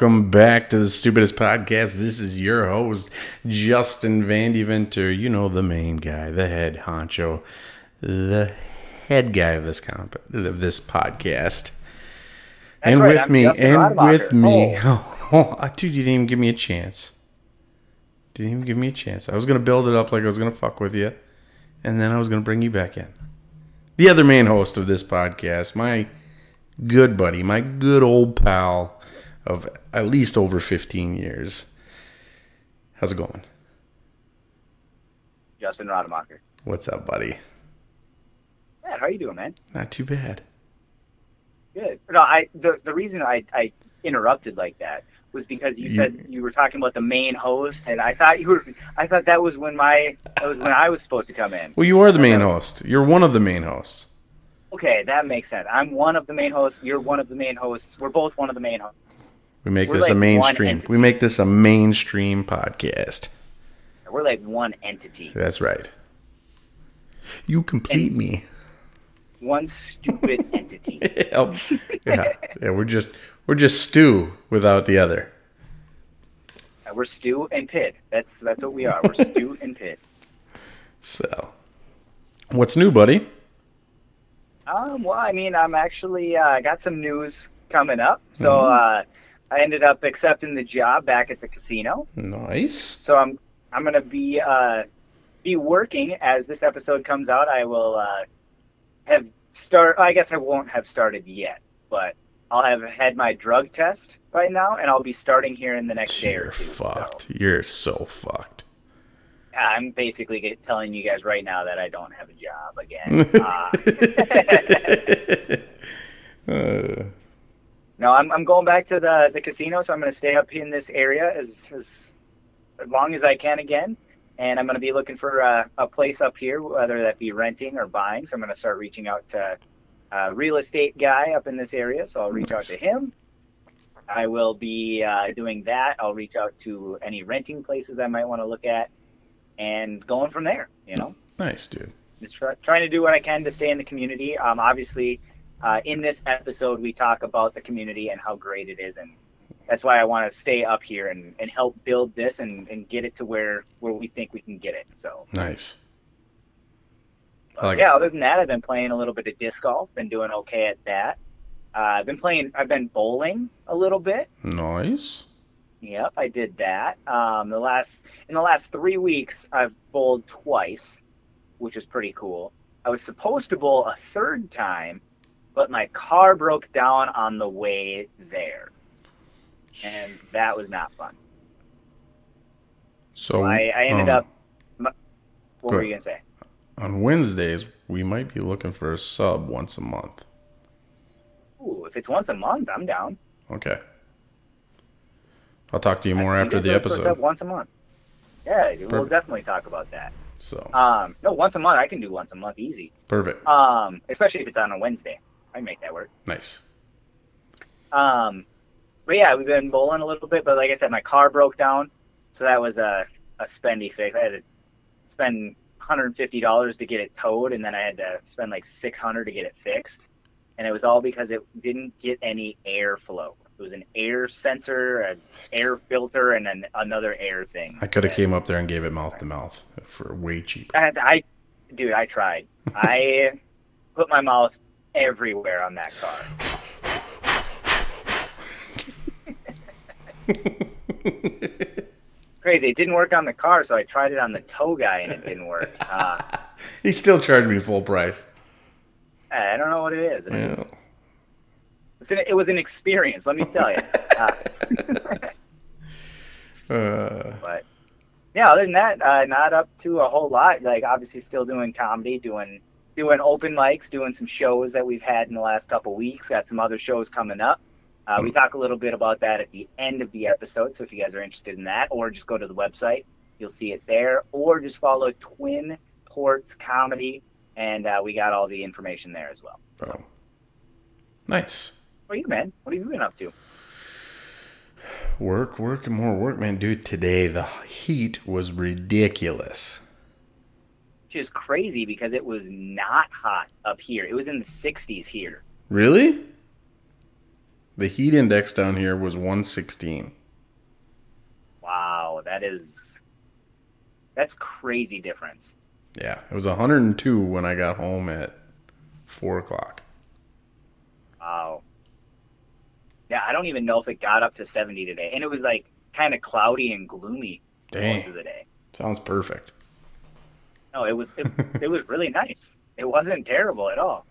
Welcome back to the stupidest podcast. This is your host, Justin Vandy Venter. You know the main guy, the head honcho, the head guy of this comp- of this podcast. and right, with I'm me, Justin and with me, oh. oh. dude, you didn't even give me a chance. Didn't even give me a chance. I was gonna build it up like I was gonna fuck with you, and then I was gonna bring you back in. The other main host of this podcast, my good buddy, my good old pal of at least over 15 years. How's it going? Justin Rademacher. What's up, buddy? Man, how are you doing, man? Not too bad. Good. No, I the the reason I I interrupted like that was because you You- said you were talking about the main host, and I thought you were. I thought that was when my that was when I was supposed to come in. Well, you are the main host. You're one of the main hosts. Okay, that makes sense. I'm one of the main hosts. You're one of the main hosts. We're both one of the main hosts. We make We're this a like one mainstream. We make this a mainstream podcast. We're like one entity, That's right. You complete me. one stupid entity. Yeah, yeah. We're just we're just stew without the other. Uh, We're stew and Pit. That's that's what we are. We're stew and Pit. So, what's new, buddy? Um, well, I mean, I'm actually uh, I got some news coming up. So Mm-hmm. uh, I ended up accepting the job back at the casino. Nice. So I'm I'm gonna be uh, be working as this episode comes out. I will uh, have start. I guess I won't have started yet, but I'll have had my drug test by now, and I'll be starting here in the next day or You're two. So fucked. You're so fucked. I'm basically telling you guys right now that I don't have a job again. Uh, Uh, No, I'm, I'm going back to the, the casino, so I'm going to stay up in this area as, as as long as I can again. And I'm going to be looking for a, a place up here, whether that be renting or buying. So I'm going to start reaching out to a real estate guy up in this area. So I'll reach out to him. I will be uh, doing that. I'll reach out to any renting places I might want to look at and going from there, you know nice, dude. just try, trying to do what I can to stay in the community. Um, obviously, uh, in this episode, we talk about the community and how great it is, and that's why I want to stay up here and, and help build this and, and get it to where where we think we can get it. So, Nice. Like yeah. it. Other than that, I've been playing a little bit of disc golf. Been doing okay at that. Uh, I've been playing. I've been bowling a little bit. Nice. Yep, I did that. Um, the last in the last three weeks, I've bowled twice, which is pretty cool. I was supposed to bowl a third time, but my car broke down on the way there, and that was not fun. So I, I ended um, up. What were you gonna say? on Wednesdays. We might be looking for a sub once a month. Ooh, if it's once a month, I'm down. Okay. I'll talk to you more after the look for us up episode. Once a month. Yeah, we'll definitely talk about that. So Um, no, once a month I can do once a month easy. perfect. Um, especially if it's on a Wednesday, I make that work. Nice. Um, but yeah, we've been bowling a little bit, but like I said, my car broke down, so that was a a spendy fix. I had to spend 150 dollars to get it towed, and then I had to spend like 600 to get it fixed, and it was all because it didn't get any airflow. It was an air sensor, an air filter, and then another air thing. I could have came up there and gave it mouth to mouth for way cheaper. I, I, dude, I tried. I put my mouth everywhere on that car. Crazy. It didn't work on the car, so I tried it on the tow guy, and it didn't work. Uh, He still charged me full price. I don't know what it is. It, Yeah. is- an, it was an experience, let me tell you. Uh, Uh, but yeah, other than that, uh, not up to a whole lot. Like obviously, still doing comedy, doing doing open mics, doing some shows that we've had in the last couple weeks. Got some other shows coming up. Uh, we talk a little bit about that at the end of the episode. So if you guys are interested in that, or just go to the website, you'll see it there, or just follow Twin Ports Comedy, and uh, we got all the information there as well. bro. Nice. What are you, man? What have you been up to? Work, work, and more work, man. Dude, today the heat was ridiculous. Which is crazy because it was not hot up here. It was in the 60s here. Really? The heat index down here was 116. Wow, that is that's crazy difference. Yeah, it was 102 when I got home at four o'clock. Wow. Yeah, I don't even know if it got up to 70 today, and it was like kind of cloudy and gloomy Dang. most of the day. Sounds perfect. No, it was it, it was really nice. It wasn't terrible at all.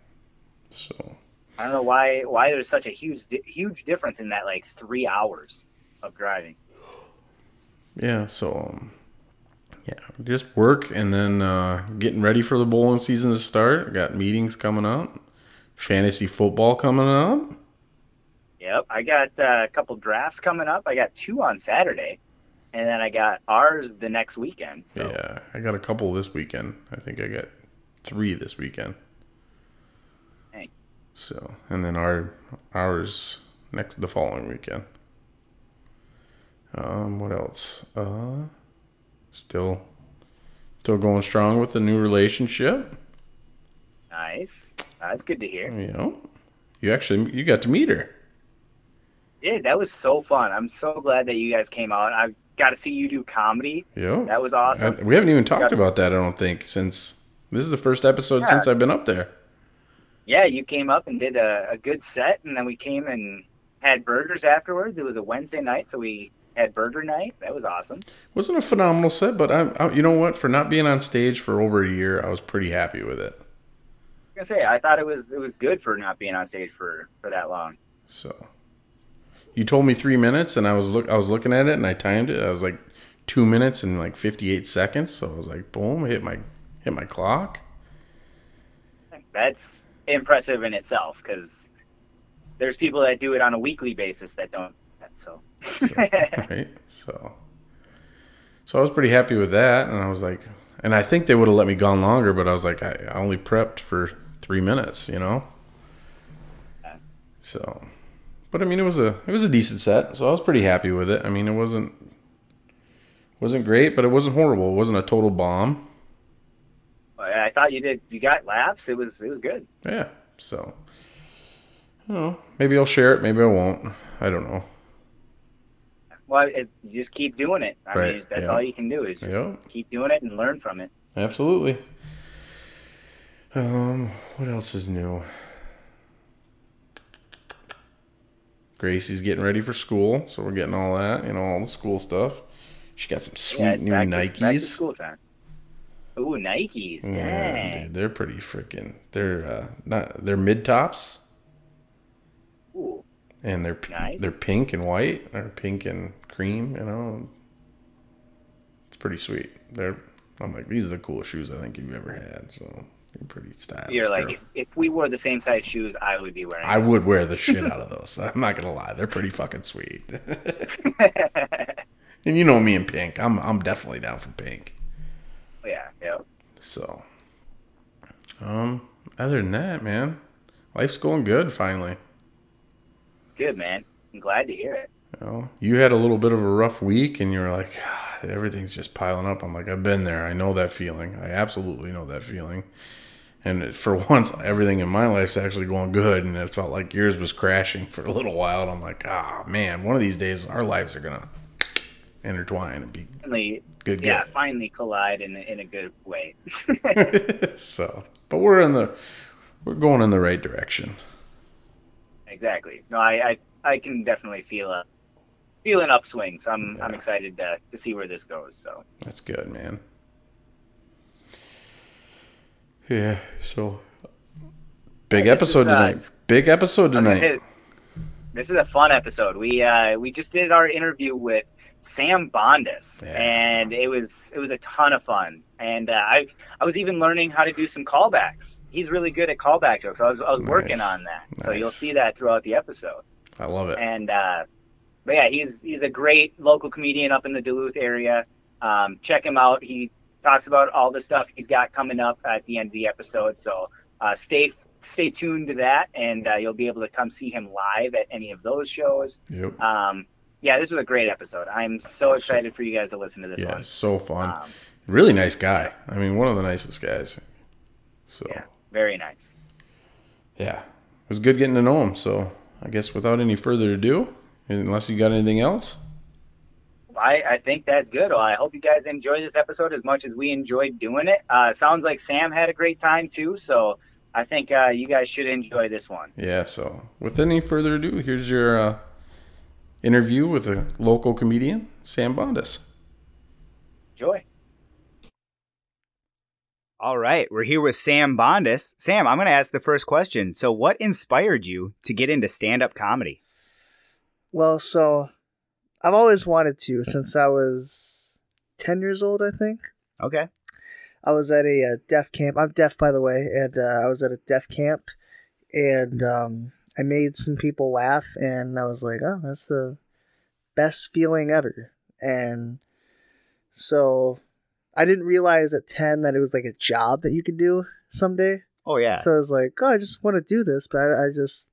So I don't know why why there's such a huge huge difference in that like three hours of driving. yeah, so um, yeah, just work and then uh, getting ready for the bowling season to start. Got meetings coming up, fantasy football coming up. Yep, I got uh, a couple drafts coming up. I got two on Saturday, and then I got ours the next weekend. So Yeah, I got a couple this weekend. I think I got three this weekend. Dang. So, and then our ours next the following weekend. Um, what else? Uh, still, still going strong with the new relationship. nice. That's good to hear. You know, you actually you got to meet her. Did that was so fun. I'm so glad that you guys came out. I got to see you do comedy. Yeah, That was awesome. we haven't even talked Got- about that. I don't think since this is the first episode Yeah. since I've been up there. yeah, you came up and did a, a good set, and then we came and had burgers afterwards. It was a Wednesday night, so we had burger night. That was awesome. wasn't a phenomenal set, but I, I, you know what? For not being on stage for over a year, I was pretty happy with it. I was gonna say, I thought it was it was good for not being on stage for for that long. So, you told me three minutes, and I was look, I was looking at it, and I timed it. I was like two minutes and like fifty eight seconds. So I was like, boom, hit my hit my clock. That's impressive in itself because there's people that do it on a weekly basis that don't. do that, So, right? So, so I was pretty happy with that, and I was like, and I think they would have let me gone longer, but I was like, I, I only prepped for three minutes, you know. Yeah. So, but I mean, it was a it was a decent set, so I was pretty happy with it. I mean, it wasn't wasn't great, but it wasn't horrible. It wasn't a total bomb. I thought you did. You got laughs. It was it was good. Yeah. So, I don't know. Maybe I'll share it. Maybe I won't. I don't know. Well, it, you just keep doing it. I Right, mean, that's yeah. all you can do is just Yeah. keep doing it and learn from it. Absolutely. Um, what else is new? Gracie's getting ready for school, so we're getting all that, you know, all the school stuff. She got some sweet Yeah, new back to- back to Nikes. school time. Ooh, Nikes. Dang. Yeah, dude, they're pretty freaking. They're uh, not. They're mid tops, Ooh, and they're Nice. they're pink and white, or pink and cream. You know, it's pretty sweet. They're. I'm like, these are the coolest shoes I think you've ever had. So they're pretty stylish. you're like, if, if we wore the same size shoes, I would be wearing. I would wear the shit out of those. I'm not gonna lie, they're pretty fucking sweet. and you know me and pink. I'm I'm definitely down for pink. yeah, yeah. So, um, other than that, man, life's going good. Finally, It's good, man. I'm glad to hear it. you know, you had a little bit of a rough week, and you were like, God, everything's just piling up. I'm like, I've been there. I know that feeling. I absolutely know that feeling. And for once, everything in my life's actually going good, and it felt like yours was crashing for a little while. And I'm like, ah, man, one of these days our lives are gonna intertwine and be Finally, good. yeah, finally collide in a, in a good way. so, but we're in the we're going in the right direction. exactly. No, I, I I can definitely feel a feel an upswing. So I'm I'm excited to to see where this goes. So That's good, man. Yeah. So, big Yeah, episode is, uh, tonight. Big episode I was gonna tonight. say, this is a fun episode. We uh, we just did our interview with Sam Bondhus, Yeah. and it was it was a ton of fun. And uh, I I was even learning how to do some callbacks. He's really good at callback jokes. I was I was working on that, so you'll see that throughout the episode. I love it. And uh, but yeah, he's he's a great local comedian up in the Duluth area. Um, check him out. He talks about all the stuff he's got coming up at the end of the episode. So uh, stay stay tuned to that, and uh, you'll be able to come see him live at any of those shows. Yep. Um, yeah, this was a great episode. I'm so excited for you guys to listen to this Yeah, one. so fun. Um, really nice guy. I mean, one of the nicest guys. So yeah, very nice. yeah, it was good getting to know him. So I guess without any further ado, unless you got anything else. I, I think that's good. Well, I hope you guys enjoy this episode as much as we enjoyed doing it. Uh, sounds like Sam had a great time too, so I think uh, you guys should enjoy this one. Yeah. So, with any further ado, here's your uh, interview with a local comedian, Sam Bondhus. Enjoy. All right, we're here with Sam Bondhus. Sam, I'm going to ask the first question. So, what inspired you to get into stand-up comedy? Well, so I've always wanted to since I was 10 years old, I think. Okay. I was at a, uh deaf camp. I'm deaf, by the way, and uh, I was at a deaf camp, and um, I made some people laugh, and I was like, oh, that's the best feeling ever. And so I didn't realize at 10 that it was like a job that you could do someday. Oh yeah. So I was like, oh, I just want to do this, but I, I just,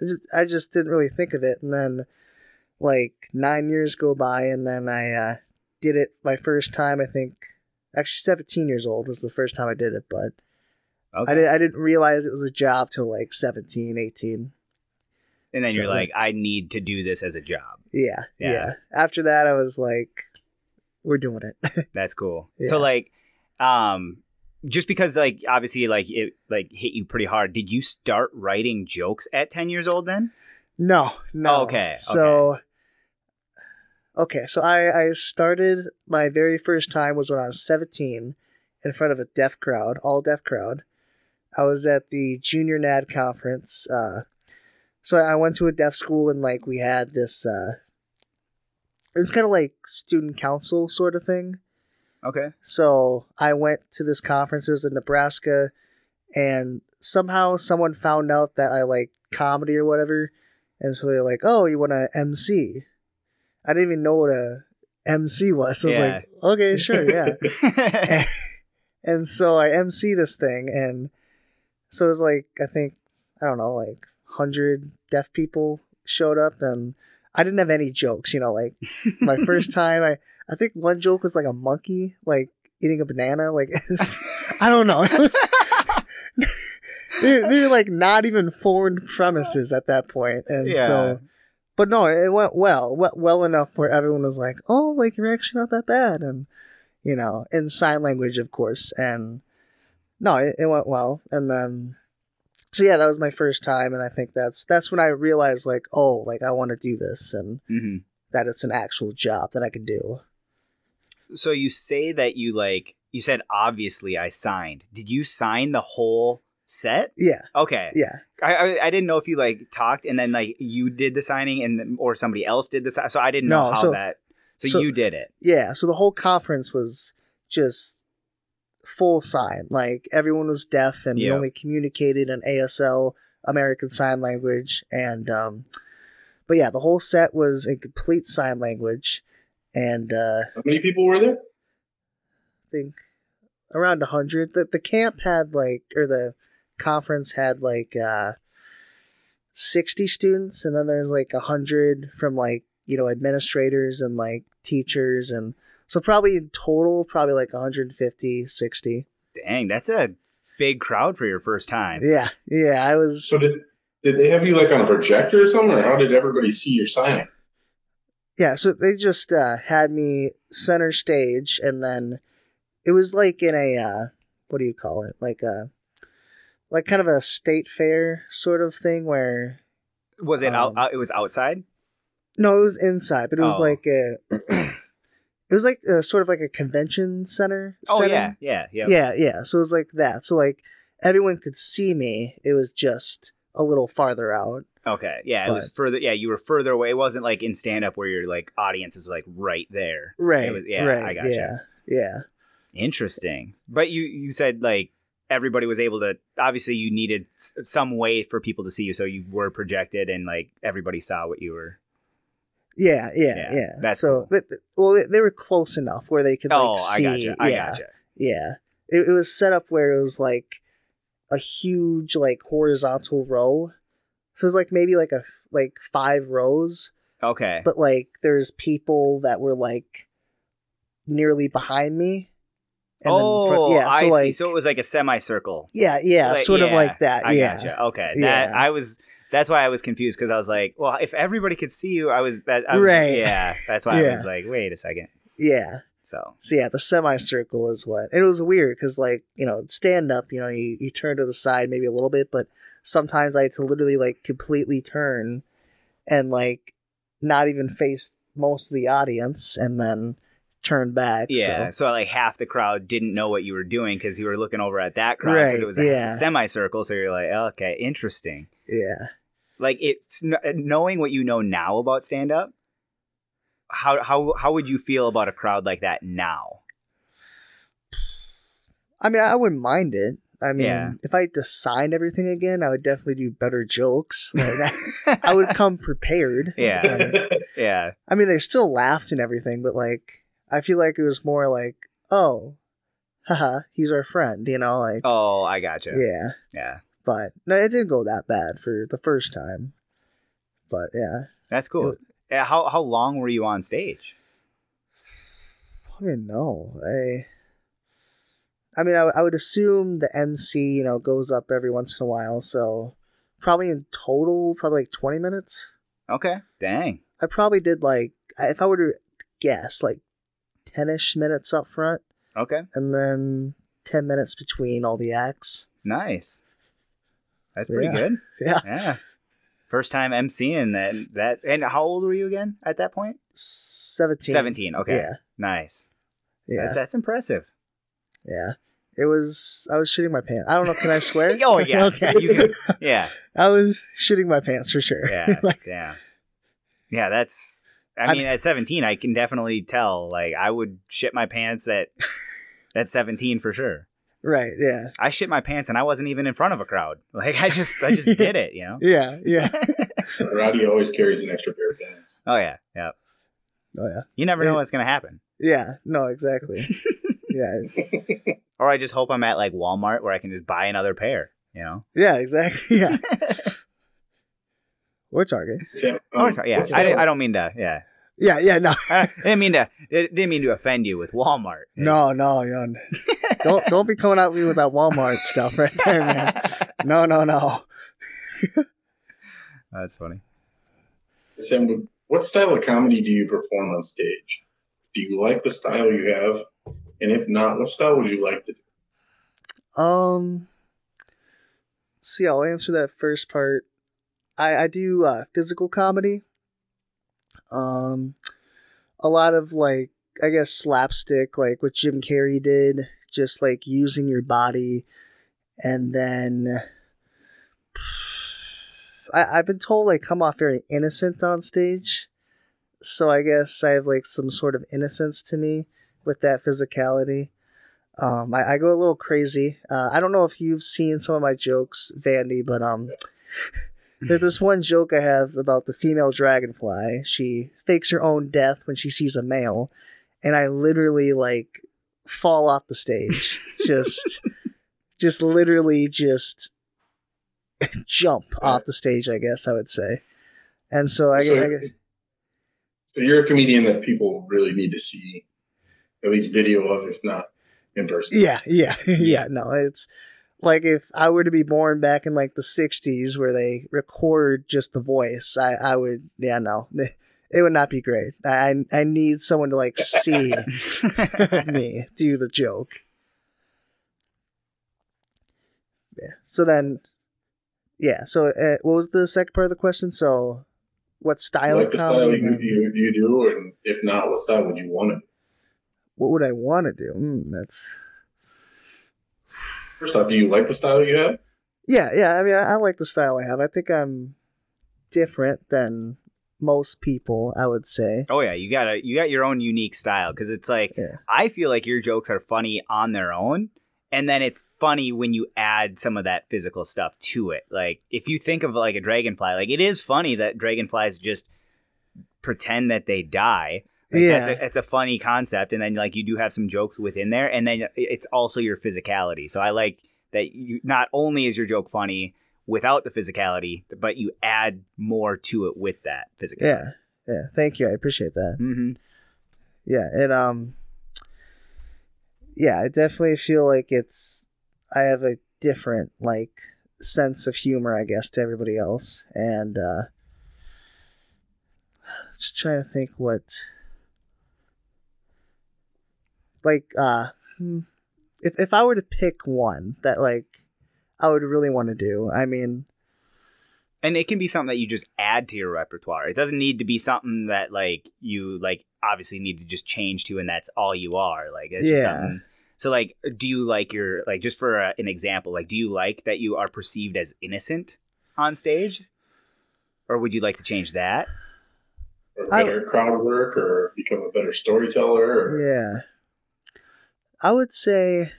I just, I just didn't really think of it. And then, like nine years go by, and then I uh, did it my first time. I think actually 17 years old was the first time I did it, but okay. I didn't, I didn't realize it was a job till like 17, 18. and then you're like, I need to do this as a job. Yeah, Yeah. yeah. After that, I was like, we're doing it. That's cool. Yeah. So like, um, just because like obviously like it like hit you pretty hard. Did you start writing jokes at 10 years old then? no, no. Oh, okay, So, okay. Okay, so I, I started my very first time was when I was 17 in front of a deaf crowd, all deaf crowd. I was at the junior NAD conference. Uh, so I went to a deaf school and like we had this, uh, it was kind of like student council sort of thing. Okay. So I went to this conference. It was in Nebraska, and somehow someone found out that I like comedy or whatever, and so they're like, "Oh, you want to MC?" I didn't even know what a MC was. So I was like, "Okay, sure, yeah." and so I MC this thing, and so it was like I think I don't know, like hundred deaf people showed up, and I didn't have any jokes. You know, like my first time, I I think one joke was like a monkey like eating a banana. Like I don't know. They're, they're like not even foreign premises at that point, and Yeah. so. But no, it went well, well, well enough where everyone was like, "Oh, like you're actually not that bad," and you know, in sign language, of course. And no, it, it went well. And then, so yeah, that was my first time, and I think that's that's when I realized like, oh, like I want to do this, and hmm that it's an actual job that I could do. So you say that you like you said obviously I signed. Did you sign the whole set? Yeah, Okay. yeah, I, I I didn't know if you like talked and then like you did the signing and or somebody else did the si- so I didn't know No, how so- that. So, so- you did it. yeah. So the whole conference was just full sign. Like everyone was deaf, and we Yeah. only communicated in ASL, American Sign Language, and um, but yeah, the whole set was in complete sign language, and uh, How many people were there? I think around a hundred. The the camp had like, or the conference had like uh, sixty students, and then there's like a hundred from like you know administrators and like teachers, and so probably in total probably like 150, 60. Dang, that's a big crowd for your first time. Yeah, yeah. I was So did did they have you like on a projector or something, or how did everybody see your signing? yeah. So they just uh, had me center stage, and then it was like in a uh, what do you call it? Like a like kind of a state fair sort of thing where Was it out, Um, out? It was outside. No, it was inside, but it was Oh. like a. it was like a, sort of like a convention center. Oh setting. yeah, yeah, yeah. yeah, yeah. So it was like that. So like everyone could see me. It was just a little farther out. Okay, yeah. It was further. Yeah, you were further away. It wasn't like in stand up where your like audience is like right there. Right. It was- yeah, right, I gotcha. Yeah. Yeah. Interesting. But you you said like everybody was able to. Obviously, you needed s- some way for people to see you, so you were projected, and like everybody saw what you were. Yeah, yeah, Yeah, yeah. that's so, cool. but, well, they, they were close enough where they could like oh, see. I gotcha. I yeah, gotcha. yeah. It, it was set up where it was like a huge like horizontal row. So it was like maybe like a like five rows, Okay. but like there's people that were like nearly behind me. Then oh, front- yeah. So I like, see. So it was like a semicircle. yeah, yeah, Like, sort of like that. I yeah, gotcha. Okay. That Yeah. I was That's why I was confused because I was like, well, if everybody could see you, I was that. I was, Right. Yeah. That's why I was like, wait a second. Yeah. So So yeah, the semicircle is what. And it was weird because like you know stand up, you know you you turn to the side maybe a little bit, but sometimes I had to literally like completely turn and like not even face most of the audience and then turn back. yeah, So. so. like half the crowd didn't know what you were doing because you were looking over at that crowd because Right, it was a yeah. semicircle. So you're like, oh, okay, interesting. Yeah. Like it's knowing what you know now about stand up. How how how would you feel about a crowd like that now? I mean, I wouldn't mind it. I mean, Yeah. if I designed everything again, I would definitely do better jokes. Like, I, I would come prepared. Yeah. Like, Yeah, I mean, they still laughed and everything, but like, I feel like it was more like, oh, haha, he's our friend, you know, like, Oh, I gotcha. yeah. yeah. But no, it didn't go that bad for the first time. But yeah, That's cool. Yeah, uh, How how long were you on stage? I mean, no, I. I mean, I, I would assume the MC, you know, goes up every once in a while, so probably in total, probably like twenty minutes. Okay. Dang. I probably did like, if I were to guess, like ten-ish minutes up front, Okay. and then ten minutes between all the acts. Nice. That's pretty Yeah. good. Yeah, Yeah. First time MCing that that and how old were you again at that point? seventeen. 17. Okay. Yeah, Nice. yeah, That's, that's impressive. yeah. It was. I was shooting my pants. I don't know. Can I swear? Oh yeah. okay. Can- yeah. I was shooting my pants for sure. Yeah. like, yeah. Yeah, that's I I'm- mean at 17 I can definitely tell like I would shit my pants at at 17 for sure. right. Yeah. I shit my pants and I wasn't even in front of a crowd. Like I just I just did it, you know. Yeah. Yeah. Roddy always carries an extra pair of pants. Oh yeah. Yeah. oh yeah. You never know Yeah. what's going to happen. Yeah. No. Exactly. yeah. Or I just hope I'm at like Walmart where I can just buy another pair, you know. Yeah. Exactly. Yeah. Or Target. Sam, Or um, yeah, what's I, that- di- I don't mean to. Yeah, Yeah. Yeah. No. I didn't mean to. Didn't mean to offend you with Walmart. No. No. No. don't don't be coming at me with that Walmart stuff right there, man. No. No. No. that's funny. Sam, what style of comedy do you perform on stage? Do you like the style you have? And if not, what style would you like to do? Um. See, I'll answer that first part. I I do uh, physical comedy. Um, a lot of like I guess slapstick, like what Jim Carrey did, just like using your body, and then I I've been told I come off very innocent on stage, so I guess I have like some sort of innocence to me with that physicality. Um, I, I go a little crazy. Uh, I don't know if you've seen some of my jokes, Vandy, but um, there's this one joke I have about the female dragonfly. She fakes her own death when she sees a male, and I literally like fall off the stage, just, just literally just jump off the stage. I guess I would say. And so I, so, I so you're a comedian that people really need to see at least video of, if not in person. Yeah, yeah, yeah. No, it's like if I were to be born back in like the '60s, where they record just the voice, I, I would, yeah, no, it would not be great. I, I need someone to like see me do the joke. Yeah. So then, yeah. So uh, what was the second part of the question? So, what You style like of the style comedy? you, then? you, you do, and if not, what style would you want to? What would I want to do? Mm, that's First off, do you like the style you have? Yeah, yeah. I mean, I, I like the style I have. I think I'm different than most people. I would say. Oh yeah, you got a you got your own unique style because it's like Yeah. I feel like your jokes are funny on their own, and then it's funny when you add some of that physical stuff to it. Like if you think of like a dragonfly, like it is funny that dragonflies just pretend that they die. Like, Yeah. that's a, it's a funny concept, and then like you do have some jokes within there, and then it's also your physicality. So I like that you not only is your joke funny without the physicality, but you add more to it with that physicality. Yeah, yeah. Thank you. I appreciate that. hmm Yeah, and um, yeah, I definitely feel like it's I have a different like sense of humor, I guess, to everybody else. And uh, just trying to think what, like, uh, if if I were to pick one that like I would really want to do, I mean, and it can be something that you just add to your repertoire. It doesn't need to be something that like you like obviously need to just change to, and that's all you are. Like it's just Yeah. something. So like, do you like your like just for uh, an example? Like, do you like that you are perceived as innocent on stage, or would you like to change that? Or I- better crowd work, or become a better storyteller. Or, yeah, I would say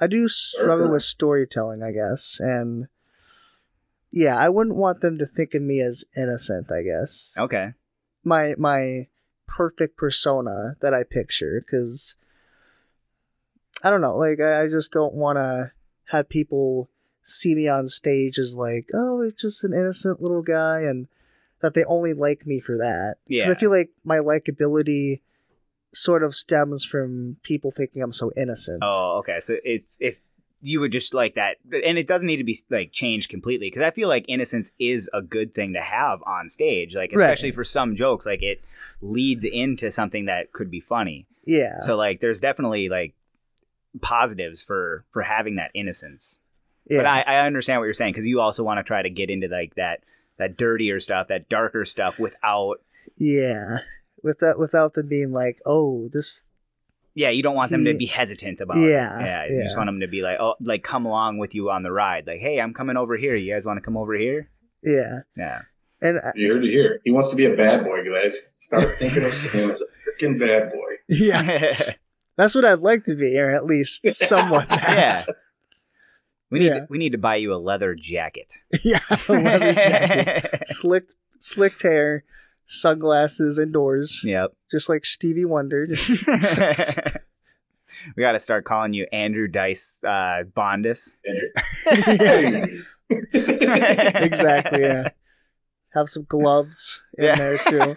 I do struggle with storytelling, I guess, and yeah, I wouldn't want them to think of me as innocent. I guess Okay. my my perfect persona that I picture because I don't know, like I, I just don't want to have people see me on stage as like, oh, it's just an innocent little guy, and that they only like me for that. Yeah. I feel like my likability sort of stems from people thinking I'm so innocent. Oh, okay. So if if you would just like that, and it doesn't need to be like changed completely, because I feel like innocence is a good thing to have on stage, like Right. especially for some jokes, like it leads into something that could be funny. yeah, So like, there's definitely like positives for for having that innocence. yeah, But I, I understand what you're saying because you also want to try to get into like that that dirtier stuff, that darker stuff without. yeah. Without without them being like, oh, this Yeah, you don't want them to be hesitant about Yeah, it. Yeah, yeah. you just want them to be like, oh, like come along with you on the ride. Like, hey, I'm coming over here. You guys want to come over here? yeah, Yeah. and I- You heard it here. He wants to be a bad boy, guys. Start thinking of Sam as a freaking bad boy. yeah, that's what I'd like to be, or at least somewhat. yeah. That. We need Yeah. to, we need to buy you a leather jacket. yeah, a leather jacket, slicked slicked hair, sunglasses indoors, yep. just like Stevie Wonder. Just, we got to start calling you Andrew Dice uh, Bondhus. Exactly. Yeah. Have some gloves in Yeah. there too.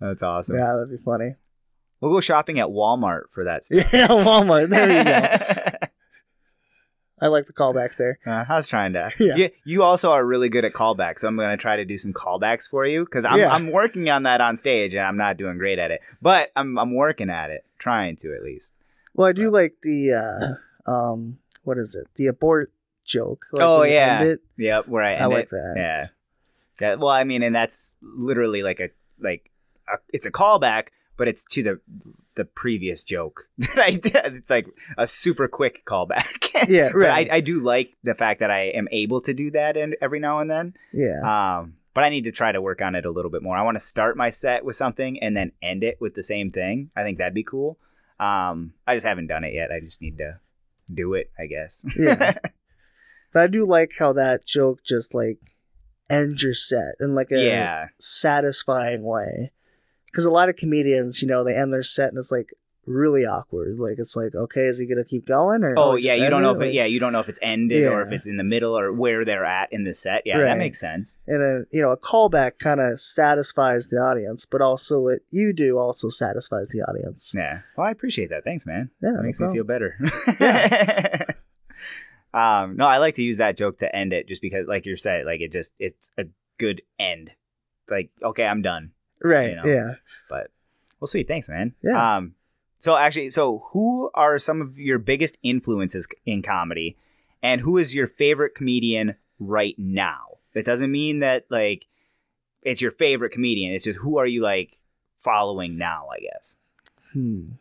That's awesome. Yeah, that'd be funny. We'll go shopping at Walmart for that stuff. Yeah, Walmart. There you go. I like the callback there. Uh, I was trying to. Yeah. You, you also are really good at callbacks, so I'm going to try to do some callbacks for you because I'm, Yeah. I'm working on that on stage and I'm not doing great at it, but I'm I'm working at it, trying to at least. Well, I do like the uh um what is it? The abort joke. Like oh yeah, it. yep. Where I, I like it. that. Yeah, yeah. Well, I mean, and that's literally like a like a, it's a callback, but it's to the the previous joke that I did. It's like a super quick callback. Yeah, right. I, I do like the fact that I am able to do that and every now and then. yeah. Um, but I need to try to work on it a little bit more. I want to start my set with something and then end it with the same thing. I think that'd be cool. Um, I just haven't done it yet. I just need to do it, I guess. Yeah. But I do like how that joke just like ends your set in like a yeah. satisfying way. Because a lot of comedians, you know, they end their set and it's like really awkward. Like it's like, okay, is he gonna keep going or? Oh yeah, you don't know if ended it, yeah, you don't know if it's ended or if it's in the middle or where they're at in the set. Yeah, Right. that makes sense. And a you know a callback kind of satisfies the audience, but also what you do also satisfies the audience. Yeah. Well, I appreciate that. Thanks, man. Yeah, That no makes me feel better. Yeah. um, no, I like to use that joke to end it just because, like you said, like it just it's a good end. Like, okay, I'm done. Right. You know. Yeah. But well, sweet. Thanks, man. Yeah. Um, so actually, so who are some of your biggest influences in comedy, and who is your favorite comedian right now? That doesn't mean that like it's your favorite comedian. It's just who are you like following now? I guess. Hmm.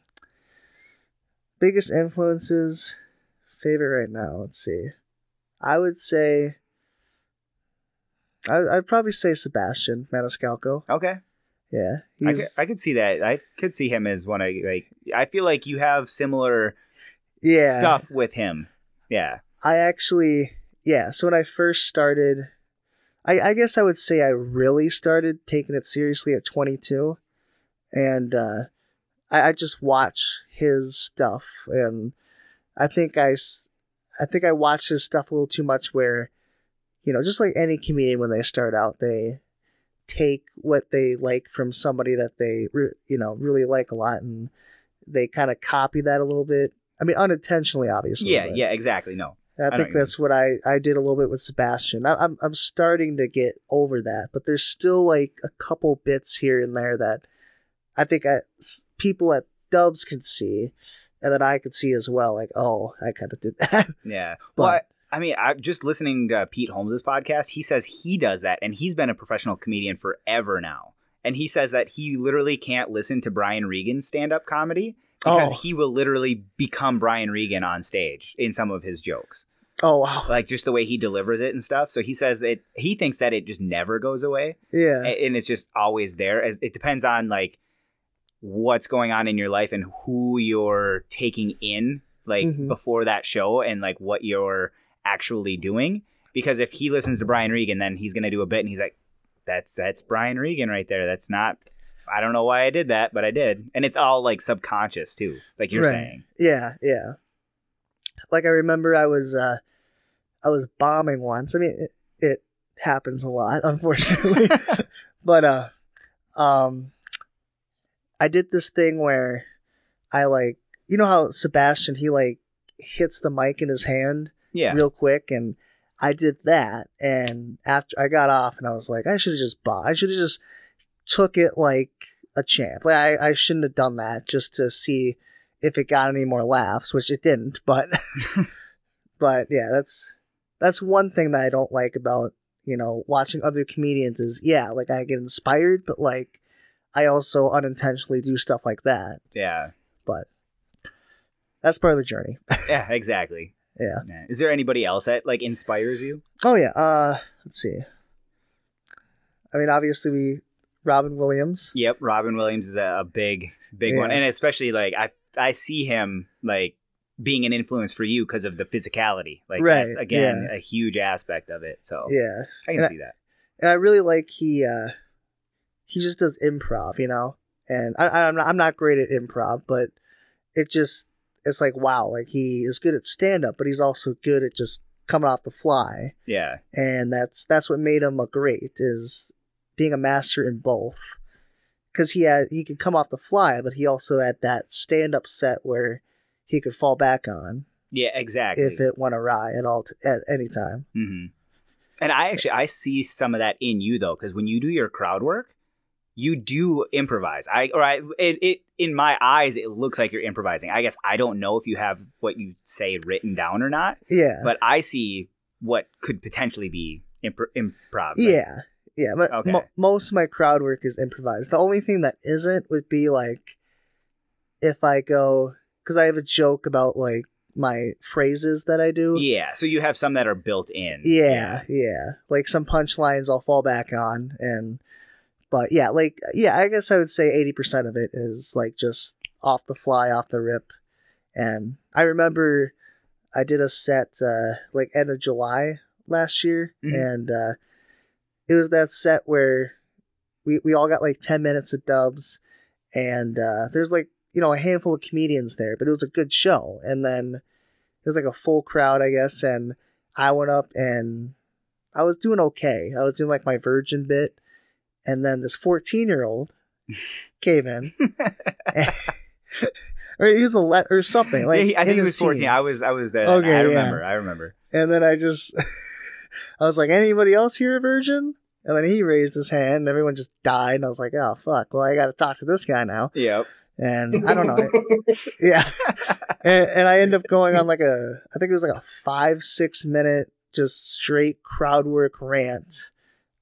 Biggest influences, favorite right now. Let's see. I would say. I, I'd probably say Sebastian Maniscalco. Okay. Yeah, I could, I could see that. I could see him as one of like. I feel like you have similar yeah. stuff with him. Yeah. I actually, yeah. So when I first started, I, I guess I would say I really started taking it seriously at 22, and uh, I, I just watch his stuff, and I think I I think I watch his stuff a little too much. Where, you know, just like any comedian when they start out, they take what they like from somebody that they, re- you know, really like a lot, and they kind of copy that a little bit. I mean, unintentionally, obviously. Yeah, yeah, exactly. No. I know think you mean. that's what I, I did a little bit with Sebastian. I, I'm I'm starting to get over that, but there's still like a couple bits here and there that I think I, people at Dubs can see, and that I could see as well. Like, oh, I kind of did that. Yeah. But- well, I, I mean, I'm just listening to Pete Holmes' podcast. He says he does that, and he's been a professional comedian forever now. And he says that he literally can't listen to Brian Regan's stand up comedy because Oh. he will literally become Brian Regan on stage in some of his jokes. oh wow, Like just the way he delivers it and stuff. So he says it he thinks that it just never goes away. yeah, and it's just always there as it depends on like what's going on in your life and who you're taking in like Mhm. before that show and like what you're actually doing because if he listens to Brian Regan then he's going to do a bit and he's like that's that's Brian Regan right there that's not I don't know why I did that but I did and it's all like subconscious too like you're Right. saying yeah, yeah. Like I remember, I was uh, I was bombing once. I mean, it, it happens a lot, unfortunately. but uh um i did this thing where i like you know how sebastian he like hits the mic in his hand yeah. real quick and i did that and after i got off and i was like i should have just bought i should have just took it like a champ. Like I, I shouldn't have done that just to see if it got any more laughs which it didn't but but yeah that's that's one thing that i don't like about you know watching other comedians is yeah like i get inspired but like i also unintentionally do stuff like that. Yeah. But that's part of the journey. Yeah exactly yeah Yeah. is there anybody else that like inspires you oh yeah uh let's see i mean obviously we robin williams Yep, Robin Williams is a, a big, big one, and especially like I, I see him like being an influence for you because of the physicality. Like Right, that's again yeah. a huge aspect of it. So yeah I can And I- see that. and I really like he uh he just does improv, you know. And I, I'm not, I'm not great at improv, but it just it's like wow, like he is good at stand up, but he's also good at just coming off the fly, Yeah, and that's that's what made him a great is being a master in both. Because he had he could come off the fly, but he also had that stand up set where he could fall back on yeah, exactly. if it went awry at all t- at any time. hmm And I actually I see some of that in you though, because when you do your crowd work, you do improvise. I or I it, it in my eyes it looks like you're improvising. I guess I don't know if you have what you say written down or not, Yeah, but I see what could potentially be impro- improv. Yeah, yeah. But Okay. mo- most of my crowd work is improvised. The only thing that isn't would be like if I go because I have a joke about like my phrases that I do. Yeah, so you have some that are built in. Yeah, yeah. Like some punchlines I'll fall back on and but yeah, like yeah, I guess I would say 80% of it is like just off the fly, off the rip. And I remember I did a set uh like end of July last year Mhm. and uh it was that set where we we all got like 10 minutes of dubs and uh there's like you know a handful of comedians there, but it was a good show. And then it was like a full crowd, I guess, and I went up and I was doing okay. I was doing like my virgin bit, and then this 14 year old came in, or he was a le- or something like Yeah, he- I think he was 14. I was I was there. Okay, I yeah. remember. I remember. and then I just I was like, anybody else here a virgin? And then he raised his hand, and everyone just died. And I was like, oh fuck, well I got to talk to this guy now. Yep. And I don't know, yeah. and, and I end up going on like a, I think it was like a five, six minute, just straight crowd work rant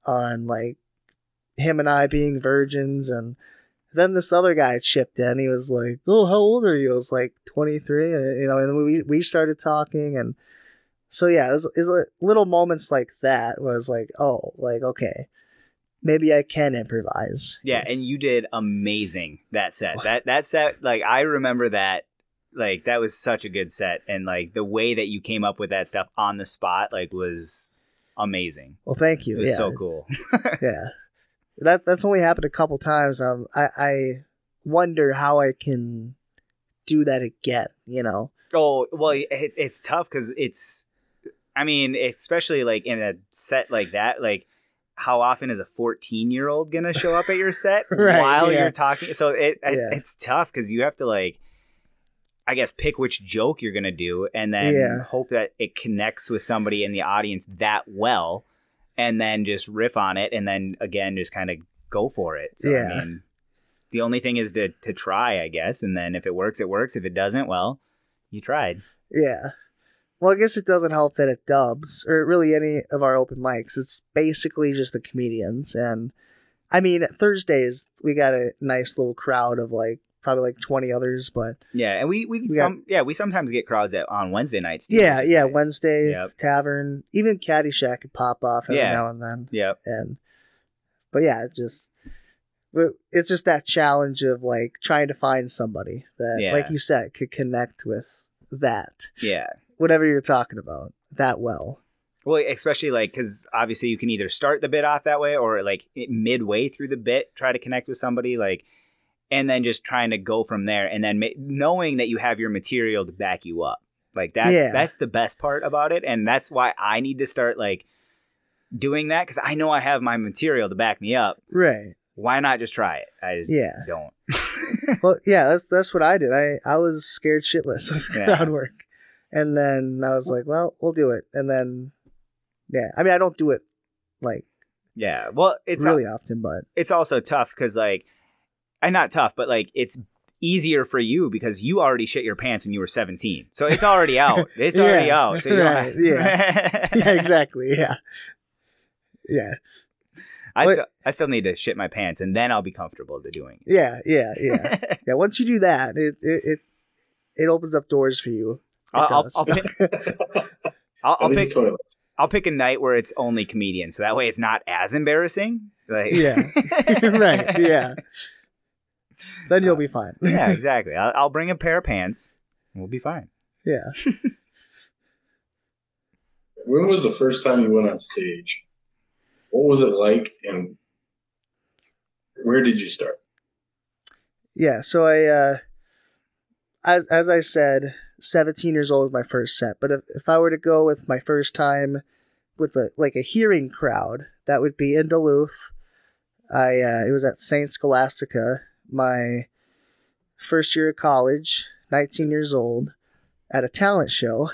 on like him and I being virgins. And then this other guy chipped in. He was like, Oh, how old are you? I was like 23. You know, and we, we started talking. And so, yeah, it was, it was like little moments like that where I was like, Oh, like, okay, maybe I can improvise. Yeah, and you did amazing that set. That that set, like I remember that. Like that was such a good set, and like the way that you came up with that stuff on the spot, like was amazing. Well, thank you. It was yeah. so cool. yeah that that's only happened a couple times um i i wonder how i can do that again you know Oh well, it, it's tough because it's. I mean, especially like in a set like that, like how often is a fourteen-year-old gonna show up at your set Right, while yeah. you're talking? So it, it Yeah. it's tough because you have to like. I guess pick which joke you're gonna do, and then Yeah. hope that it connects with somebody in the audience that well, and then just riff on it, and then again just kind of go for it. So, Yeah. I mean, the only thing is to to try, I guess, and then if it works, it works. If it doesn't, well, you tried. Yeah. Well, I guess it doesn't help that it dubs, or really any of our open mics. It's basically just the comedians. And I mean, Thursdays, we got a nice little crowd of like, probably like 20 others, but Yeah, and we we, We got- some yeah we sometimes get crowds at, on Wednesday nights. Too, yeah, yeah, nice. Wednesday, Yep. Tavern, even Caddyshack could pop off every Yeah. now and then. Yep. And, but yeah, it just, it's just that challenge of like trying to find somebody that, Yeah. like you said, could connect with that, Yeah. whatever you're talking about, that well. Well, especially like because obviously you can either start the bit off that way or like midway through the bit try to connect with somebody like, and then just trying to go from there and then ma- knowing that you have your material to back you up. Like that's Yeah. that's the best part about it, and that's why I need to start like doing that because I know I have my material to back me up. Right. Why not just try it? I just Yeah. don't. Well, yeah, that's that's what I did. I I was scared shitless of Yeah. crowd work, and then I was like, well, we'll do it. And then, yeah, I mean, I don't do it like Yeah. Well, it's really often, but it's also tough because like i not tough but like it's easier for you because you already shit your pants when you were 17 so it's already out it's already out so you right, yeah. yeah, exactly, yeah, yeah, I, But- still, I still need to shit my pants and then i'll be comfortable to doing yeah, yeah, yeah, yeah. Once you do that, it it it, it opens up doors for you. It I'll, I'll. I'll pick, I'll, I'll pick toilets. I'll pick a night where it's only comedians so that way it's not as embarrassing like Yeah. right, yeah. Then you'll be fine. yeah exactly I'll, I'll bring a pair of pants and we'll be fine yeah. When was the first time you went on stage? What was it like, and where did you start? Yeah, so I, uh, as as I said, seventeen years old was my first set. But if, if I were to go with my first time with a like a hearing crowd, that would be in Duluth. I uh, it was at Saint Scholastica, my first year of college, nineteen years old, at a talent show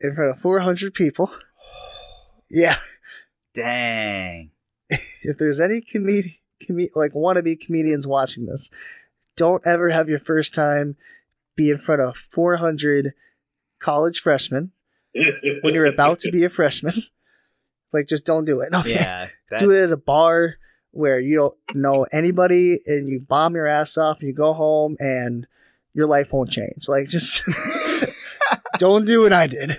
in front of four hundred people. Yeah, dang if there's any comedi- com- like wannabe comedians watching this, don't ever have your first time be in front of 400 college freshmen when you're about to be a freshman. Like, just don't do it. Okay? yeah that's, Do it at a bar where you don't know anybody and you bomb your ass off and you go home and your life won't change. Like, just don't do what I did.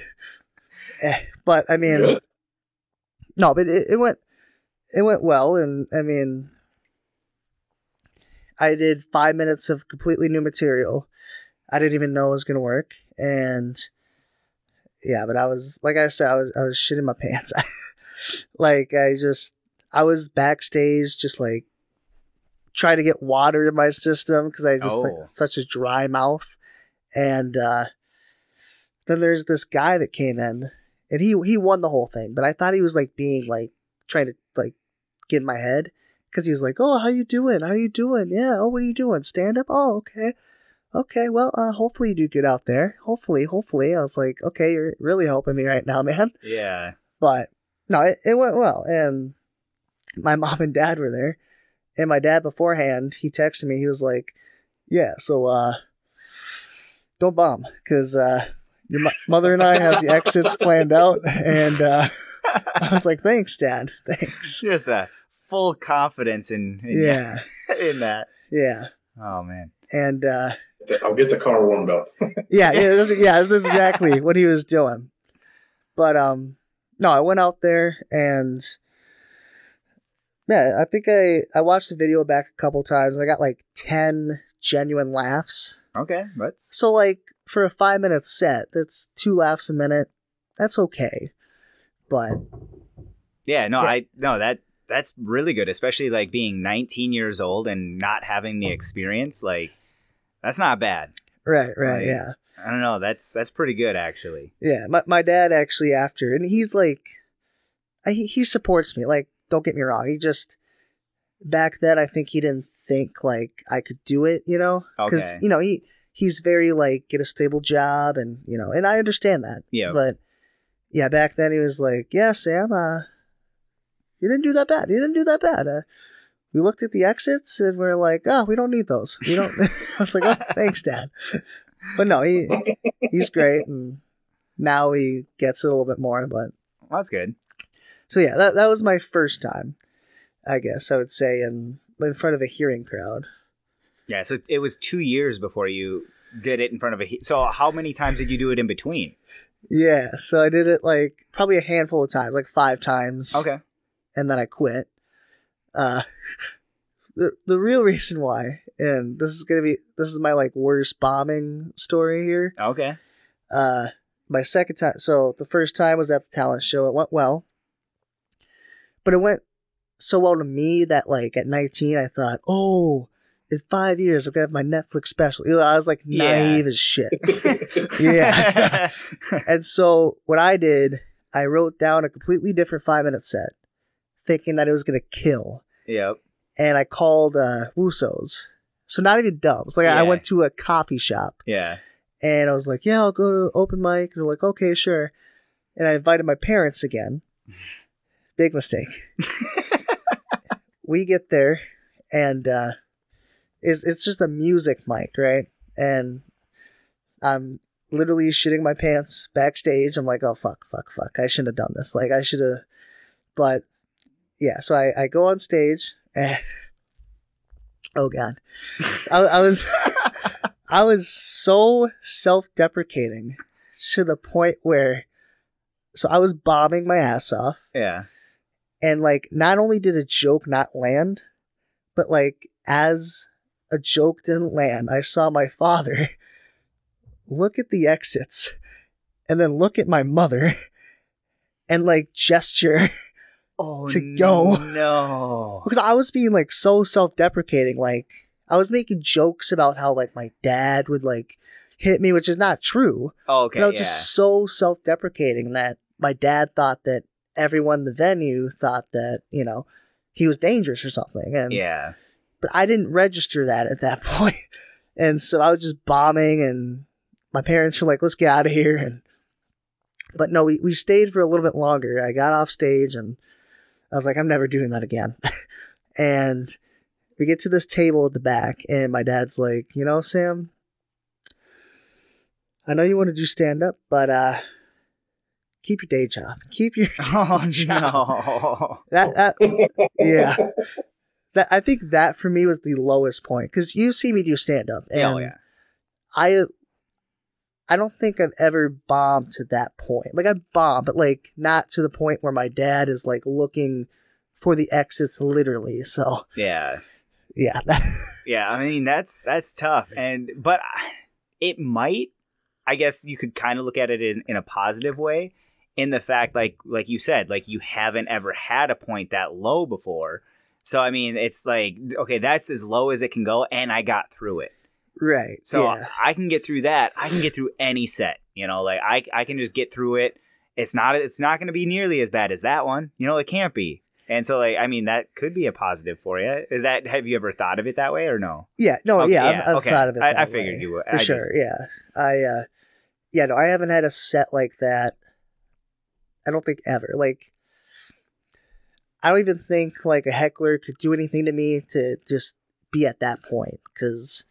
Eh, But I mean, Good. no, but it, it went it went well, and I mean, I did five minutes of completely new material. I didn't even know it was gonna work, and yeah, but I was like I said, I was I was shitting my pants. like I just I was backstage, just like trying to get water in my system because I just Oh. like such a dry mouth, and uh, then there's this guy that came in and he he won the whole thing. But I thought he was like being like trying to like get in my head because he was like, "Oh, how you doing? How you doing? Yeah. Oh, what are you doing? Stand up? Oh, okay, okay. Well, uh, hopefully you do good out there. Hopefully, hopefully." I was like, "Okay, you're really helping me right now, man." yeah But no, it, it went well, and my mom and dad were there, and my dad beforehand he texted me. He was like, "Yeah, so uh, don't bomb because uh." Your mo- mother and I have the exits planned out, and uh, I was like, "Thanks, Dad. Thanks." just a full confidence in, in Yeah, in that yeah, oh man and uh, I'll get the car warmed up. yeah, yeah, that's, yeah. That's exactly what he was doing. But um, no, I went out there and yeah, I think I I watched the video back a couple times. I got like ten genuine laughs. okay that's So like for a five minute set, that's two laughs a minute. That's okay. But yeah no Yeah. i no that that's really good especially like being 19 years old and not having the experience like that's not bad right, right, Right. yeah. i don't know that's that's pretty good actually Yeah, my my dad actually after, and he's like, I- he he supports me. Like, don't get me wrong. He just back then, I think he didn't think like I could do it. You know, because Okay. you know he he's very like get a stable job and you know, and I understand that. Yeah. But yeah, back then he was like, "Yeah, Sam, uh, you didn't do that bad. You didn't do that bad." Uh, we looked at the exits and we're like, "Oh, we don't need those. We don't." I was like, "Oh, thanks, Dad." But no, he he's great, and now he gets it a little bit more. But Well, that's good. So yeah, that that was my first time, I guess I would say, in in front of a hearing crowd. Yeah. So it was two years before you did it in front of a. he- So how many times did you do it in between? Yeah, so I did it like probably a handful of times, like five times. Okay. and then I quit. Uh, the the real reason why, and this is gonna be this is my like worst bombing story here. Okay. Uh, my second time, so the first time was at the talent show. It went well, but it went so well to me that like at 19, I thought, oh, in five years I'm gonna have my Netflix special. You know, I was like Yeah. naive as shit. yeah. And so what I did, I wrote down a completely different five minute set, thinking that it was gonna kill. yep. And I called uh Wussow's. So not even dubs. Like I went to a coffee shop Yeah. and I was like, Yeah, I'll go to open mic. And they're like, Okay, sure. And I invited my parents again. Big mistake. we get there and uh it's it's just a music mic, right? And I'm literally shitting my pants backstage. I'm like, oh fuck, fuck, fuck. I shouldn't have done this. Like I should have but yeah, so I, I go on stage and oh god. I, I was I was so self deprecating to the point where so I was bombing my ass off Yeah. And like not only did a joke not land, but like as a joke didn't land, I saw my father look at the exits and then look at my mother and like gesture Oh To go. No. because I was being like so self-deprecating like I was making jokes about how like my dad would like hit me which is not true Oh, okay. but I was yeah. just so self-deprecating that my dad thought that everyone in the venue thought that you know he was dangerous or something and yeah. but I didn't register that at that. And so I was just bombing and my parents were like, let's get out of here. And, but no, we, we stayed for a little bit longer. I got off stage and I was like, I'm never doing that again. and we get to this table at the back and my dad's like, you know, Sam, I know you want to do stand up, but, uh, keep your day job. Keep your Oh job. no. That, that, yeah. That I think that for me was the lowest point because you see me do stand up, oh, and oh yeah. I, I don't think I've ever bombed to that point. Like I bombed, but like not to the point where my dad is like looking for the exits literally. So Yeah. yeah, Yeah, I mean that's that's tough, and but it might. I guess you could kind of look at it in, in a positive way, in the fact like like you said, like you haven't ever had a point that low before. So I mean, it's like okay, that's as low as it can go, and I got through it. right. So yeah. I can get through that. I can get through any set. You know, like I I can just get through it. It's not it's not going to be nearly as bad as that one. You know, it can't be. And so like I mean that could be a positive for you. Is that have you ever thought of it that way or no? Yeah, no, Okay, yeah, I've, I've okay. thought of it. I- I figured way, you would. for I sure. just- Yeah, I, uh, yeah, no, I haven't had a set like that. I don't think ever. Like, I don't even think like a heckler could do anything to me to just be at that point because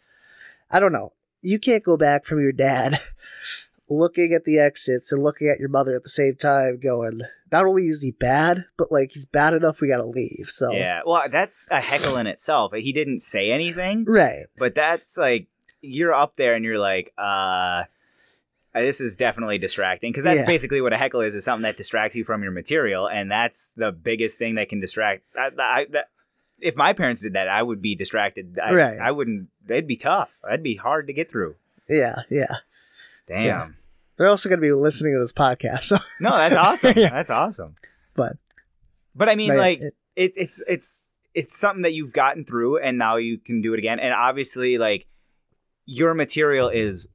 I don't know. You can't go back from your dad looking at the exits and looking at your mother at the same time, going, not only is he bad, but like he's bad enough, we gotta leave. So Yeah. Well, that's a heckle in itself. He didn't say anything, right, but that's like you're up there and you're like, uh Uh, this is definitely distracting because that's Yeah. basically what a heckle is is something that distracts you from your material and that's the biggest thing that can distract I, I, that, if my parents did that i would be distracted I, Right. I wouldn't it'd be tough that'd be hard to get through yeah, yeah. damn Yeah. They're also gonna be listening to this podcast, so no that's awesome Yeah. that's awesome but but i mean but, like it- it, it's it's it's something that you've gotten through and now you can do it again and obviously like your material is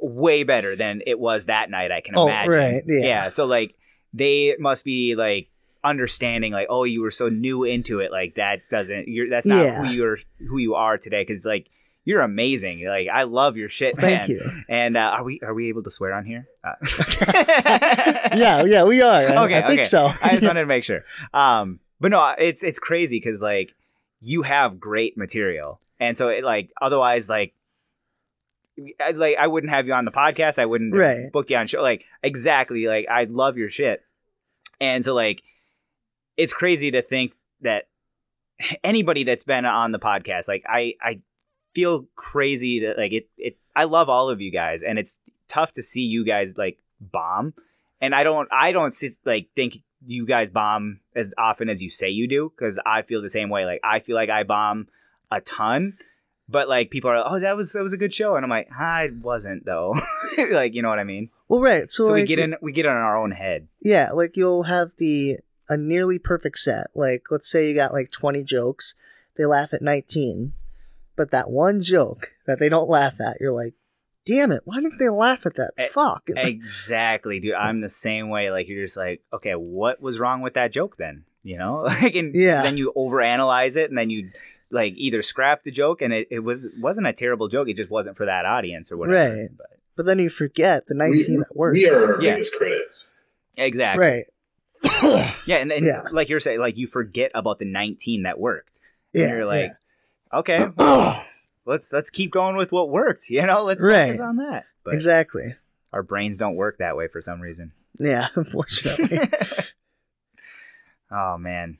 way better than it was that night i can Oh, imagine right, yeah. so like they must be like understanding like oh you were so new into it like that doesn't you're that's not Yeah. who you're who you are today because like you're amazing. Like I love your shit, Thank man. you. And uh, are we are we able to swear on here? Uh, Yeah, yeah, we are. I, okay, I think okay. so. I just wanted to make sure. Um, but no, it's it's crazy because like you have great material, and so it like otherwise like. I, like I wouldn't have you on the podcast. I wouldn't Right. book you on show. Like exactly. Like I love your shit, and so like it's crazy to think that anybody that's been on the podcast, like I I feel crazy to like it. It I love all of you guys, and it's tough to see you guys like bomb and I don't I don't see, like think you guys bomb as often as you say you do because I feel the same way. Like I feel like I bomb a ton, but like people are oh that was that was a good show, and I'm like ah, it wasn't though. like you know what I mean? well, right. So, So, like, we get in we get in our own head. Yeah, like you'll have the a nearly perfect set. Like let's say you got like 20 jokes, they laugh at 19. But that one joke that they don't laugh at, you're like, "Damn it, why didn't they laugh at that?" Eh, Fuck. exactly, dude. I'm the same way. Like you're just like okay, what was wrong with that joke then? You know, like and Yeah. then you overanalyze it, and then you like either scrap the joke and it, it was wasn't a terrible joke it just wasn't for that audience or whatever Right. but But then you forget the 19 we, that worked. we are our Yeah. biggest critic. exactly Right. Yeah, and then Yeah. like you're saying, like you forget about the 19 that worked. And Yeah. you're like, yeah. okay, well, let's let's keep going with what worked. You know, let's Right. focus on that. But exactly. our brains don't work that way for some reason. Yeah, unfortunately. oh man.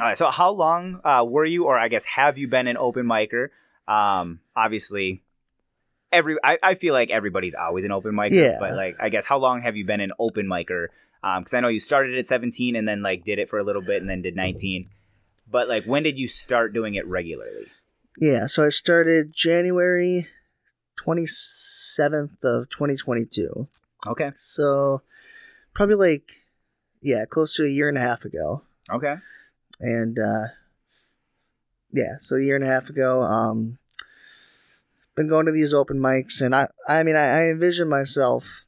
All right. So how long uh, were you, or I guess have you been an open micer? Um, obviously, every I, I feel like everybody's always an open micer. Yeah. But like, I guess how long have you been an open micer? Um, because I know you started at 17 and then like did it for a little bit and then did 19. But like, when did you start doing it regularly? yeah, so I started January 27th of 2022. Okay. So probably like yeah, close to a year and a half ago. Okay. And uh yeah so a year and a half ago um been going to these open mics. And i i mean i, I envision myself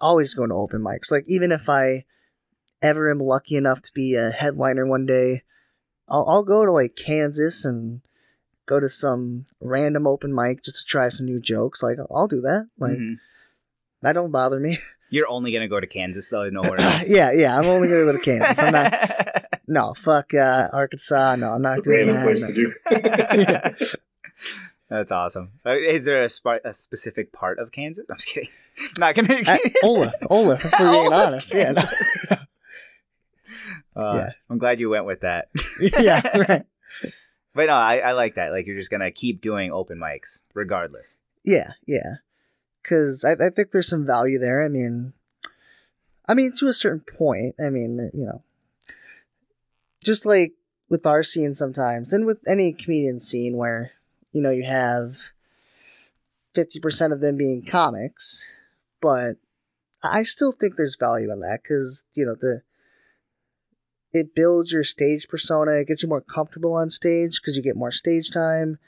always going to open mics. Like even if i ever am lucky enough to be a headliner one day i'll, I'll go to like kansas and go to some random open mic just to try some new jokes. Like i'll do that. Like Mhm. that don't bother me. You're only gonna go to Kansas though, nowhere else. yeah yeah i'm only gonna go to kansas. I'm not no fuck uh arkansas no i'm not A doing random that place no. to do. Yeah. That's awesome. Uh, Is there a, sp- a specific part of Kansas? I'm just kidding. not gonna. Uh, Olaf, Olaf, if we're being Olaf, honest. Yeah, Kansas. Uh, Yeah. I'm glad you went with that. yeah, right. But no, I, I like that. Like you're just gonna keep doing open mics regardless. Yeah, yeah. Because I, I think there's some value there. I mean, I mean, to a certain point. I mean, you know, just like with our scene sometimes, and with any comedian scene where you know you have fifty percent of them being comics, but I still think there's value in that because you know the it builds your stage persona. It gets you more comfortable on stage because you get more stage time,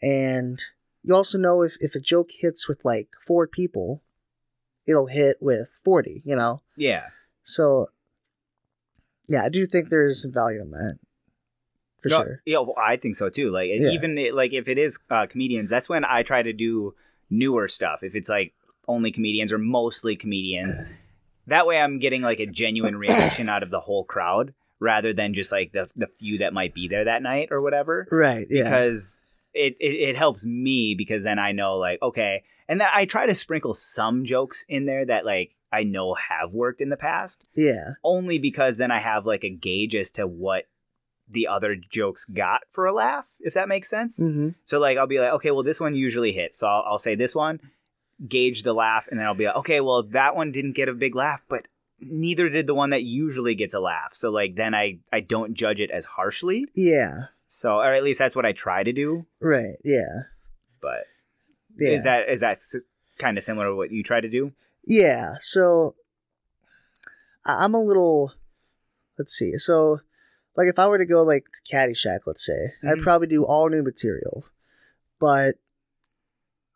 and you also know if if a joke hits with like four people, it'll hit with forty. You know, Yeah. so yeah, I do think there is some value in that for No, sure. Yeah, well, I think so too. Like Yeah. even it, like if it is uh, comedians, that's when I try to do newer stuff. If it's like only comedians or mostly comedians, that way I'm getting like a genuine reaction out of the whole crowd rather than just like the the few that might be there that night or whatever. Right? Yeah. Because it, it it helps me because then I know like okay, and then I try to sprinkle some jokes in there that like I know have worked in the past yeah. only because then I have like a gauge as to what the other jokes got for a laugh, if that makes sense. hmm So like I'll be like, okay, well this one usually hits, so I'll, I'll say this one, gauge the laugh, and then I'll be like, okay, well that one didn't get a big laugh, but neither did the one that usually gets a laugh. So like then I I don't judge it as harshly. Yeah. So or at least that's what I try to do. Right. Yeah. But Yeah. is that is that kind of similar to what you try to do? Yeah, so I'm a little. Let's see. So, like, if I were to go like to Caddyshack, let's say, I'd Mhm. probably do all new material. But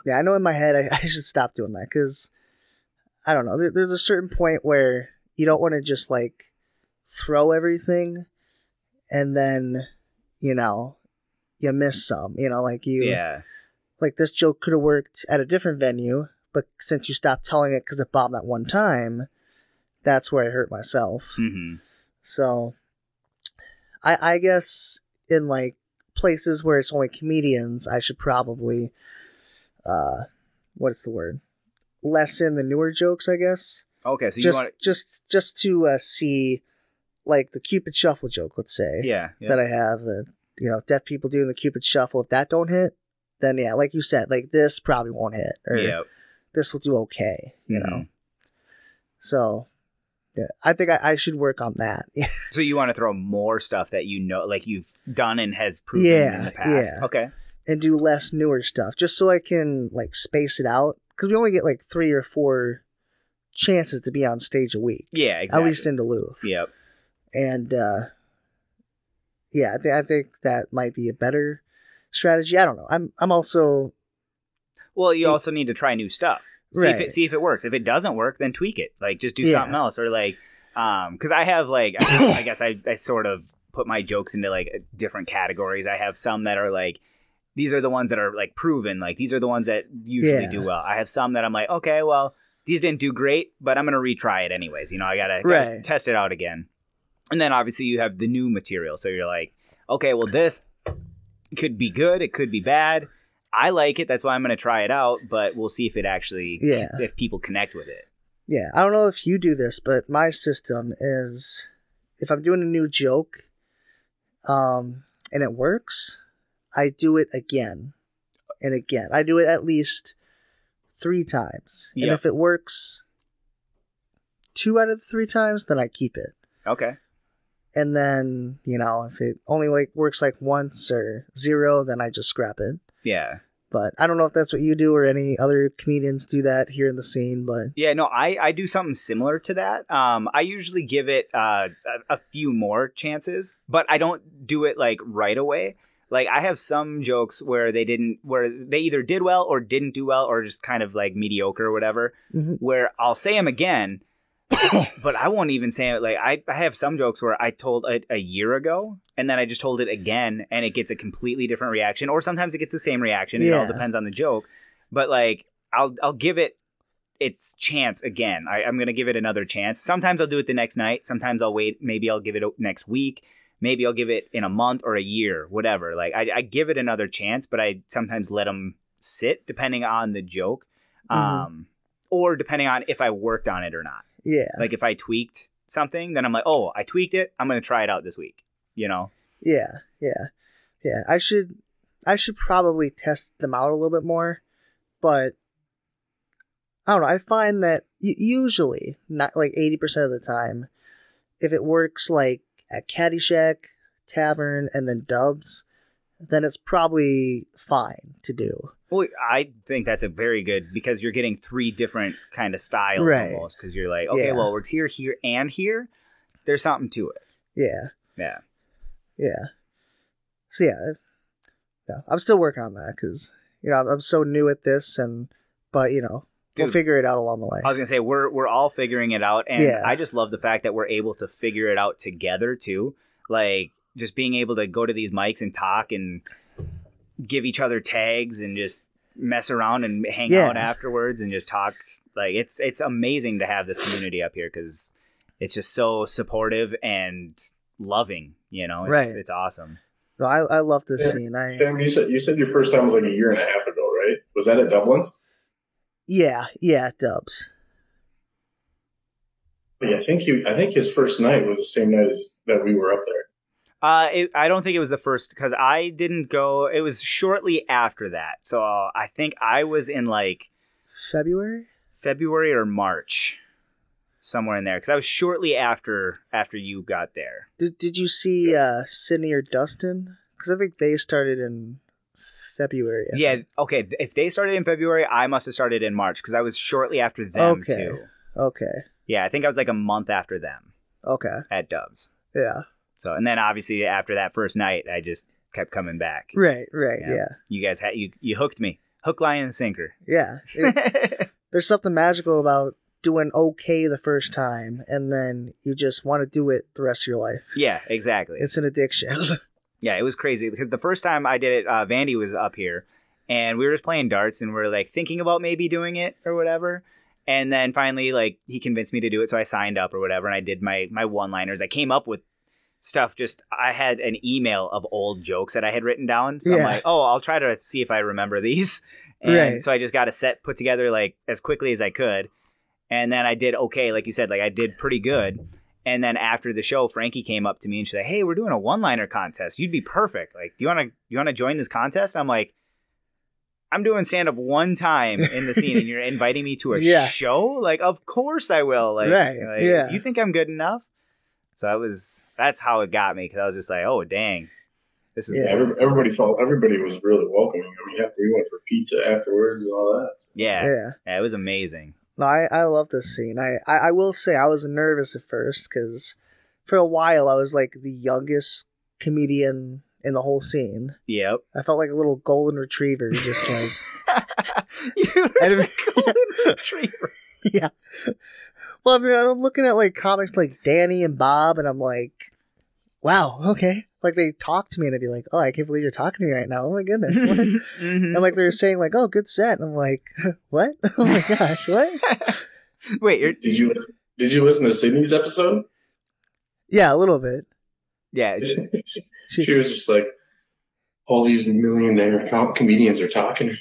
yeah, I know in my head I, I should stop doing that because I don't know. There, there's a certain point where you don't want to just like throw everything, and then you know you miss some. You know, like you Yeah. like this joke could have worked at a different venue, but since you stopped telling it because it bombed that one time, that's where I hurt myself. hmm So, I I guess in like places where it's only comedians, I should probably, uh, what's the word? Lessen the newer jokes, I guess. Okay, so you just want just just to uh, see, like the Cupid Shuffle joke, let's say yeah, yeah. that I have that you know deaf people doing the Cupid Shuffle. If that don't hit, then yeah, like you said, like this probably won't hit, or yeah. This will do okay, you Mhm. know. So, yeah, I think I, I should work on that. So you want to throw more stuff that you know, like you've done and has proven Yeah, in the past. yeah. Okay. and do less newer stuff just so I can like space it out because we only get like three or four chances to be on stage a week, Yeah, exactly. at least in Duluth. Yep. And uh, yeah, I, th- I think that might be a better strategy. I don't know. I'm I'm also Well, you It- also need to try new stuff. See if it see if it works. If it doesn't work, then tweak it. Like just do Yeah. something else, or like, um, because I have like, I, I guess I I sort of put my jokes into like different categories. I have some that are like. These are the ones that are like proven. Like these are the ones that usually Yeah. do well. I have some that I'm like, okay, well, these didn't do great, but I'm gonna retry it anyways. You know, I gotta, gotta test it out again. And then obviously you have the new material. So you're like, okay, well this could be good, it could be bad. I like it, that's why I'm gonna try it out, but we'll see if it actually Yeah. if people connect with it. yeah. I don't know if you do this, but my system is if I'm doing a new joke, um, and it works, I do it again and again. I do it at least three times, and if it works two out of the three times, then I keep it. Okay. and then you know if it only like works like once or zero then i just scrap it Yeah. but i don't know if that's what you do or any other comedians do that here in the scene but Yeah, no, I, I do something similar to that. Um, I usually give it uh, a, a few more chances, but I don't do it like right away. Like I have some jokes where they didn't, where they either did well or didn't do well, or just kind of like mediocre or whatever. Mhm. Where I'll say them again, but I won't even say it. Like I, I have some jokes where I told it a year ago, and then I just told it again, and it gets a completely different reaction, or sometimes it gets the same reaction. It all depends on the joke. But like I'll I'll give it its chance again. I, I'm gonna give it another chance. Sometimes I'll do it the next night. Sometimes I'll wait. Maybe I'll give it next week. Maybe I'll give it in a month or a year, whatever. Like I, I give it another chance, but I sometimes let them sit depending on the joke, Mhm. um, or depending on if I worked on it or not. Yeah Like if I tweaked something, then I'm like, oh, I tweaked it. I'm gonna try it out this week. You know? yeah yeah yeah i should i should probably test them out a little bit more but i don't know i find that usually not like 80% of the time if it works like at caddyshack tavern and then dubs then it's probably fine to do Well, I think that's a very good because you're getting three different kind of styles Right. almost. Because you're like, okay, Yeah. well, it works here, here, and here. There's something to it. yeah Yeah. Yeah. So yeah, if- yeah, I'm still working on that because you know I'm, I'm so new at this, and but you know we'll Dude. figure it out along the way. I was gonna say we're we're all figuring it out, and Yeah. I just love the fact that we're able to figure it out together too. Like just being able to go to these mics and talk and give each other tags and just mess around and hang Yeah. out afterwards and just talk. Like it's it's amazing to have this community up here because it's just so supportive and loving. You know, it's, Right. It's awesome. No, I I love this Yeah. scene. I Sam, you said you said your first time was like a year and a half ago, right? Was that at Dublin's? yeah yeah Dubs. Yeah, I think he. I think his first night was the same night as that we were up there. Uh, it, I don't think it was the first because I didn't go. It was shortly after that, so I think I was in like February. February or March, somewhere in there. Because I was shortly after after you got there. Did Did you see uh Sydney or Dustin? Because I think they started in February. I Yeah. think. Okay. If they started in February, I must have started in March because I was shortly after them Okay. too. Okay. Yeah, I think I was like a month after them Okay. at Dubs. Yeah. So and then obviously after that first night, I just kept coming back. Right. Right. Yeah. Yeah. You guys had you you hooked me, hook, line, and sinker. Yeah. It- there's something magical about doing okay the first time, and then you just want to do it the rest of your life. yeah, exactly. It's an addiction. Yeah, it was crazy because the first time I did it, uh, Vandy was up here, and we were just playing darts, and we are like thinking about maybe doing it or whatever. And then finally, like he convinced me to do it, so I signed up or whatever, and I did my my one liners. I came up with stuff. Just I had an email of old jokes that I had written down, so I'm like, oh, I'll try to see if I remember these. And Right. so I just got a set put together like as quickly as I could, and then I did okay, like you said, like I did pretty good. And then after the show, Frankie came up to me and she's like, "Hey, we're doing a one-liner contest. You'd be perfect. Like, do you want to you want to join this contest?" And I'm like, "I'm doing stand-up one time in the scene, and you're inviting me to a Yeah. show? Like, of course I will. Like, Right, like, yeah. You think I'm good enough?" So that was that's how it got me because I was just like, "Oh, dang, this is Yeah. this Every, everybody felt everybody was really welcoming. I mean, we went for pizza afterwards and all that. yeah, Yeah. yeah, it was amazing." No, I, I love this scene. I, I, I will say I was nervous at first because for a while I was like the youngest comedian in the whole scene. Yep. I felt like a little golden retriever, just like you were And- golden retriever. yeah. Well, I mean, I'm looking at like comics like Danny and Bob, and I'm like, wow, okay. Like they talk to me, and I'd be like, oh, I can't believe you're talking to me right now. Oh my goodness. What? Mhm. and like they're saying like, oh, good set. And I'm like, what? Oh my gosh, what? Wait, you're, Did you listen, did you listen to Sydney's episode? Yeah, a little bit. yeah, she was just like, all these millionaire com- comedians are talking.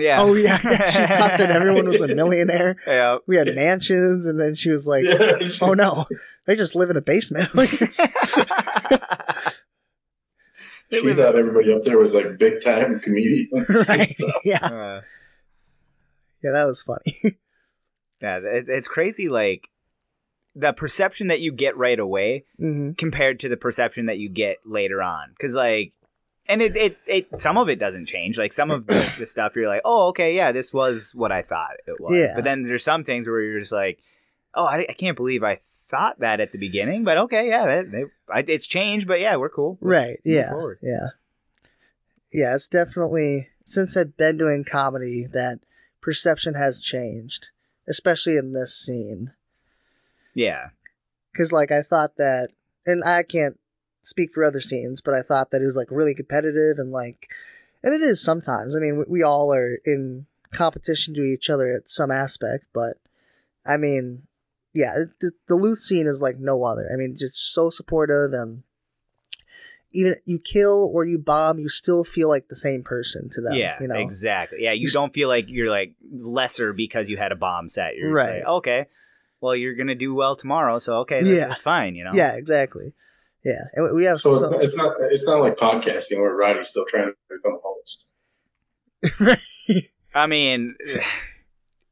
Yeah. Oh yeah, yeah. She thought that everyone was a millionaire. Yeah. We had mansions, and then she was like, "Oh no, they just live in a basement." Like, She thought everybody up there was like big time comedians. right? stuff. Yeah, Uh, yeah, that was funny. yeah, it, it's crazy. Like the perception that you get right away hmm compared to the perception that you get later on, because like, and it, it it some of it doesn't change. Like some of the, the stuff you're like, oh, okay, yeah, this was what I thought it was. Yeah. But then there's some things where you're just like, oh, I, I can't believe I thought that at the beginning. But okay, yeah, that, they, I, it's changed. But yeah, we're cool. Right? Yeah, forward. yeah, yeah. It's definitely since I've been doing comedy that perception has changed, especially in this scene. Yeah. because like I thought that, and I can't speak for other scenes, but I thought that it was like really competitive and like, and it is sometimes. I mean, we, we all are in competition to each other at some aspect, but I mean, yeah, the, Duluth scene is like no other. I mean, just so supportive and. Even you kill or you bomb, you still feel like the same person to them. yeah, you know, exactly. Yeah, you don't feel like you're like lesser because you had a bomb set. You're Right. like, okay, well, you're gonna do well tomorrow, so okay, that's, Yeah. that's fine. You know. yeah, exactly, yeah, and we have So so, it's not it's not like podcasting where Roddy's still trying to become a host. I mean,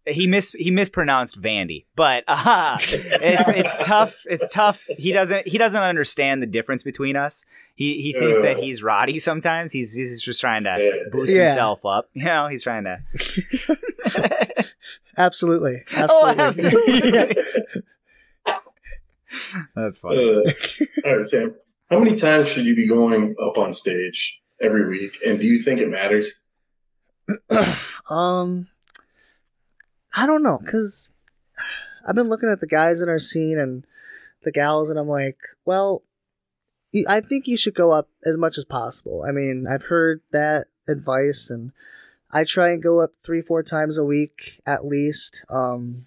he mis he mispronounced Vandy, but uh, it's it's tough. It's tough. He doesn't he doesn't understand the difference between us. He he thinks that he's Roddy. Sometimes he's he's just trying to Yeah. boost Yeah. himself up. You know, he's trying to. absolutely, absolutely, Oh, absolutely. Yeah. That's funny. Uh, all right, Sam. How many times should you be going up on stage every week? And do you think it matters? Um, I don't know, cause I've been looking at the guys in our scene and the gals, and I'm like, well, I think you should go up as much as possible. I mean, I've heard that advice, and I try and go up three, four times a week at least. Um,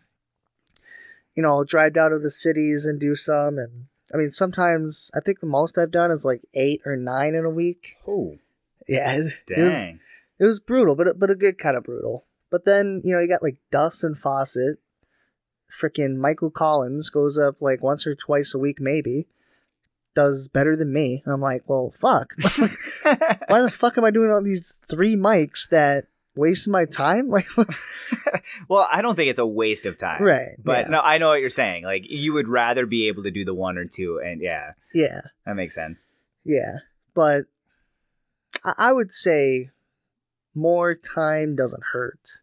you know, I'll drive down to the cities and do some, and I mean, sometimes I think the most I've done is like eight or nine in a week. Oh, Yeah, it, it was dang. it was brutal, but but a good kind of brutal. But then you know you got like Dustin Fawcett, freaking Michael Collins goes up like once or twice a week maybe, does better than me. And I'm like, well, fuck. Why the fuck am I doing all these three mics that wasting my time? Like, well, I don't think it's a waste of time. right? But yeah, no, I know what you're saying. Like you would rather be able to do the one or two, and yeah, yeah, that makes sense. yeah. But I, I would say more time doesn't hurt.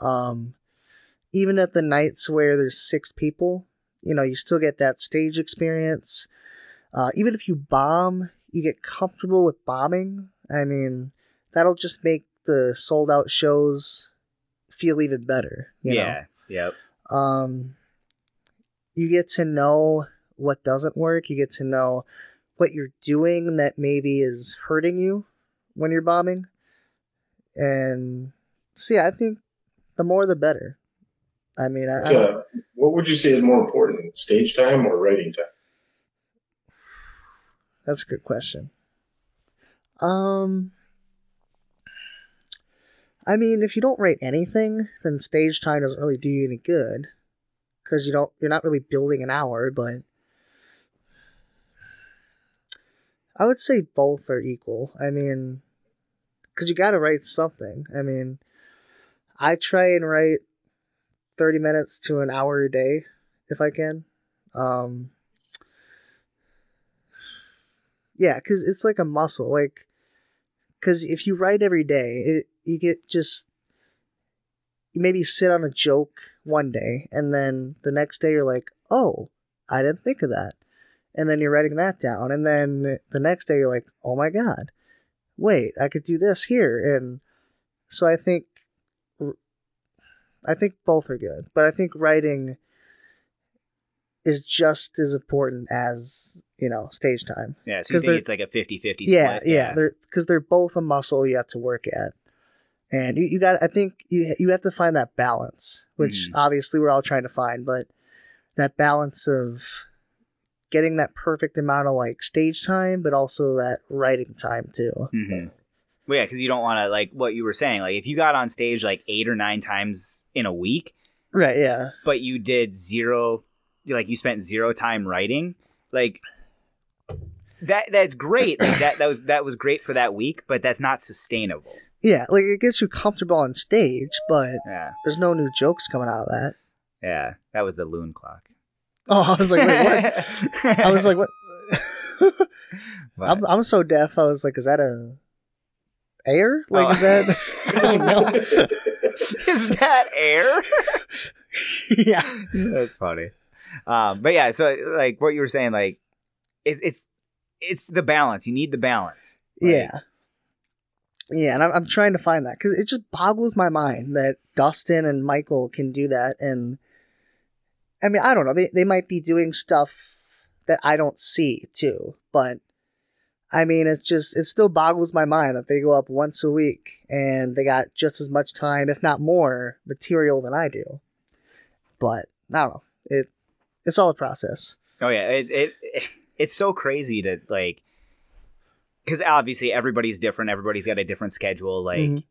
Um, even at the nights where there's six people, you know, you still get that stage experience. Uh, even if you bomb, you get comfortable with bombing. I mean, that'll just make the sold out shows feel even better. You yeah. Yep. Um, you get to know what doesn't work. You get to know what you're doing that maybe is hurting you when you're bombing. And see, I think the more the better. I mean, I, I Uh, what would you say is more important, stage time or writing time? That's a good question. Um, I mean, if you don't write anything, then stage time doesn't really do you any good, because you don't. You're not really building an hour, but I would say both are equal. I mean, because you got to write something. I mean, I try and write thirty minutes to an hour a day if I can. Um, yeah, because it's like a muscle. Like, because if you write every day, it you get just you maybe sit on a joke one day, and then the next day you're like, oh, I didn't think of that, and then you're writing that down, and then the next day you're like, oh my god, wait, I could do this here, and so I think. I think both are good, but I think writing is just as important as you know stage time. Yeah, so you think it's like a 50-50 Yeah, split? yeah, they're because they're both a muscle you have to work at, and you, you got. I think you you have to find that balance, which Mhm. obviously we're all trying to find, but that balance of getting that perfect amount of like stage time, but also that writing time too. Mm-hmm. Well, yeah, because you don't want to like what you were saying. Like if you got on stage like eight or nine times in a week, Right? Yeah. but you did zero, like you spent zero time writing, like that. That's great. Like that. That was that was great for that week, but that's not sustainable. Yeah, like it gets you comfortable on stage, but Yeah, there's no new jokes coming out of that. yeah. That was the loon clock. Oh, I was like, wait, what? I was like, what? I'm, I'm so deaf. I was like, is that a air? Like, Oh. is that? I don't is that air? yeah. That's funny. Um, but yeah, so like what you were saying, like it's it's it's the balance. You need the balance. Like, Yeah. Yeah, and I'm, I'm trying to find that because it just boggles my mind that Dustin and Michael can do that. And I mean, I don't know. They, they might be doing stuff that I don't see too. But I mean, it's just, it still boggles my mind that they go up once a week and they got just as much time, if not more, material than I do. But I don't know. It, it's all a process. Oh yeah, it, it it's so crazy to like because obviously everybody's different. Everybody's got a different schedule. Like, Mhm.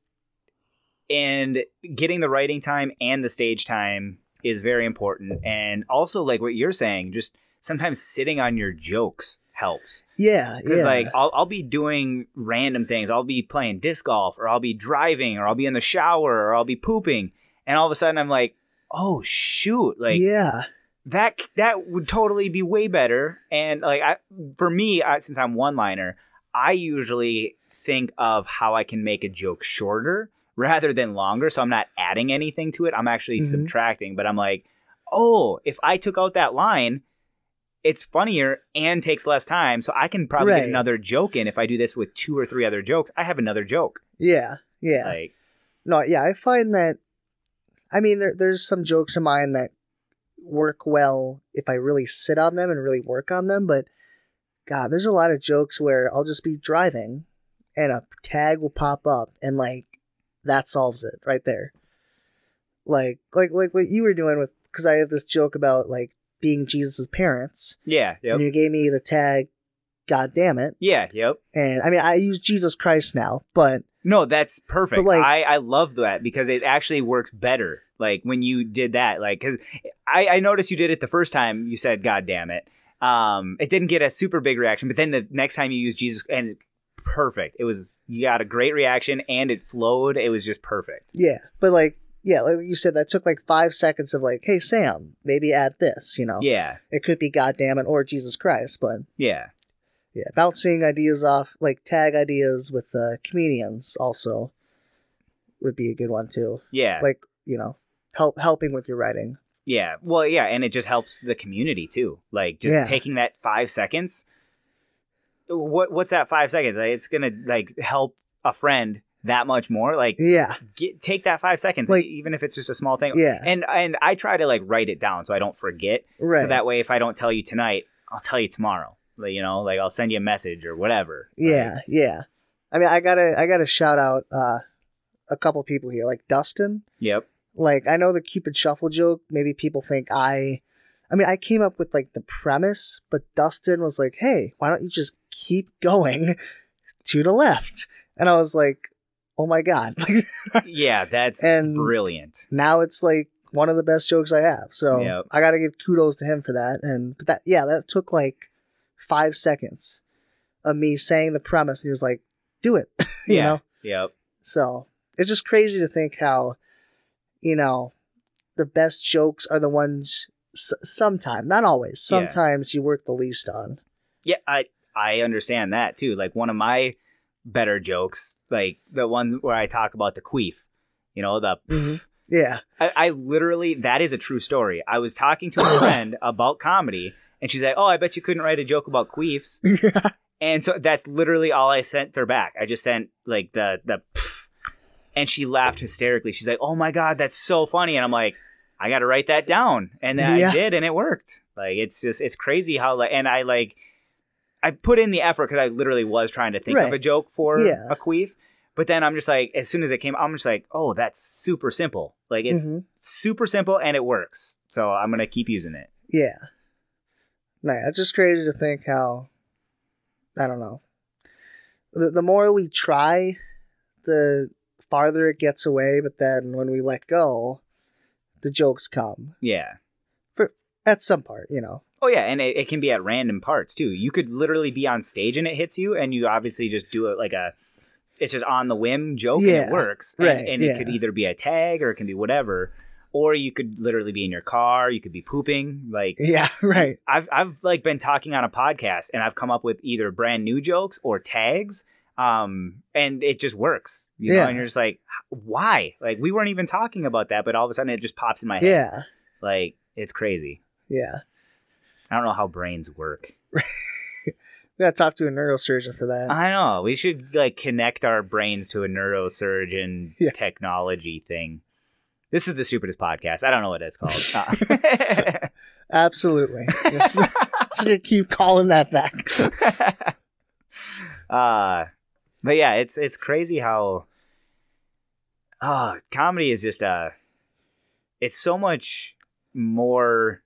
and getting the writing time and the stage time is very important. And also, like what you're saying, just sometimes sitting on your jokes helps. Yeah. Because yeah. like I'll I'll be doing random things. I'll be playing disc golf, or I'll be driving, or I'll be in the shower, or I'll be pooping, and all of a sudden I'm like, oh shoot, like yeah. that that would totally be way better. And like I, for me, I, since I'm one liner, I usually think of how I can make a joke shorter rather than longer. So I'm not adding anything to it. I'm actually Mhm. subtracting. But I'm like, oh, if I took out that line. It's funnier and takes less time, so I can probably Right. get another joke in if I do this with two or three other jokes. I have another joke. Yeah. Yeah. Like, No, yeah, I find that. I mean, there, there's some jokes of mine that work well if I really sit on them and really work on them, but God, there's a lot of jokes where I'll just be driving and a tag will pop up and like that solves it right there. Like, like, like what you were doing with, because I have this joke about like being Jesus' parents, yeah, yep, and you gave me the tag, God damn it. yeah, yep. And I mean, I use Jesus Christ now, but No, that's perfect. But, like- I, I love that because it actually works better. Like when you did that, like because I, I noticed you did it the first time you said "God damn it." Um, it didn't get a super big reaction, but then the next time you use Jesus and perfect. It was you got a great reaction and it flowed. It was just perfect. Yeah, but like, yeah, like you said, that took like five seconds of like, hey Sam, maybe add this. You know, Yeah, it could be goddamn it or Jesus Christ, but yeah, yeah, bouncing ideas off like tag ideas with uh, comedians also would be a good one too. yeah, Like you know, help helping with your writing. Yeah. Well, yeah, and it just helps the community too. Like just Yeah. taking that five seconds. What what's that five seconds? Like, it's gonna like help a friend that much more. Like Yeah, get take that five seconds, Like- even if it's just a small thing. Yeah. And and I try to like write it down so I don't forget. right. So that way, if I don't tell you tonight, I'll tell you tomorrow. Like, you know, like I'll send you a message or whatever. Yeah, yeah. I mean, I gotta, I gotta shout out uh, a couple people here, like Dustin. Yep. Like, I know the Cupid Shuffle joke. Maybe people think I, I mean, I came up with like the premise, but Dustin was like, "Hey, why don't you just keep going to the left?" And I was like, "Oh my god!" Yeah, that's And- brilliant. now it's like one of the best jokes I have. So Yep. I gotta give kudos to him for that. And but that, yeah, that took like five seconds of me saying the premise, and he was like, "Do it," you yeah. know. Yep. So it's just crazy to think how, you know, the best jokes are the ones. S- sometimes, not always. Yeah. Sometimes you work the least on. Yeah, I I understand that too. Like one of my better jokes, like the one where I talk about the queef. You know, the Mhm. Yeah, I, I literally that is a true story. I was talking to a friend about comedy, and she's like, "Oh, I bet you couldn't write a joke about queefs." and so that's literally all I sent her back. I just sent like the the, pff, and she laughed hysterically. She's like, "Oh my god, that's so funny!" And I'm like, "I got to write that down," and then Yeah. I did, and it worked. Like it's just it's crazy how like, and I like I put in the effort because I literally was trying to think of a joke for Yeah. a queef. But then I'm just like, as soon as it came, I'm just like, oh, that's super simple. Like it's Mhm. super simple and it works. So I'm gonna keep using it. yeah. No, it's just crazy to think how. I don't know. The the more we try, the farther it gets away. But then when we let go, the jokes come Yeah. For at some part. You know. Oh yeah, and it, it can be at random parts too. You could literally be on stage and it hits you, and you obviously just do it like a, it's just on the whim joke and Yeah, it works. And, right, and yeah. it could either be a tag or it can be whatever, or you could literally be in your car. You could be pooping. Like Yeah. Right. I've I've like been talking on a podcast and I've come up with either brand new jokes or tags. Um, and it just works. You Yeah. know, and you're just like, why? Like we weren't even talking about that, but all of a sudden it just pops in my head. Yeah. Like it's crazy. Yeah. I don't know how brains work. We gotta talk to a neurosurgeon for that. I know. We should like connect our brains to a neurosurgeon Yeah. technology thing. This is the stupidest podcast. I don't know what it's called. Uh, Absolutely. Just keep calling that back. uh but yeah, it's it's crazy how uh comedy is just uh it's so much more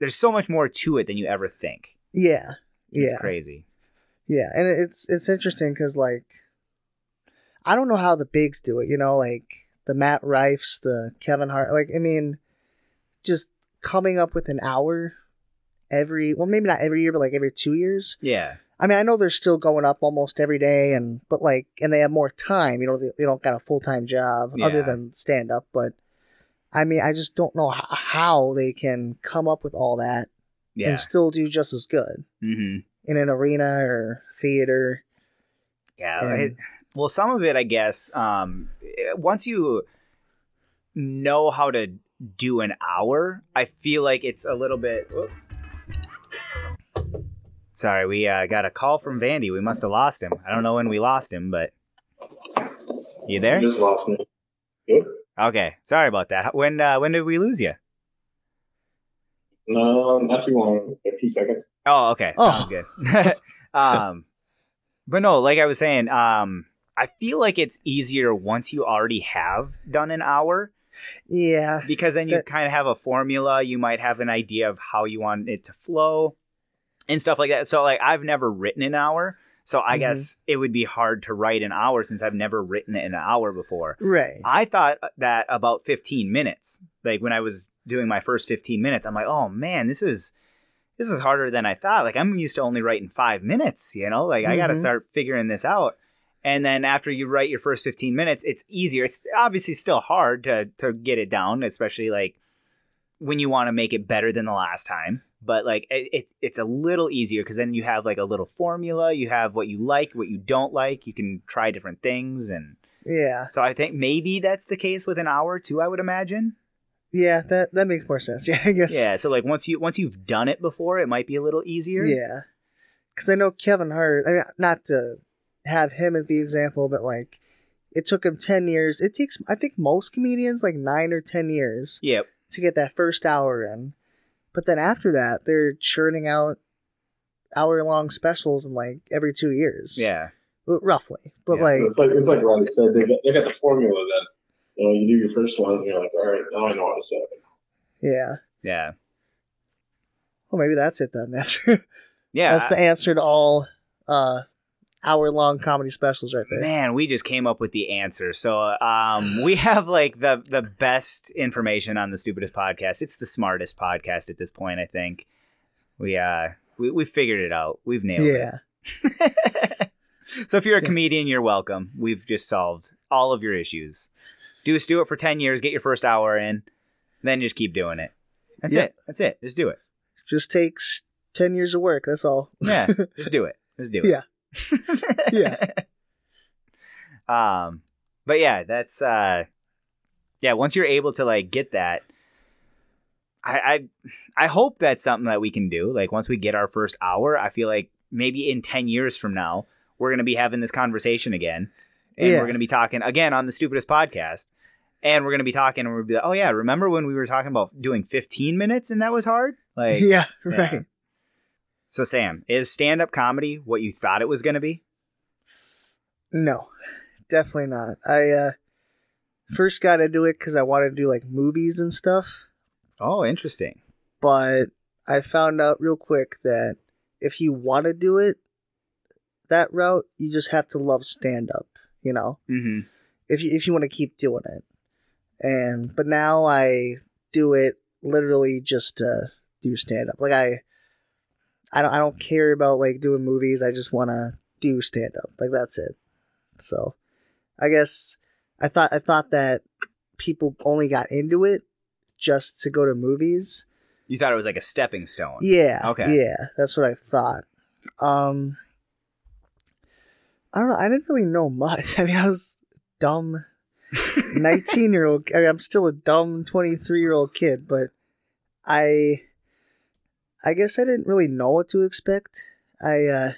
there's so much more to it than you ever think. Yeah. It's Yeah. crazy. Yeah, and it's it's interesting because like I don't know how the bigs do it. You know, like the Matt Rifes, the Kevin Hart. Like I mean, just coming up with an hour every well, maybe not every year, but like every two years. Yeah. I mean, I know they're still going up almost every day, and but like, and they have more time. You know, they, they don't got a full time job other than stand up. But I mean, I just don't know h- how they can come up with all that Yeah. and still do just as good hmm in an arena or theater. Yeah. And- it- well, some of it, I guess, um, once you know how to do an hour, I feel like it's a little bit. whoop. Sorry, we uh, got a call from Vandy. We must have lost him. I don't know when we lost him, but you there? Just lost me. Good. Okay, sorry about that. When uh, when did we lose you? No, not too long. A few seconds. Oh, okay. Oh. Sounds good. um, but no, like I was saying, um, I feel like it's easier once you already have done an hour Yeah, because then you That- kind of have a formula. You might have an idea of how you want it to flow and stuff like that. So, like, I've never written an hour. So I Mhm. guess it would be hard to write an hour since I've never written an hour before. right. I thought that about 15 minutes. Like when I was doing my first 15 minutes, I'm like, "Oh man, this is this is harder than I thought. Like I'm used to only writing 5 minutes, you know? Like I got to start figuring this out." And then after you write your first 15 minutes, it's easier. It's obviously still hard to to get it down, especially like when you want to make it better than the last time. But like it, it it's a little easier because then you have like a little formula. You have what you like, what you don't like. You can try different things and Yeah, so I think maybe that's the case with an hour too. I would imagine. yeah. That that makes more sense. Yeah, I guess. Yeah. So like once you once you've done it before, it might be a little easier. Yeah, because I know Kevin Hart. I mean, not to have him as the example, but like, it took him ten years. It takes, I think, most comedians like nine or ten years Yep. to get that first hour in. But then after that, they're churning out hour long specials in like every two years. Yeah. Roughly. But Yeah. like, It's like it's like Ronnie said. They got they got the formula that you know you do your first one and you're like, all right, now I know how to set it. yeah. Yeah. Well, maybe that's it then. That's Yeah. that's the answer to all uh, hour long comedy specials right there. Man, we just came up with the answer. So um, we have like the the best information on the stupidest podcast. It's the smartest podcast at this point, I think. We uh we we figured it out. We've nailed Yeah. it. so if you're a Yeah. comedian, you're welcome. We've just solved all of your issues. Do do it for ten years, get your first hour in, then just keep doing it. That's Yeah. it. That's it. Just do it. Just takes 10 years of work. That's all. Yeah. just do it. Just do it. Yeah. Yeah. um but yeah that's uh yeah once you're able to like get that I, I i hope that's something that we can do like once we get our first hour i feel like maybe in 10 years from now we're going to be having this conversation again and Yeah. we're going to be talking again on the stupidest podcast and we're going to be talking and we'll be like oh yeah remember when we were talking about doing 15 minutes and that was hard like yeah, yeah. So sam is stand-up comedy what you thought it was going to be No, definitely not. I uh, first got into it because I wanted to do like movies and stuff, oh interesting but I found out real quick that if you want to do it that route, you just have to love stand up. You know, mm-hmm if you if you want to keep doing it, and but now I do it literally just to do stand up. Like I, I don't I don't care about like doing movies. I just want to do stand up. Like that's it. So, I guess I thought I thought that people only got into it just to go to movies. You thought it was like a stepping stone. Yeah. Okay. Yeah, that's what I thought. Um, I don't know. I didn't really know much. I mean, I was dumb, nineteen year old. I mean, I'm still a dumb twenty three year old kid, but I, I guess I didn't really know what to expect. I, uh,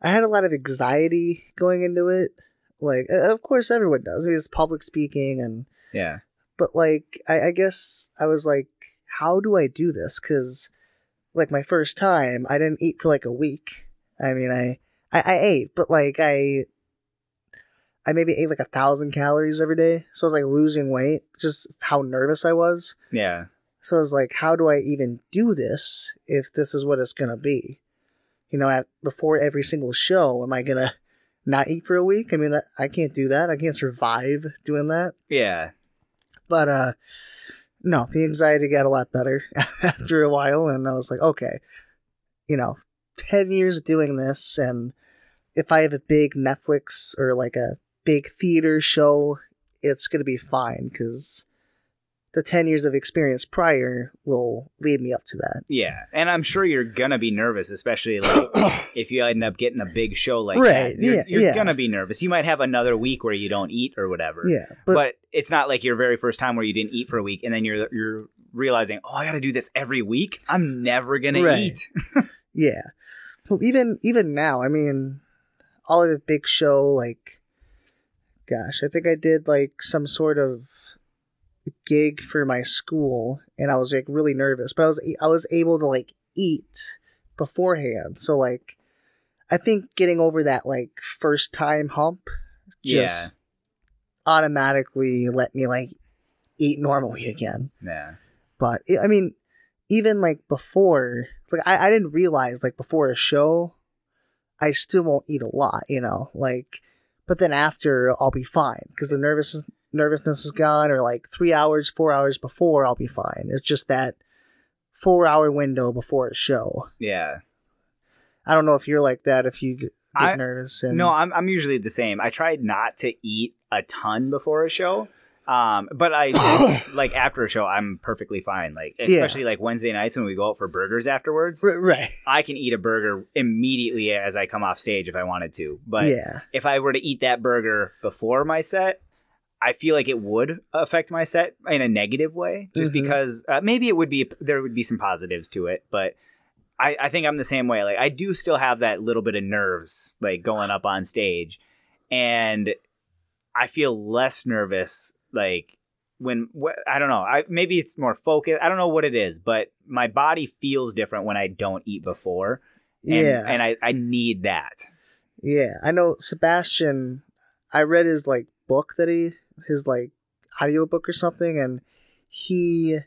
I had a lot of anxiety going into it. Like, of course, everyone does. I mean, it's public speaking and Yeah. but like I, I guess I was like, how do I do this? Because like my first time, I didn't eat for like a week. I mean, I I, I ate, but like I I maybe ate like a thousand calories every day, so I was like losing weight, just how nervous I was. Yeah. So I was like, how do I even do this if this is what it's gonna be? You know, at, before every single show, am I gonna not eat for a week? I mean, that, I can't do that. I can't survive doing that. Yeah. But uh no, the anxiety got a lot better after a while and I was like, okay, you know, 10 years doing this and if I have a big Netflix or like a big theater show, it's going to be fine cuz the 10 years of experience prior will lead me up to that. Yeah. And I'm sure you're gonna be nervous, especially like if you end up getting a big show like Right, that. You're, yeah, you're yeah. gonna be nervous. You might have another week where you don't eat or whatever. Yeah, But, but, it's not like your very first time where you didn't eat for a week and then you're you're realizing, oh, I got to do this every week. I'm never gonna eat. yeah. Well, even even now, I mean, all of the big show like gosh, I think I did like some sort of gig for my school and I was like really nervous, but I was I was able to like eat beforehand. So like I think getting over that like first time hump just automatically let me like eat normally again. Yeah. But I mean, even like before, like I, I didn't realize like before a show, I still won't eat a lot, you know, like, but then after I'll be fine because the nervous nervousness is gone, or like three hours, four hours before I'll be fine. It's just that four hour window before a show. Yeah. I don't know if you're like that. If you get I- nervous and No, I'm I'm usually the same. I tried not to eat a ton before a show. Um, but I like after a show, I'm perfectly fine. Like especially like Wednesday nights when we go out for burgers afterwards, R- right, I can eat a burger immediately as I come off stage if I wanted to. But yeah, if I were to eat that burger before my set, I feel like it would affect my set in a negative way, just Mhm. because uh, maybe it would be there would be some positives to it, but I, I think I'm the same way. Like I do still have that little bit of nerves, like going up on stage, and I feel less nervous, like when wh- I don't know. I maybe it's more focused. I don't know what it is, but my body feels different when I don't eat before. And, Yeah. and I, I need that. Yeah, I know Sebastian. I read his like book that he his like audiobook or something, and he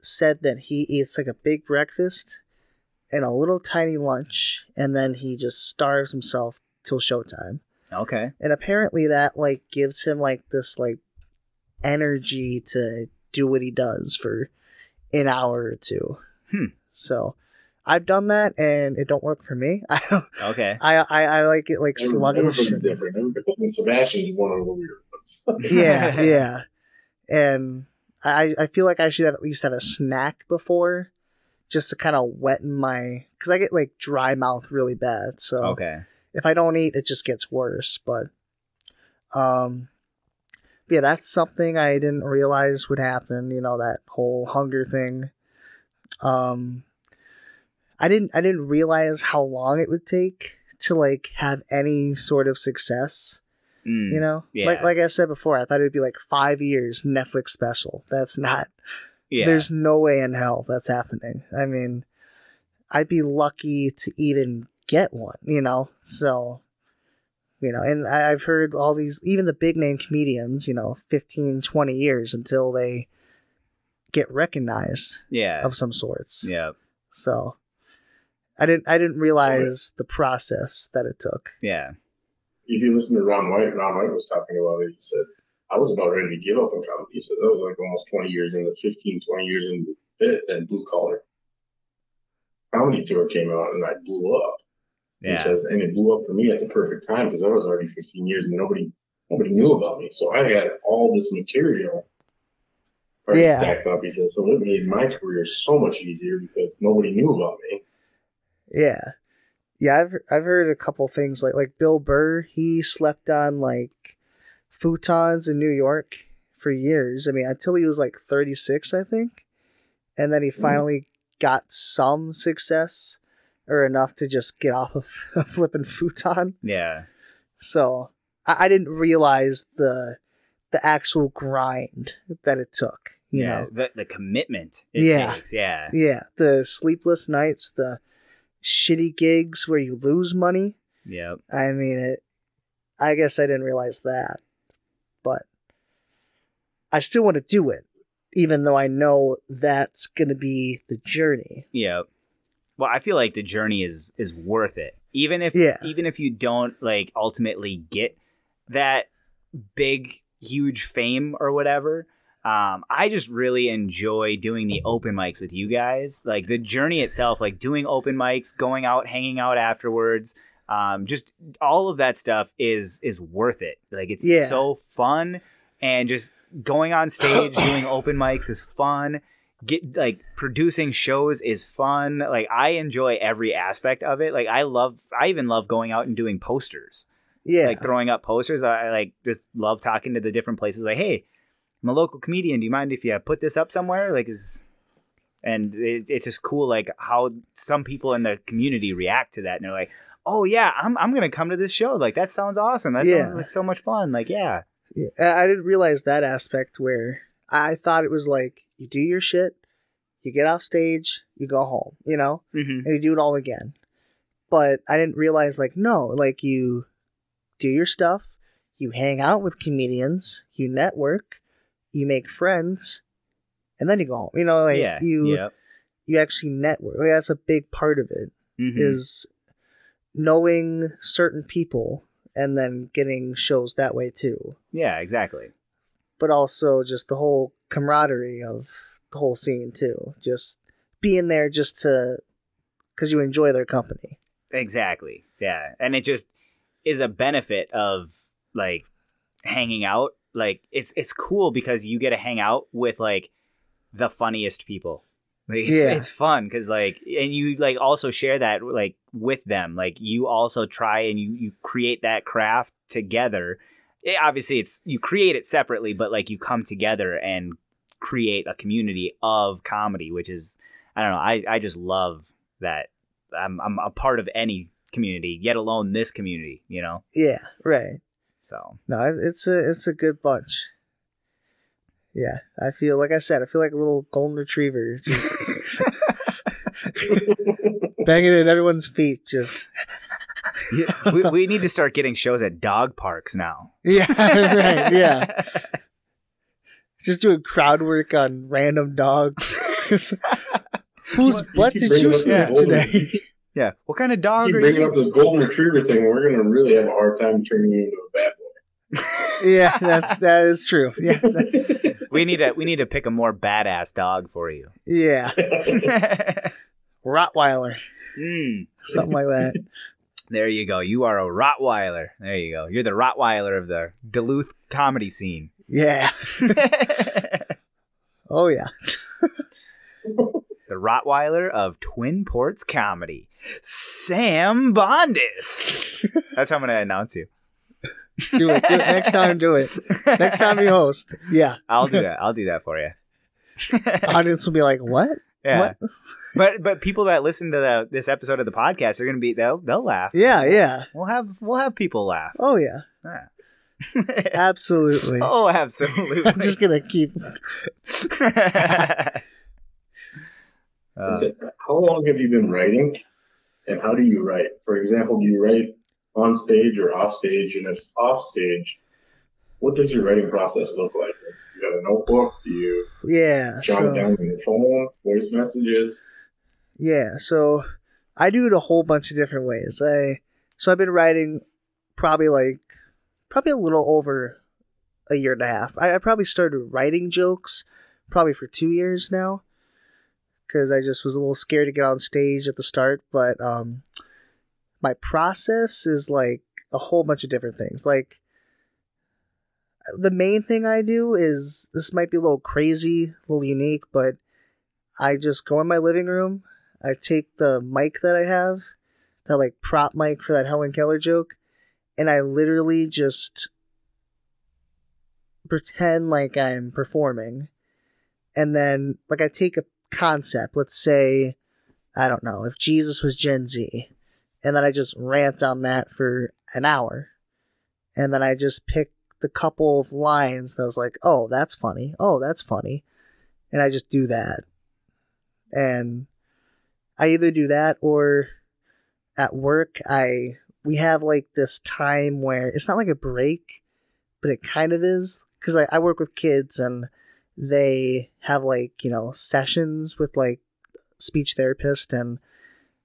said that he eats like a big breakfast and a little tiny lunch, and then he just starves himself till showtime. Okay. And apparently that like gives him like this like energy to do what he does for an hour or two. Hmm. So I've done that and it don't work for me. I don't Okay. I, I, I like it like sluggish. Everybody's different. And Sebastian's one of the weird yeah, yeah. And I, I feel like I should have at least have a snack before, just to kind of wetten my, because I get like dry mouth really bad. So Okay. if I don't eat, it just gets worse. But, um, yeah, that's something I didn't realize would happen. You know that whole hunger thing. Um, I didn't I didn't realize how long it would take to like have any sort of success. Mm. You know, Yeah. like like I said before, I thought it'd be like five years Netflix special. That's not. Yeah. There's no way in hell that's happening. I mean, I'd be lucky to even get one. You know, so you know, and I, I've heard all these, even the big name comedians, you know, 15, 20 years until they get recognized yeah. of some sorts. Yeah. So I didn't I didn't realize the process that it took. Yeah. If you listen to Ron White, Ron White was talking about it. He said, I was about ready to give up on comedy. He said, that was like almost 20 years into 15, 20 years into it, then Blue Collar. Comedy Tour came out and I blew up. Yeah. He says, and it blew up for me at the perfect time because I was already 15 years and nobody nobody knew about me. So I had all this material already Yeah. stacked up. He said, so it made my career so much easier because nobody knew about me. Yeah. Yeah, I've I've heard a couple things like like Bill Burr, he slept on like futons in New York for years. I mean, until he was like 36, I think. And then he hmm. finally got some success or enough to just get off of a flipping futon. Yeah. So, I, I didn't realize the the actual grind that it took, you yeah. know. The the commitment it Yeah. takes. Yeah. Yeah, the sleepless nights, the shitty gigs where you lose money. Yep. I mean, it. I guess I didn't realize that, but I still want to do it, even though I know that's going to be the journey. Yep. Well, I feel like the journey is is worth it. Even if Yeah. even if you don't like ultimately get that big huge fame or whatever. Um, I just really enjoy doing the open mics with you guys. Like the journey itself, like doing open mics, going out, hanging out afterwards. Um, just all of that stuff is is worth it. Like it's Yeah. so fun, and just going on stage doing open mics is fun. Get like producing shows is fun. Like I enjoy every aspect of it. Like I love. I even love going out and doing posters Yeah, like throwing up posters. I, I like just love talking to the different places. Like, hey, I'm a local comedian. Do you mind if you put this up somewhere? Like, is and it, it's just cool, like how some people in the community react to that, and they're like, "Oh yeah, I'm I'm gonna come to this show. Like that sounds awesome. That Yeah. sounds like so much fun. Like, yeah, Yeah, I didn't realize that aspect where I thought it was like you do your shit, you get off stage, you go home, you know, mm-hmm. and you do it all again. But I didn't realize like no, like you do your stuff, you hang out with comedians, you network, you make friends, and then you go home. You know, like yeah, you yep. you actually network. Like that's a big part of it Mhm. is knowing certain people and then getting shows that way too. yeah, exactly. But also just the whole camaraderie of the whole scene too. Just being there just to because you enjoy their company. Exactly. Yeah. And it just is a benefit of like hanging out. Like it's it's cool because you get to hang out with like the funniest people. Like it's, Yeah. it's fun cuz like and you like also share that like with them. Like you also try and you you create that craft together. It, obviously it's you create it separately but like you come together and create a community of comedy which is I don't know. I I just love that I'm I'm a part of any community, yet alone this community, you know. Yeah, right. So No, it's a it's a good bunch. Yeah, I feel like I said, I feel like a little golden retriever. Just banging it at everyone's feet. Just Yeah, we, we need to start getting shows at dog parks now. yeah, right, yeah. Just doing crowd work on random dogs. Whose butt did you up sniff today? Yeah. What kind of dog Keep are bringing you? up this golden retriever thing. We're gonna really have a hard time turning you into a bad boy. Yeah, that's that is true. Yes, We need to we need to pick a more badass dog for you. yeah, Rottweiler, mm, something like that. there you go. You are a Rottweiler. There you go. You're the Rottweiler of the Duluth comedy scene. Yeah. Oh yeah. the Rottweiler of Twin Ports comedy, Sam Bondhus. That's how I'm going to announce you. Do it. Do it. Next time, do it. Next time you host. Yeah. I'll do that. I'll do that for you. Audience will be like, what? Yeah. What? But but people that listen to the, this episode of the podcast are going to be they'll they'll laugh. Yeah, yeah. We'll have we'll have people laugh. Oh yeah. Yeah. Absolutely. oh, absolutely. I'm just gonna keep Uh, Is it- how long have you been writing, and how do you write? For example, do you write on stage or off stage? And it's off stage, what does your writing process look like? You got a notebook? Do you Yeah. jot So it down on your phone? Voice messages? yeah, so I do it a whole bunch of different ways. I so I've been writing probably like probably a little over a year and a half. I, I probably started writing jokes probably for two years now. Cause I just was a little scared to get on stage at the start, but um my process is like a whole bunch of different things. Like the main thing I do is this might be a little crazy, a little unique, but I just go in my living room. I take the mic that I have, that like prop mic for that Helen Keller joke, and I literally just pretend like I'm performing. And then, like, I take a concept. Let's say, I don't know, if Jesus was Gen Z, and then I just rant on that for an hour. And then I just pick the couple of lines that was like, oh, that's funny. Oh, that's funny. And I just do that. And I either do that or at work, I, we have like this time where it's not like a break, but it kind of is. Cause I, I work with kids and they have like, you know, sessions with like speech therapist and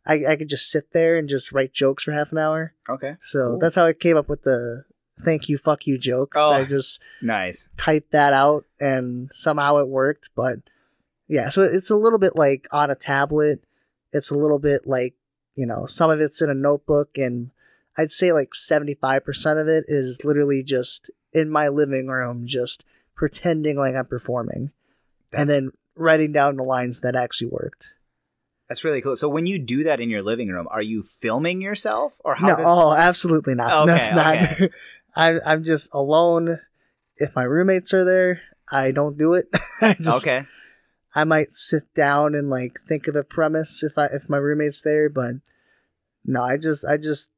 I, I could just sit there and just write jokes for half an hour. okay. So Cool. that's how I came up with the thank you, fuck you joke. Oh. I just Nice. typed that out and somehow it worked. But yeah, so it's a little bit like on a tablet. It's a little bit like, you know, some of it's in a notebook and I'd say like 75% of it is literally just in my living room, just pretending like I'm performing and then writing down the lines that actually worked. That's really cool. So when you do that in your living room, are you filming yourself or how no, does oh, absolutely not. Okay, That's not. okay. I'm I'm just alone. If my roommates are there, I don't do it. I just, Okay. I might sit down and like think of a premise if I if my roommate's there, but no, I just I just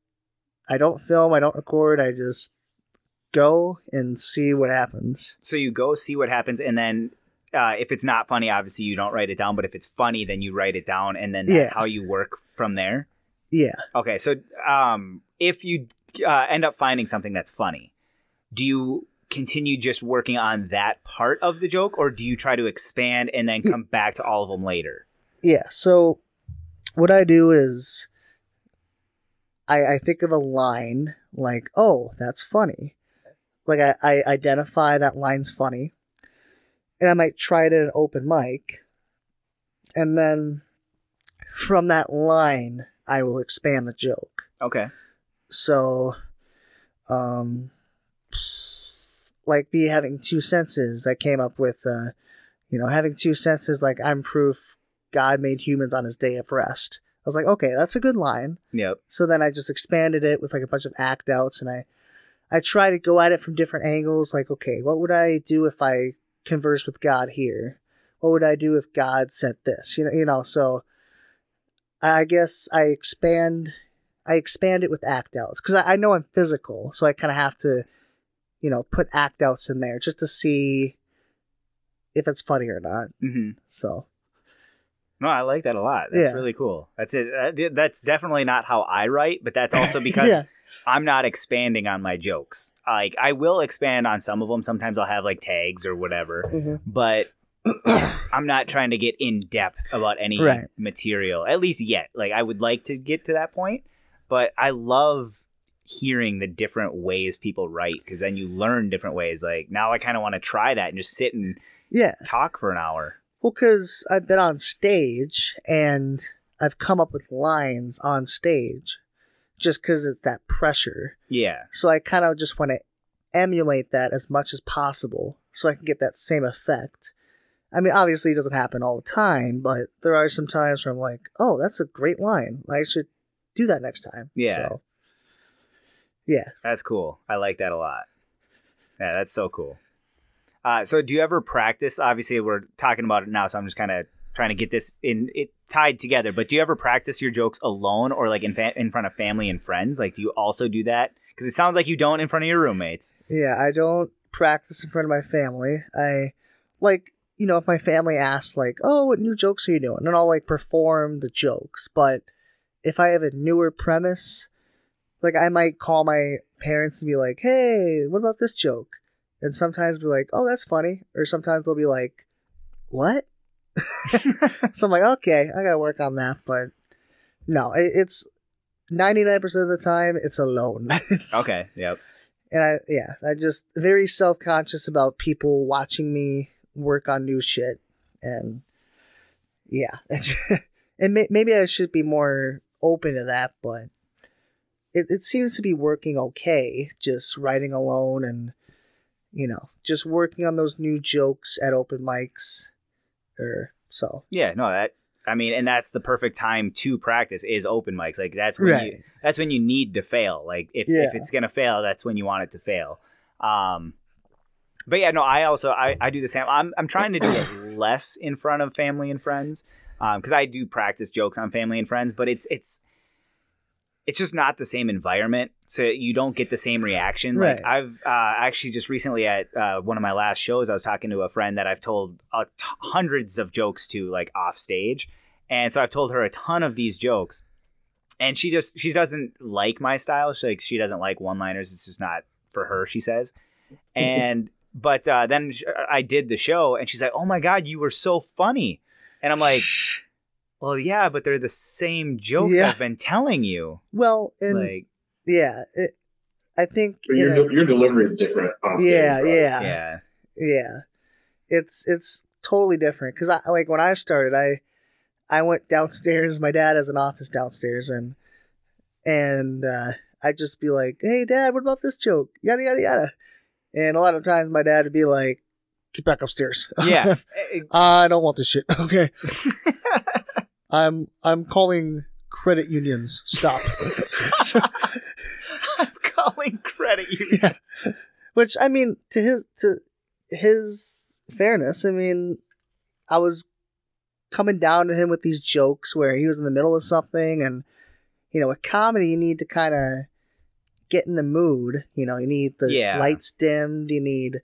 I don't film. I don't record. I just go and see what happens. So you go see what happens and then uh, if it's not funny, obviously you don't write it down, but if it's funny, then you write it down and then that's Yeah. how you work from there. Yeah. Okay, so um, if you uh, end up finding something that's funny, do you continue just working on that part of the joke, or do you try to expand and then come back to all of them later? Yeah. So what I do is I I think of a line like, oh, that's funny. Like I, I identify that line's funny. And I might try it at an open mic. And then from that line I will expand the joke. Okay. So um like me having two senses, I came up with uh you know, having two senses like I'm proof God made humans on his day of rest. I was like, okay, that's a good line. Yep. So then I just expanded it with like a bunch of act outs and I I try to go at it from different angles, like, okay, what would I do if I converse with God here? What would I do if God said this? You know, you know, so I guess I expand I expand it with act outs because I, I know I'm physical, so I kind of have to, you know, put act outs in there just to see if it's funny or not. hmm So No, I like that a lot. That's Yeah. really cool. That's it. That's definitely not how I write, but that's also because Yeah. I'm not expanding on my jokes. Like I will expand on some of them. Sometimes I'll have like tags or whatever, Mhm. but I'm not trying to get in depth about any Right. material. At least yet. Like I would like to get to that point, but I love hearing the different ways people write because then you learn different ways. Like now I kind of want to try that and just sit and Yeah. talk for an hour. Well, because I've been on stage and I've come up with lines on stage just because of that pressure. Yeah. So I kind of just want to emulate that as much as possible so I can get that same effect. I mean, obviously it doesn't happen all the time, but there are some times where I'm like, oh, that's a great line. I should do that next time. Yeah. So, yeah. That's cool. I like that a lot. Yeah, that's so cool. Uh, so, do you ever practice? Obviously, we're talking about it now, so I'm just kind of trying to get this in it tied together. But do you ever practice your jokes alone or like in fa- in front of family and friends? Like, do you also do that? Because it sounds like you don't in front of your roommates. Yeah, I don't practice in front of my family. I like, you know, if my family asks like, "Oh, what new jokes are you doing?" then I'll like perform the jokes. But if I have a newer premise, like I might call my parents and be like, "Hey, what about this joke?" And sometimes be like, "Oh, that's funny," or sometimes they'll be like, "What?" so I'm like, "Okay, I gotta work on that." But no, it, it's ninety nine percent of the time it's alone. It's- Okay. Yep. and I yeah, I just very self conscious about people watching me work on new shit, and yeah, and may, maybe I should be more open to that, but it it seems to be working okay, just writing alone and you know just working on those new jokes at open mics, or so Yeah. No. That. I mean, and that's the perfect time to practice is open mics. Like that's when you that's when you need to fail. Like if, Yeah. if it's gonna fail, that's when you want it to fail. Um, but yeah, no, I also I, I do the same. I'm I'm trying to do it less in front of family and friends because I do practice jokes on family and friends, but it's it's it's just not the same environment, so you don't get the same reaction. Like I've uh, actually just recently at uh, one of my last shows, I was talking to a friend that I've told uh, t- hundreds of jokes to, like off stage, and so I've told her a ton of these jokes and she just she doesn't like my style. She like she doesn't like one liners. It's just not for her. She says, and but uh, then I did the show, and she's like, "Oh my god, you were so funny," and I'm like, "Well, yeah, but they're the same jokes Yeah. I've been telling you." well, and like, yeah, it, I think But your, a- your delivery is different on stage. yeah, right? yeah, yeah, Yeah, it's it's totally different because I like when I started, I I went downstairs. My dad has an office downstairs, and and uh, I'd just be like, "Hey, Dad, what about this joke?" Yada yada yada. And a lot of times, my dad would be like, "Get back upstairs." yeah. Eh, eh, uh, I don't want this shit. Okay. I'm I'm calling credit unions. Stop. I'm calling credit you. yeah. Which I mean, to his to his fairness, I mean, I was coming down to him with these jokes where he was in the middle of something, and you know, with comedy, you need to kind of get in the mood. You know, you need the Yeah. lights dimmed. You need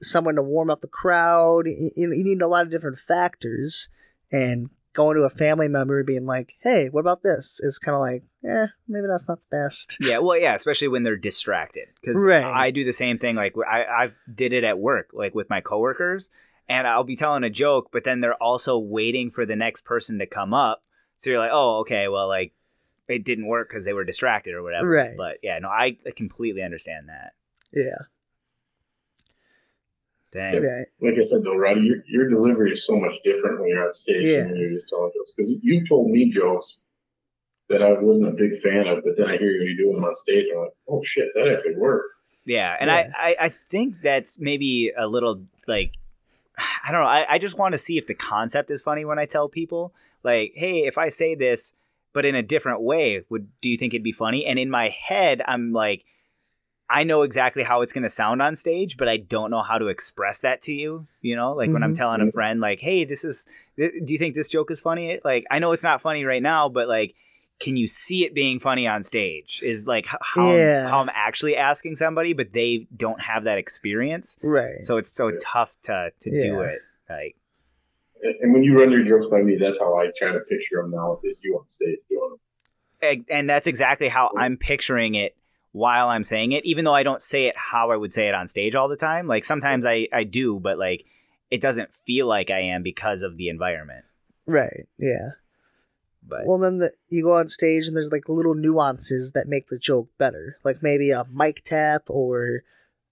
someone to warm up the crowd. You, you you need a lot of different factors, and going to a family member and being like, "Hey, what about this?" is kind of like, eh, maybe that's not the best. Yeah, well, yeah, especially when they're distracted. Because Right. I do the same thing. Like I, I did it at work, like with my coworkers, and I'll be telling a joke, but then they're also waiting for the next person to come up. So you're like, oh, okay, well, like it didn't work because they were distracted or whatever. Right. But yeah, no, I completely understand that. Yeah. Dang. Yeah. Like I said though, Roddy, your, your delivery is so much different when you're on stage Yeah. than when you're just telling jokes. Because you've told me jokes that I wasn't a big fan of, but then I hear you do them on stage, and I'm like, oh shit, that actually worked. Yeah, and Yeah. I, I, I think that's maybe a little like I don't know. I, I just want to see if the concept is funny when I tell people like, hey, if I say this but in a different way, would do you think it'd be funny? And in my head, I'm like, I know exactly how it's gonna sound on stage, but I don't know how to express that to you. You know, like when I'm Mhm. telling a friend, like, hey, this is, th- do you think this joke is funny? Like, I know it's not funny right now, but like. Can you see it being funny on stage? Is like h- how, Yeah. I'm, how I'm actually asking somebody, but they don't have that experience. Right. So it's so Yeah. tough to to do it. Like And when you run your jokes by me, that's how I kind of picture them now. Is you on stage doing them. And- and that's exactly how I'm picturing it while I'm saying it, even though I don't say it how I would say it on stage all the time. Like sometimes I, I do, but like it doesn't feel like I am because of the environment. Right. Yeah. But Well, then the, you go on stage and there's like little nuances that make the joke better, like maybe a mic tap or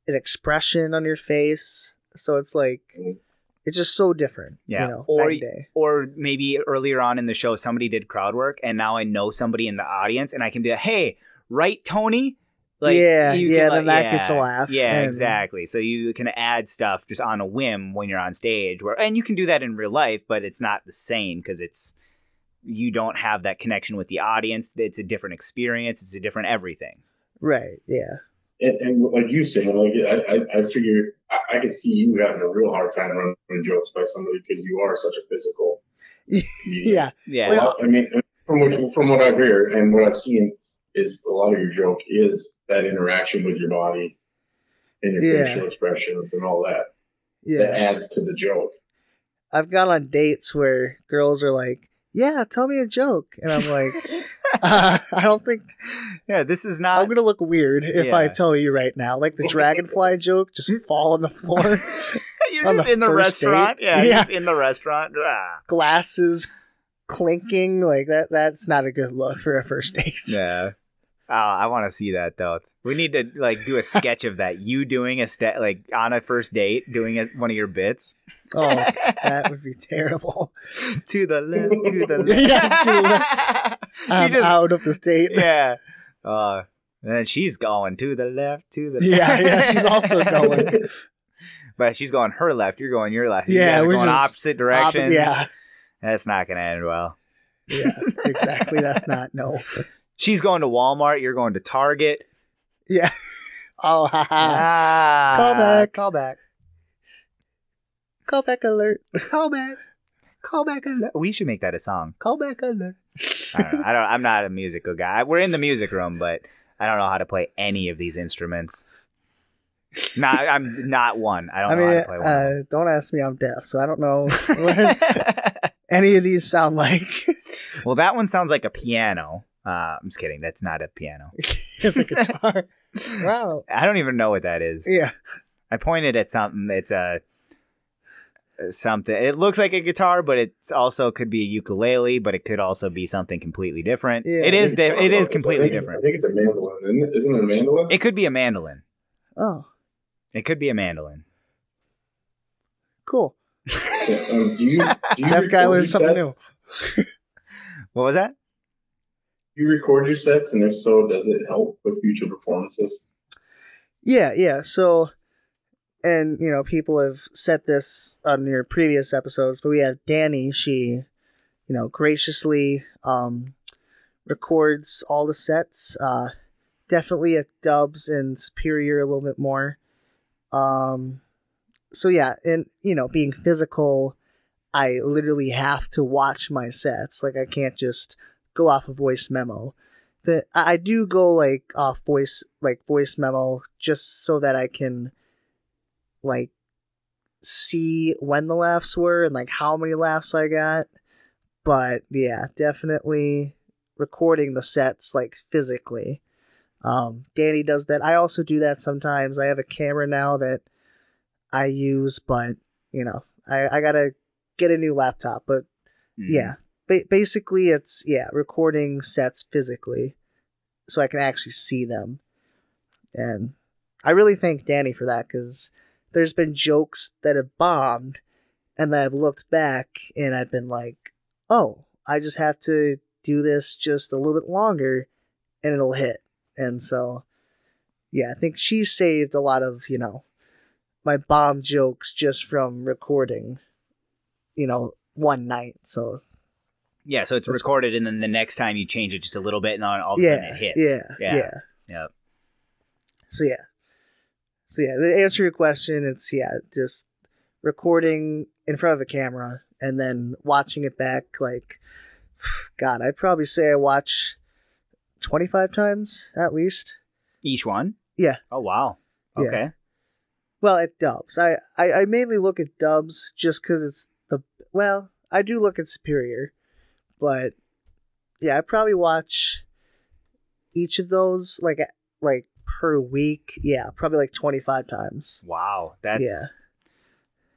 an expression on your face. So it's like it's just so different. Yeah. You know, Or or maybe earlier on in the show somebody did crowd work and now I know somebody in the audience and I can be like, hey, right, Tony? Yeah, you yeah, can, then that gets a laugh, Yeah, and- exactly. So you can add stuff just on a whim when you're on stage, where and you can do that in real life, but it's not the same because it's you don't have that connection with the audience. It's a different experience. It's a different everything. Right. Yeah. And, and like you said, like I, I, I figure I, I could see you having a real hard time running jokes by somebody because you are such a physical. yeah. Yeah. Well, I mean, from what, from what I've heard and what I've seen, is a lot of your joke is that interaction with your body and your Yeah. facial expressions and all that. Yeah. That adds to the joke. I've gone on dates where girls are like, "Yeah, tell me a joke," and I'm like, uh, "I don't think Yeah. This is I'm not. gonna look weird if I tell you right now." Like the dragonfly joke, just fall on the floor, You're just the in the first date. restaurant. Yeah. You're Yeah. just in the restaurant. Ah. glasses clinking, like that. That's not a good look for a first date. Yeah. Oh, I want to see that though. We need to like do a sketch of that. You doing a step like on a first date, doing a, one of your bits. Oh, that would be terrible. to the left, to the left. Yeah, to the left. I'm just- out of the state. yeah. Uh, and then she's going to the left, to the Yeah, yeah, she's also going. but she's going her left. You're going your left. Yeah, we're going opposite directions. yeah, that's not gonna end well. yeah, exactly. That's not no. She's going to Walmart. You're going to Target. Yeah. Oh, haha. Ah, Call back. Call back. Call back alert. Call back. Call back alert. We should make that a song. Call back alert. I don't know. I don't. I'm not a musical guy. We're in the music room, but I don't know how to play any of these instruments. Not. I'm not one. I don't I know mean, how to play one. uh, don't ask me. I'm deaf, so I don't know what any of these sound like. well, that one sounds like a piano. Uh, I'm just kidding. That's not a piano. it's a guitar. wow. I don't even know what that is. Yeah. I pointed at something. It's a something. It looks like a guitar, but it also could be a ukulele. But it could also be something completely different. Yeah. it is. I think Di- it's it is about this. completely I different. I think it's a mandolin, isn't it? Isn't it a mandolin? It could be a mandolin. Oh, It could be a mandolin. cool. Um, do you, do you Deaf guy learned something sets? new. What was that? You record your sets, and if so, does it help with future performances? Yeah, yeah. So, and you know, people have said this on your previous episodes, but we have Danny. She, you know, graciously um, records all the sets. Uh, definitely at Dubs and Superior a little bit more. Um, so yeah, and you know, being physical, I literally have to watch my sets. Like I can't just go off a voice memo. That I do go like off voice like voice memo just so that I can like see when the laughs were and like how many laughs I got. But yeah, definitely recording the sets like physically. Um, Danny does that. I also do that sometimes. I have a camera now that I use, but you know, I, I gotta get a new laptop. But Hmm. yeah, ba- basically it's yeah recording sets physically, so I can actually see them, and I really thank Danny for that because there's been jokes that have bombed, and I've looked back and I've been like, oh, I just have to do this just a little bit longer, and it'll hit, and so yeah, I think she saved a lot of you know my bomb jokes just from recording, you know, one night. So Yeah, so it's That's- recorded, and then the next time you change it just a little bit, and all of a yeah, sudden it hits. yeah, yeah, yeah, Yep. So yeah, so yeah. To answer your question, it's yeah, just recording in front of a camera and then watching it back. Like, God, I'd probably say I watch twenty five times at least. Each one. Yeah. Oh wow. Yeah. Okay. Well, at dubs, I, I I mainly look at dubs just because it's the well, I do look at Superior, but yeah, I probably watch each of those like like per week. Yeah, probably like twenty five times. Wow, that's. Yeah.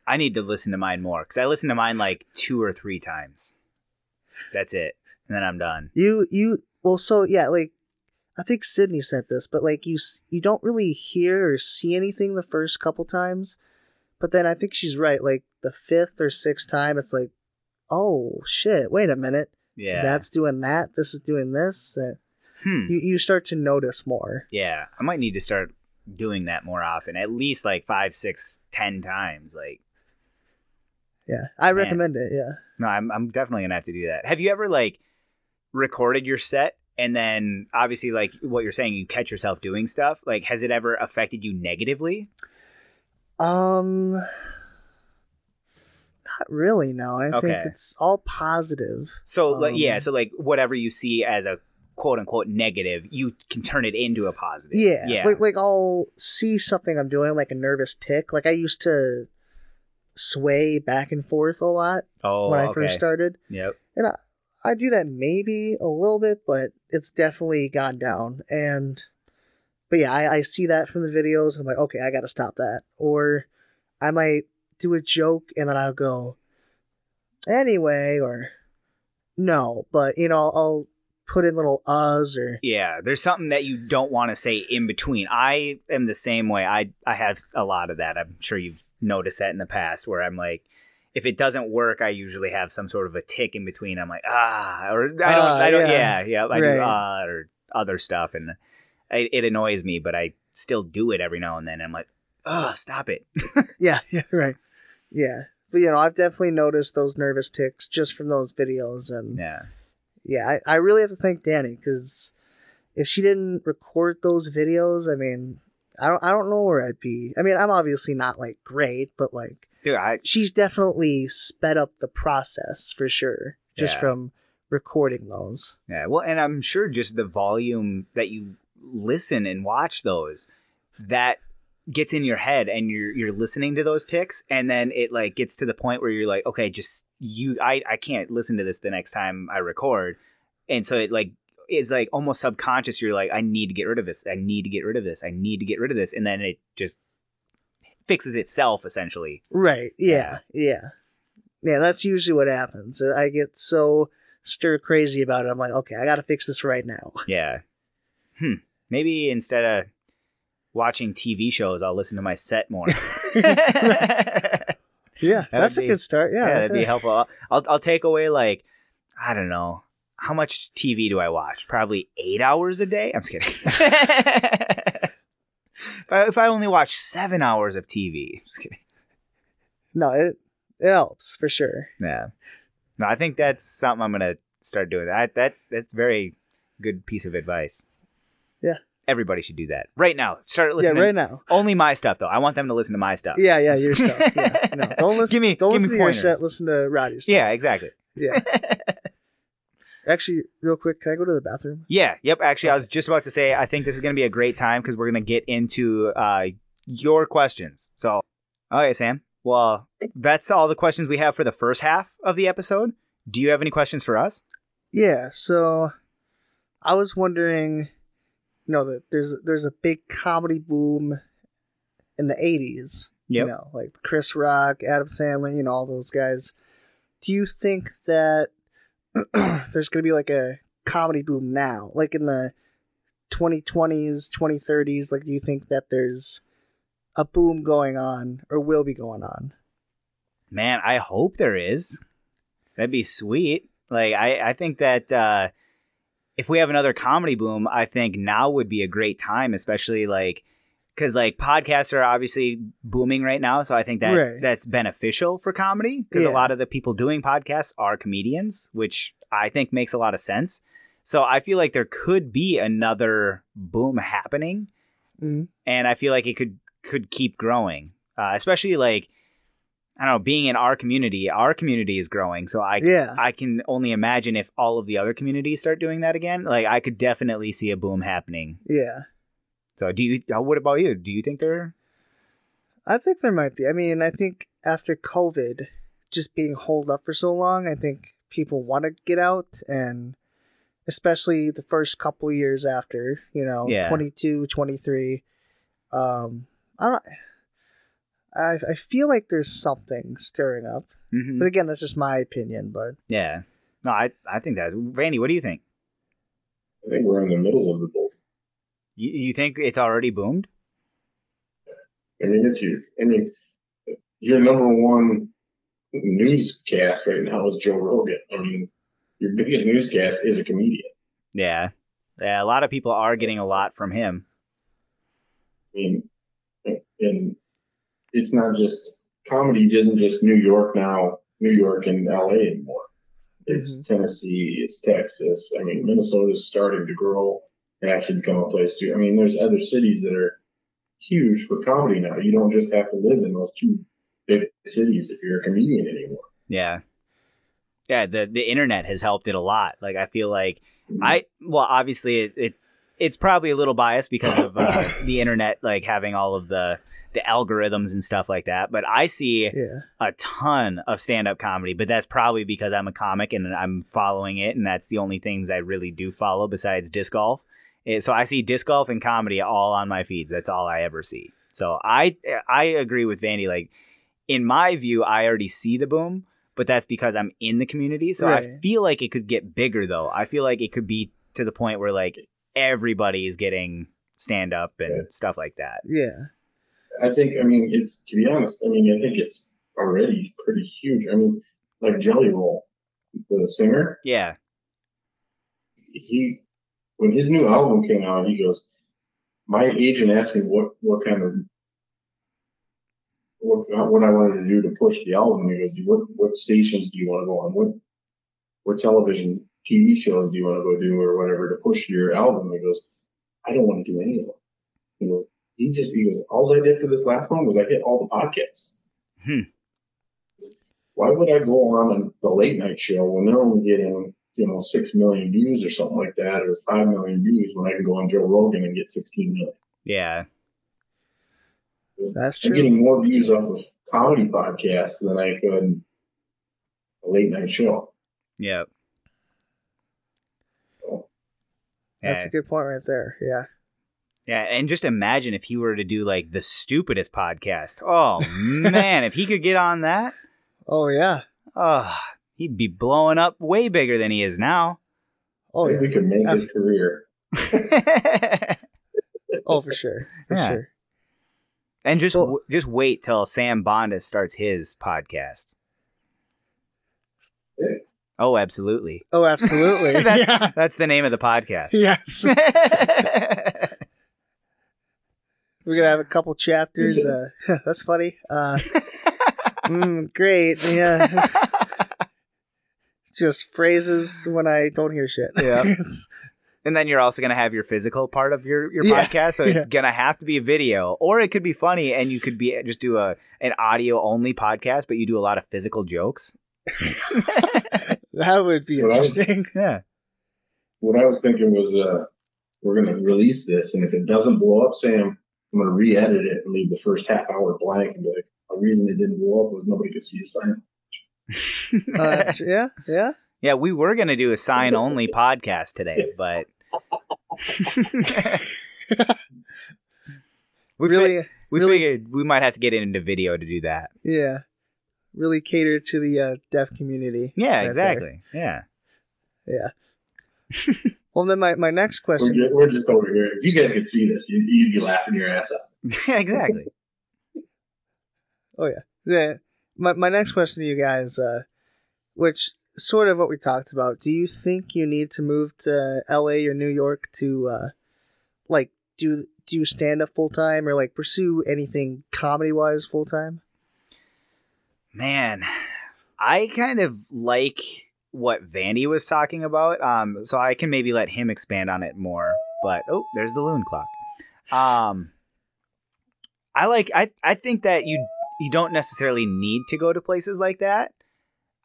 I need to listen to mine more because I listen to mine like two or three times. That's it, and then I'm done. You you well, so yeah, like I think Sydney said this, but like you you don't really hear or see anything the first couple times, but then I think she's right. Like the fifth or sixth time, it's like, oh shit, wait a minute, Yeah, that's doing that. This is doing this. Uh, hmm. you you start to notice more. Yeah, I might need to start doing that more often. At least like five, six, ten times. Like, Yeah, I Man. recommend it. Yeah. no, I'm I'm definitely gonna have to do that. Have you ever like recorded your set and then obviously like what you're saying, you catch yourself doing stuff? Like, has it ever affected you negatively? Um, not really. No, I think it's all positive. So like, yeah, Um, so like whatever you see as a quote unquote negative, you can turn it into a positive. Yeah, yeah, Like like I'll see something I'm doing, like a nervous tic. Like I used to sway back and forth a lot oh, when I okay. first started, Yep. and I I do that maybe a little bit, but it's definitely gone down. And but yeah, I, I see that from the videos. And I'm like, okay, I got to stop that. Or I might do a joke and then I'll go anyway, or no, but you know, I'll, I'll put in little uhs or Yeah, there's something that you don't want to say in between. I am the same way. I I have a lot of that. I'm sure you've noticed that in the past where I'm like if it doesn't work, I usually have some sort of a tic in between. I'm like, ah, or I don't, Ah, I don't, yeah. yeah, yeah, I do Right. ah, or other stuff, and it, it annoys me, but I still do it every now and then. I'm like, oh, stop it. Yeah, yeah, right. Yeah. But you know, I've definitely noticed those nervous tics just from those videos and yeah, Yeah, I, I really have to thank Danny cuz if she didn't record those videos, I mean, I don't I don't know where I'd be. I mean, I'm obviously not like great, but like dude, I she's definitely sped up the process for sure just Yeah. from recording those. Yeah, well, and I'm sure just the volume that you listen and watch those, that gets in your head, and you're you're listening to those tics, and then it like gets to the point where you're like, okay, just you, I I can't listen to this the next time I record, and so it like it's like almost subconscious. You're like, I need to get rid of this. I need to get rid of this. I need to get rid of this, and then it just fixes itself essentially. Right. Yeah. Yeah. Yeah, that's usually what happens. I get so stir crazy about it. I'm like, okay, I got to fix this right now. Yeah. Hmm. Maybe instead of watching TV shows, I'll listen to my set more. Yeah, That that's would a good start. Yeah, yeah, that'd be helpful. I'll, I'll I'll take away like I don't know how much TV do I watch? Probably eight hours a day. I'm just kidding. if, I, if I only watch seven hours of TV, just kidding. No, it it helps for sure. Yeah, no, I think that's something I'm gonna start doing. That that that's very good piece of advice. Yeah. Everybody should do that right now. Start listening. Yeah, right now. Only my stuff though. I want them to listen to my stuff. Yeah, yeah, your stuff. Yeah, no, don't listen. Give me- don't give listen me to your set. Listen to Roddy's. stuff. Yeah, exactly. yeah. Actually, real quick, can I go to the bathroom? Yeah, yep. Actually, I was just about to say I think this is going to be a great time because we're going to get into uh, your questions. So, okay, Sam. Well, that's all the questions we have for the first half of the episode. Do you have any questions for us? Yeah. So, I was wondering, you know, that there's there's a big comedy boom in the '80s. Yep. You know, like Chris Rock, Adam Sandler, you know, all those guys. Do you think that there's going to be like a comedy boom now, like in the 2020s, 2030s? Like, do you think that there's a boom going on or will be going on? Man, I hope there is. That'd be sweet. Like I, I think that uh, if we have another comedy boom, I think now would be a great time, especially like because like podcasts are obviously booming right now. So I think that Right. that's beneficial for comedy because Yeah. a lot of the people doing podcasts are comedians, which I think makes a lot of sense. So I feel like there could be another boom happening Mm. and I feel like it could could keep growing, uh, especially like I don't know, being in our community. Our community is growing, so I Yeah. I can only imagine if all of the other communities start doing that again. Like I could definitely see a boom happening. Yeah. So do you? uh, What about you? Do you think there? I think there might be. I mean, I think after COVID, just being holed up for so long, I think people want to get out and especially the first couple years after, you know, Yeah. 22, 23. Um, I don't I, I feel like there's something stirring up. Mhm. But again, that's just my opinion, but Yeah. No, I I think that. Randy, what do you think? I think we're in the middle of the both. You, you think it's already boomed? I mean, it's huge. I mean, your number one newscast right now is Joe Rogan. I mean, your biggest newscast is a comedian. Yeah. Yeah, a lot of people are getting a lot from him. I mean, and it's not just comedy isn't just New York now, New York and LA anymore. It's Tennessee, it's Texas. I mean, Minnesota's starting to grow and actually become a place too. I mean, there's other cities that are huge for comedy now. You don't just have to live in those two big cities if you're a comedian anymore. Yeah. Yeah, the the internet has helped it a lot. Like I feel like I well, obviously it, it it's probably a little biased because of uh, the internet like having all of the the algorithms and stuff like that. But I see yeah. a ton of stand up comedy, but that's probably because I'm a comic and I'm following it, and that's the only things I really do follow besides disc golf. Eh, So I see disc golf and comedy all on my feeds. That's all I ever see. So I I agree with Vandy. Like in my view, I already see the boom, but that's because I'm in the community. So I feel like it could get bigger though. I feel like it could be to the point where like everybody is getting stand up and Yeah. stuff like that. Yeah. I think, I mean, it's, to be honest, I mean, I think it's already pretty huge. I mean, like Jelly Roll, the singer, Yeah. he, when his new album came out, he goes, my agent asked me what, what kind of, what, what I wanted to do to push the album. He goes, what, what stations do you want to go on? What, what television TV shows do you want to go do or whatever to push your album? He goes, I don't want to do any of them. He just, he goes, all I did for this last one was I hit all the podcasts. Hmm. Why would I go on the late night show when they're only getting, you know, six million views or something like that, or five million views when I can go on Joe Rogan and get 16 million? Yeah. That's I'm true. getting more views off of comedy podcasts than I could a late night show. Yeah. That's Yeah. a good point right there. Yeah. Yeah, and just imagine if he were to do like the stupidest podcast. Oh man, if he could get on that, Oh yeah. oh, he'd be blowing up way bigger than he is now. Oh Maybe yeah. we could make his career. Oh for sure. For Yeah. sure. and just Well- w- just wait till Sam Bondhus starts his podcast. Yeah. Oh, absolutely. Oh absolutely. That's, yeah. that's the name of the podcast. Yes. We're gonna have a couple chapters. Uh, that's funny. Uh, mm, great. Yeah. Just phrases when I don't hear shit. Yeah. And then you're also going to have your physical part of your, your Yeah, podcast. So yeah. it's going to have to be a video or it could be funny and you could be just do a an audio only podcast, but you do a lot of physical jokes. that would be Well, that was- interesting. Yeah. What I was thinking was, uh, we're going to release this, and if it doesn't blow up, Sam, I'm going to re-edit it and leave the first half hour blank and be like, the reason it didn't blow up was nobody could see the sign. Uh, yeah. Yeah. yeah, we were going to do a sign only podcast today, but we fi- really. we really- figured we might have to get into video to do that. Yeah. Really cater to the uh, deaf community. Yeah, right exactly. Yeah. Yeah. Well, then my, my next We're question. just, we're just over here. If you guys could see this, you'd, you'd be laughing your ass off. exactly. Oh yeah. Yeah. My my next question to you guys, uh, which sort of what we talked about. Do you think you need to move to L.A. or New York to, uh, like, do do stand up full time or like pursue anything comedy wise full time? Man, I kind of like what Vandy was talking about. Um, so I can maybe let him expand on it more. But oh, there's the loon clock. Um, I like. I I think that you you don't necessarily need to go to places like that.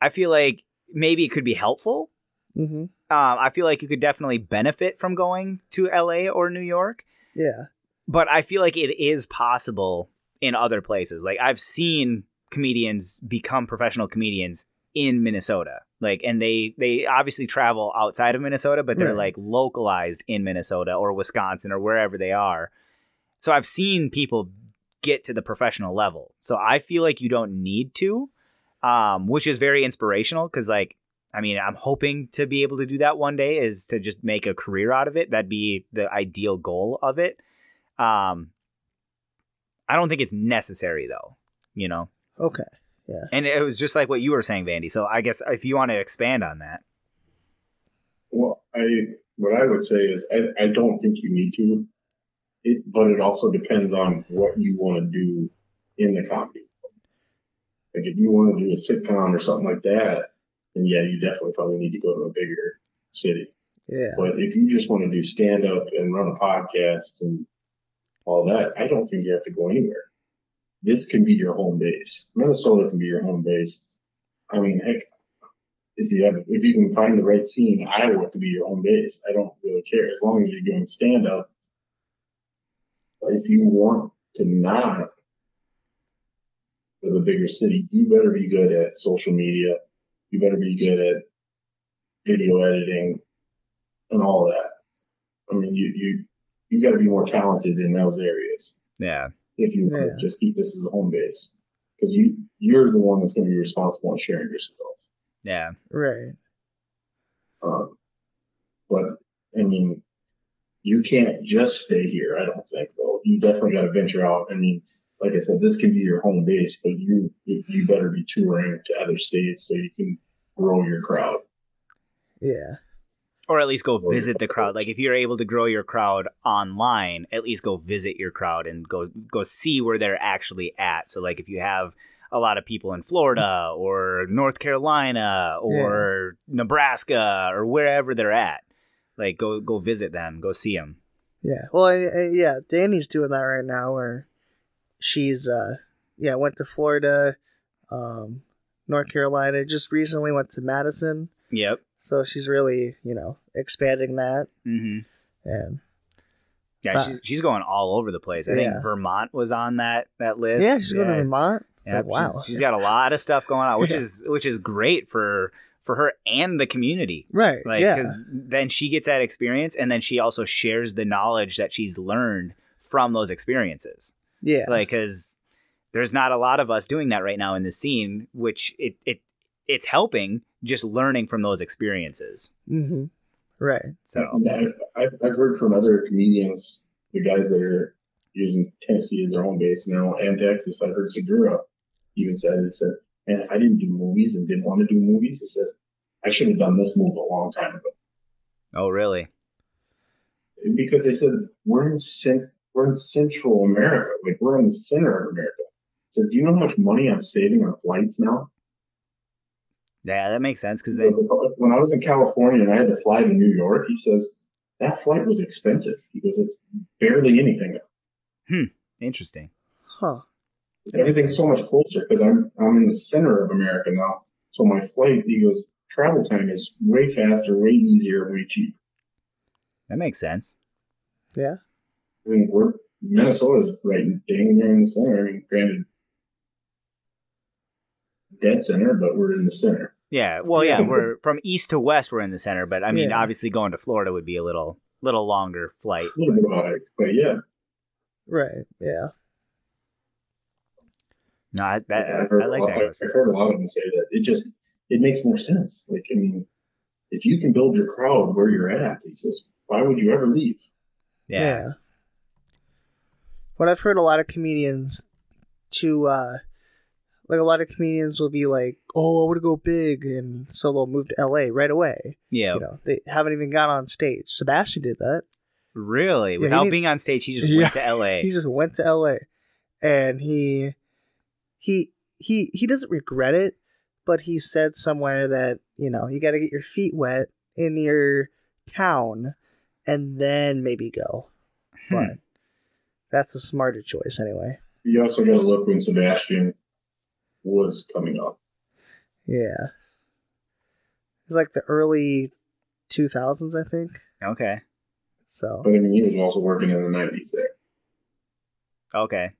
I feel like maybe it could be helpful. Mm-hmm. Um, I feel like you could definitely benefit from going to LA or New York Yeah. but I feel like it is possible in other places. Like I've seen comedians become professional comedians in Minnesota. Like, and they they obviously travel outside of Minnesota, but they're Right. like localized in Minnesota or Wisconsin or wherever they are. So I've seen people get to the professional level. So I feel like you don't need to, um, which is very inspirational because, like, I mean, I'm hoping to be able to do that one day. Is to just make a career out of it. That'd be the ideal goal of it. Um, I don't think it's necessary though. You know, Okay. And it was just like what you were saying, Vandy. So I guess if you want to expand on that, Well, I what I would say is I, I don't think you need to. It, but it also depends on what you want to do in the comedy. Like if you want to do a sitcom or something like that, then yeah, you definitely probably need to go to a bigger city. Yeah. But if you just want to do stand up and run a podcast and all that, I don't think you have to go anywhere. This can be your home base. Minnesota can be your home base. I mean, heck, if you have, if you can find the right scene, Iowa could be your home base. I don't really care as long as you're doing stand up. But if you want to not with a bigger city, you better be good at social media. You better be good at video editing and all that. I mean, you you you got to be more talented in those areas yeah, if you Yeah. just keep this as a home base because you you're the one that's going to be responsible and sharing yourself. yeah, Right. Um, but I mean, you can't just stay here. I don't think though. You definitely got to venture out. I mean, like I said, this can be your home base, but you you you better be touring to other states so you can grow your crowd. Yeah. Or at least go visit the crowd. Like if you're able to grow your crowd online, at least go visit your crowd and go go see where they're actually at. So like if you have a lot of people in Florida or North Carolina or Nebraska or wherever they're at, like go go visit them, go see them. Yeah. Well, I, I, yeah, Danny's doing that right now where she's, uh, yeah, went to Florida, um, North Carolina, just recently went to Madison. Yep. So she's really, you know, expanding that. hmm And Yeah, she's she's going all over the place. I think Vermont was on that that list. yeah, she's going to Vermont. Yeah, like, wow. she's- she's got a lot of stuff going on, which Yeah. is which is great for for her and the community. right. Like, yeah. because then she gets that experience, and then she also shares the knowledge that she's learned from those experiences. Yeah. Like, because there's not a lot of us doing that right now in the scene, which it it it's helping just learning from those experiences. hmm Right. So Yeah, I- I've, I've heard from other comedians, the guys that are using Tennessee as their home base now and Texas. I heard Segura even said, he said, man, if I didn't do movies and didn't want to do movies, he said, I should have done this move a long time ago. oh really? Because they said, we're in, cent- we're in Central America. Like, we're in the center of America. So do you know how much money I'm saving on flights now? Yeah, that makes sense because they When I was in California and I had to fly to New York, he says, that flight was expensive because it's barely anything. Hmm. Interesting. Huh. Everything's so much closer because I'm I'm in the center of America now. So my flight, he goes, travel time is way faster, way easier, way cheap. That makes sense. Yeah. I mean, we're Minnesota's right in- dang near in the center. I mean, granted, dead center, but we're in the center. Yeah. Well, yeah, we're from east to west. We're in the center, but I mean, Yeah. obviously, going to Florida would be a little little longer flight. A little bit of a hike, but yeah. Right. Yeah. No, I, that, I've heard, I like a that. lot, I've heard a lot of them say that. It just it makes more sense. Like, I mean, if you can build your crowd where you're at, he says, why would you ever leave? Yeah. But I've heard a lot of comedians to uh like a lot of comedians will be like, "Oh, I want to go big," and so they'll move to L.A. right away. Yeah. You know, they haven't even got on stage. Sebastian did that. Really? he Without did- being on stage, he just Yeah. went to LA. He just went to L.A. and he he he he doesn't regret it, but he said somewhere that you know you got to get your feet wet in your town and then maybe go. Hmm. But that's a smarter choice anyway. You also got to look when Sebastian was coming up. Yeah. It's like the early 2000s, I think. Okay. So, But I mean, he was also working in the 90s there. Okay.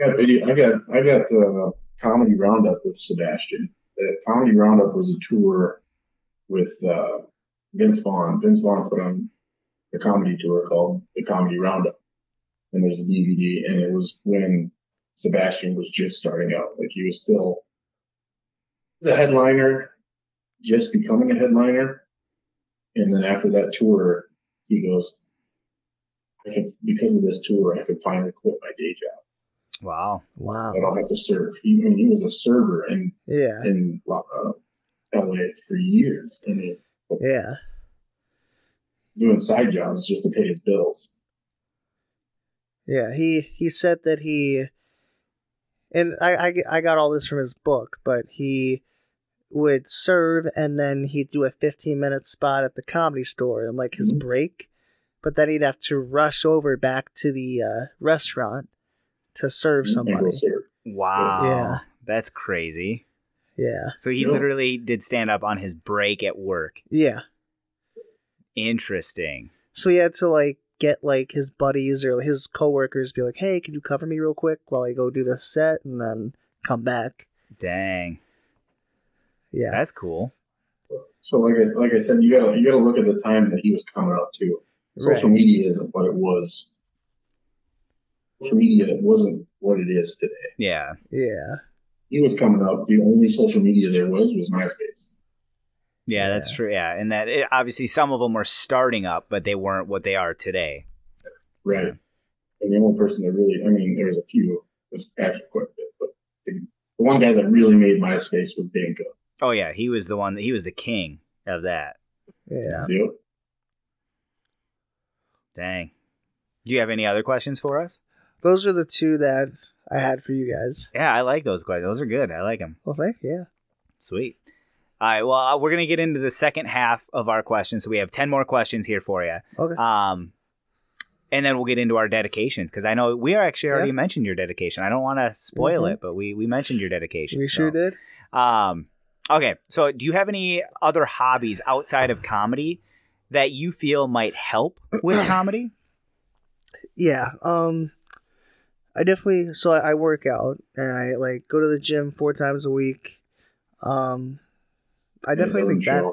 I got video. I got I got uh, comedy roundup with Sebastian. The comedy roundup was a tour with uh, Vince Vaughn. Vince Vaughn put on a comedy tour called the Comedy Roundup, and there's a DVD, and it was when Sebastian was just starting out. Like he was still the headliner, just becoming a headliner, and then after that tour, he goes, I can because of this tour, I could finally quit my day job. Wow. Wow. I don't have to serve. He, I mean, he was a server in Yeah. in uh, LA for years. I mean, Yeah. doing side jobs just to pay his bills. Yeah. He he said that he, and I I, I got all this from his book, but he would serve and then he'd do a 15 minute spot at the comedy store and like his Mhm. break, but then he'd have to rush over back to the uh, restaurant to serve somebody. Wow. Yeah. That's crazy. Yeah. So he Yeah. literally did stand up on his break at work. Yeah. Interesting. So he had to like get like his buddies or his coworkers be like, "Hey, can you cover me real quick while I go do this set and then come back?" Dang. Yeah. That's cool. So like I like I said, you gotta you gotta look at the time that he was coming up too. Social Right. media isn't what it was. Social media wasn't what it is today. Yeah. Yeah. He was coming up. The only social media there was was MySpace. Yeah, that's true. Yeah. And that it, obviously some of them were starting up, but they weren't what they are today. Right. And the only person that really, I mean, there was a few, there's actually quite a bit, but the, the one guy that really made MySpace was Dane Cook. Oh, yeah. He was the one, he was the king of that. Yeah. Yep. Dang. Do you have any other questions for us? Those are the two that I had for you guys. Yeah, I like those questions. Those are good. I like them. Well, thank you. Yeah. Sweet. All right. Well, uh, we're going to get into the second half of our questions. So we have 10 more questions here for you. Okay. Um, and then we'll get into our dedication because I know we are actually already Yeah. mentioned your dedication. I don't want to spoil Mhm. it, but we, we mentioned your dedication. we sure so. did. Um, okay. So do you have any other hobbies outside of comedy that you feel might help with comedy? Yeah. Um, I definitely. So I, I work out and I like go to the gym four times a week. Um, I definitely think that.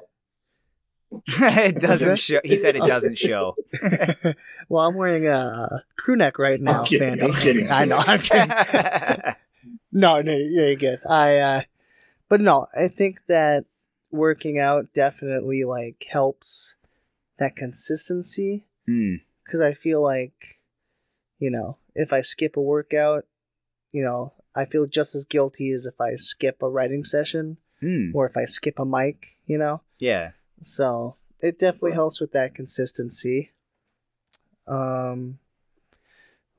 it doesn't show. He said it doesn't show. Well, I'm wearing a crew neck right now, I'm kidding, Vandy. I'm kidding. I know. I'm kidding. No, no, you're good. I, uh, but no, I think that working out definitely like helps that consistency Hmm. because I feel like, you know, if I skip a workout, you know, I feel just as guilty as if I skip a writing session Hmm. or if I skip a mic, you know? Yeah. So it definitely helps with that consistency. Um,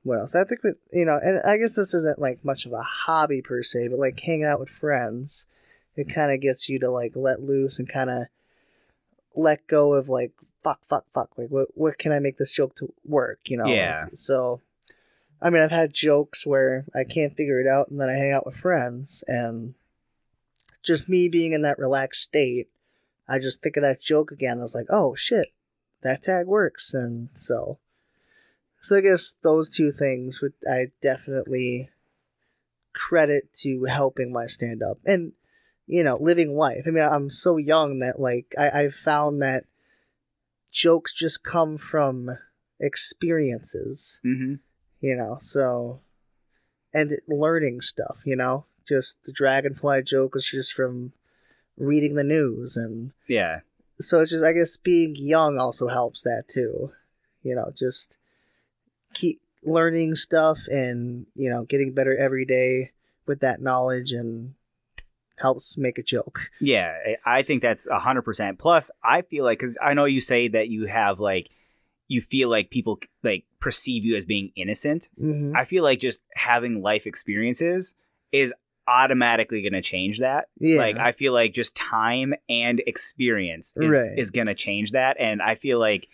what else? I think with you know, and I guess this isn't like much of a hobby per se, but like hanging out with friends, it kind of gets you to like let loose and kind of let go of like fuck, fuck, fuck. Like, what what can I make this joke to work? You know? Yeah. So, I mean, I've had jokes where I can't figure it out, and then I hang out with friends, and just me being in that relaxed state, I just think of that joke again. I was like, oh shit, that tag works, and so, so I guess those two things would I definitely credit to helping my stand up and you know living life. I mean, I'm so young that like I I've found that jokes just come from experiences Mm-hmm. you know so and learning stuff you know just the dragonfly joke was just from reading the news and Yeah. so it's just i guess being young also helps that too you know just keep learning stuff and you know getting better every day with that knowledge and helps make a joke Yeah, I think that's a hundred percent. Plus, I feel like because I know you say that you have like you feel like people like perceive you as being innocent. mm-hmm. I feel like just having life experiences is automatically going to change that. yeah Like I feel like just time and experience is, Right. is going to change that, and I feel like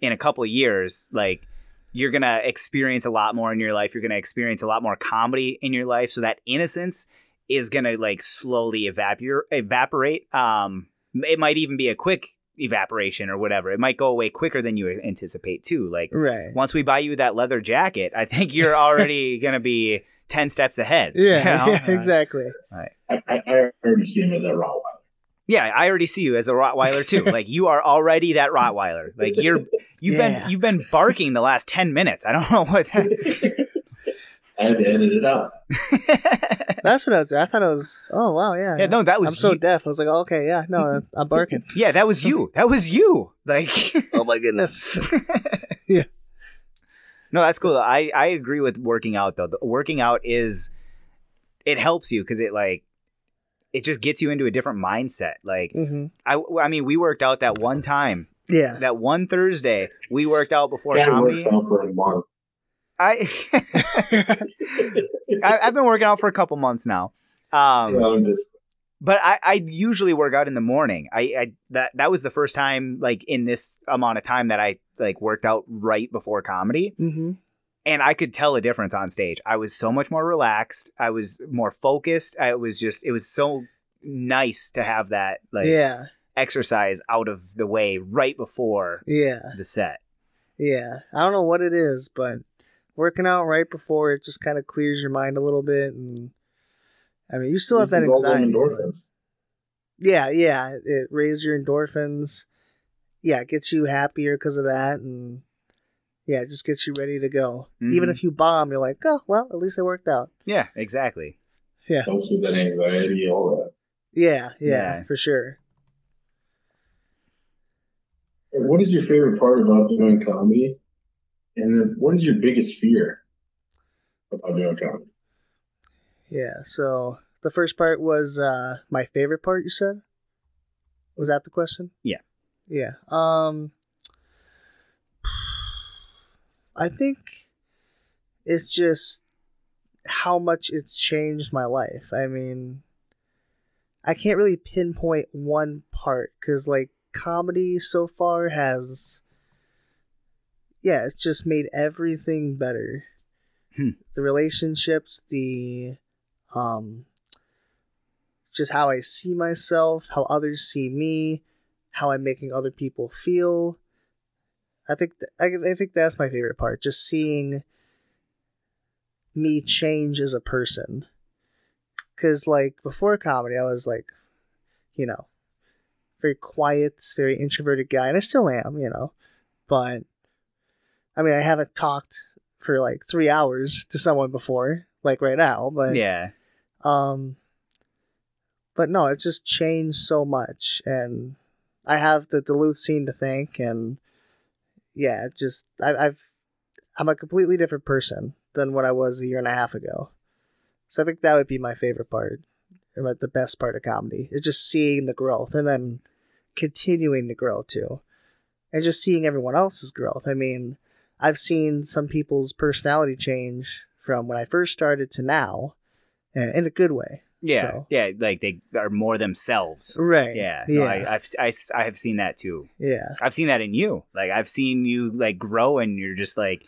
in a couple of years, like you're going to experience a lot more in your life. You're going to experience a lot more comedy in your life, so that innocence is going to like slowly evaporate. Evaporate. Um, it might even be a quick evaporation or whatever. It might go away quicker than you anticipate too. Like Right. once we buy you that leather jacket, I think you're already gonna be ten steps ahead. Yeah, you know? yeah, exactly. I, I, I already see him as a Rottweiler. Yeah, I already see you as a Rottweiler too. like you are already that Rottweiler. Like you're you've Yeah. been you've been barking the last ten minutes. I don't know what. I had to edit it out. That's what I was. I thought I was. Oh wow, yeah. Yeah, no, that was I'm so deaf. I was like, oh, okay, yeah, no, I'm barking. yeah, that was you. That was you. Like. oh my goodness. No, that's cool. I I agree with working out though. The working out is it helps you because it like it just gets you into a different mindset. Like hmm I I mean, we worked out that one time, Yeah. that one Thursday. We worked out before Guy comedy. works out for a month. I, I I've been working out for a couple months now. Um, I'm just but I, I usually work out in the morning. I, I that that was the first time like in this amount of time that I like worked out right before comedy. hmm and I could tell a difference on stage. I was so much more relaxed. I was more focused. I was just it was so nice to have that like yeah. exercise out of the way right before Yeah. the set. Yeah. I don't know what it is, but working out right before it just kind of clears your mind a little bit, and I mean, you still have this that is all them anxiety. endorphins. Yeah, yeah. It raises your endorphins. Yeah, it gets you happier because of that, and yeah, it just gets you ready to go. Even Mhm. if you bomb, you're like, oh well, at least it worked out. Yeah, exactly. Helps with that anxiety, all that. Yeah, yeah, Yeah. for sure. What is your favorite part about doing comedy? And what is your biggest fear about doing comedy? Yeah. So the first part was uh my favorite part. You said was that the question? Yeah. Yeah. Um. I think it's just how much it's changed my life. I mean, I can't really pinpoint one part because, like, comedy so far has, yeah, it's just made everything better. Hmm. The relationships, the, um, just how I see myself, how others see me, how I'm making other people feel. I think th- I, I think that's my favorite part. Just seeing me change as a person. Cause like before comedy, I was like, you know, very quiet, very introverted guy, and I still am, you know. But I mean, I haven't talked for like three hours to someone before, like right now. But Yeah. um, but no, it's just changed so much, and I have the Duluth scene to thank, and yeah, just I, I've I'm a completely different person than what I was a year and a half ago. So I think that would be my favorite part, or the best part of comedy is just seeing the growth and then continuing to grow too, and just seeing everyone else's growth. I mean, I've seen some people's personality change from when I first started to now, and in a good way. Yeah. So- Yeah. Like they are more themselves. Right. Yeah. Yeah. No, I, I've I, I have seen that too. yeah. I've seen that in you. Like I've seen you like grow, and you're just like,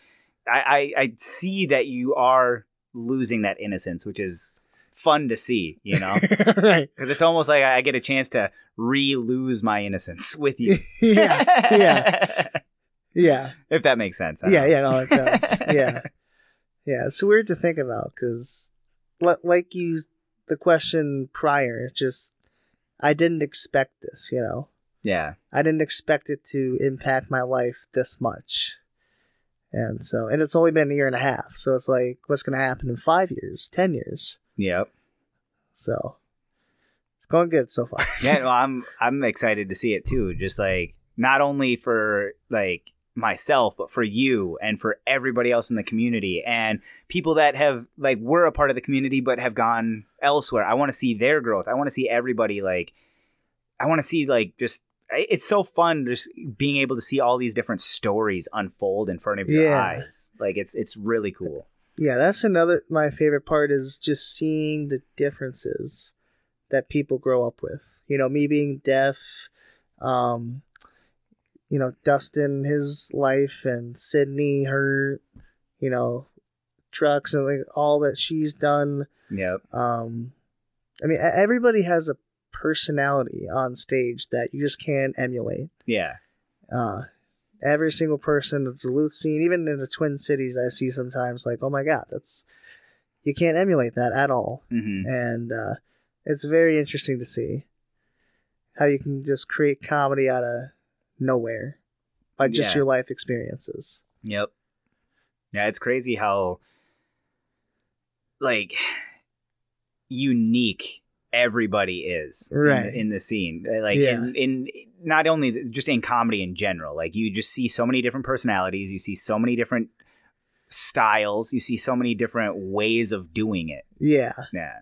I I, I see that you are losing that innocence, which is fun to see. You know. right. Because it's almost like I get a chance to re-lose my innocence with you. yeah. Yeah. Yeah. if that makes sense. Yeah. know. Yeah. No, it does. yeah. Yeah. It's weird to think about because, like you, the question prior, it's just, I didn't expect this, you know? Yeah. I didn't expect it to impact my life this much. And so, and it's only been a year and a half. So it's like, what's going to happen in five years, 10 years? Yep. So it's going good so far. Yeah. Well, I'm I'm excited to see it too. Just like not only for like myself, but for you and for everybody else in the community and people that have like were a part of the community but have gone elsewhere. I want to see their growth. I want to see everybody like. I want to see like just. It's so fun just being able to see all these different stories unfold in front of your Yeah. eyes. Like it's it's really cool. Yeah, that's another my favorite part is just seeing the differences that people grow up with. You know, me being deaf, um, you know, Dustin his life and Sydney her, you know, trucks and like all that she's done. Yep. Um, I mean, everybody has a personality on stage that you just can't emulate. Yeah. Uh, every single person of the Duluth scene, even in the Twin Cities, I see sometimes like, oh my god, that's you can't emulate that at all, hmm and uh, it's very interesting to see how you can just create comedy out of nowhere by just Yeah. your life experiences. Yep. Yeah, it's crazy how like unique everybody is in the- Right. in, the scene. Uh, Like Yeah. in, in not only just in comedy in general. Like you just see so many different personalities, you see so many different styles, you see so many different ways of doing it. Yeah, Yeah.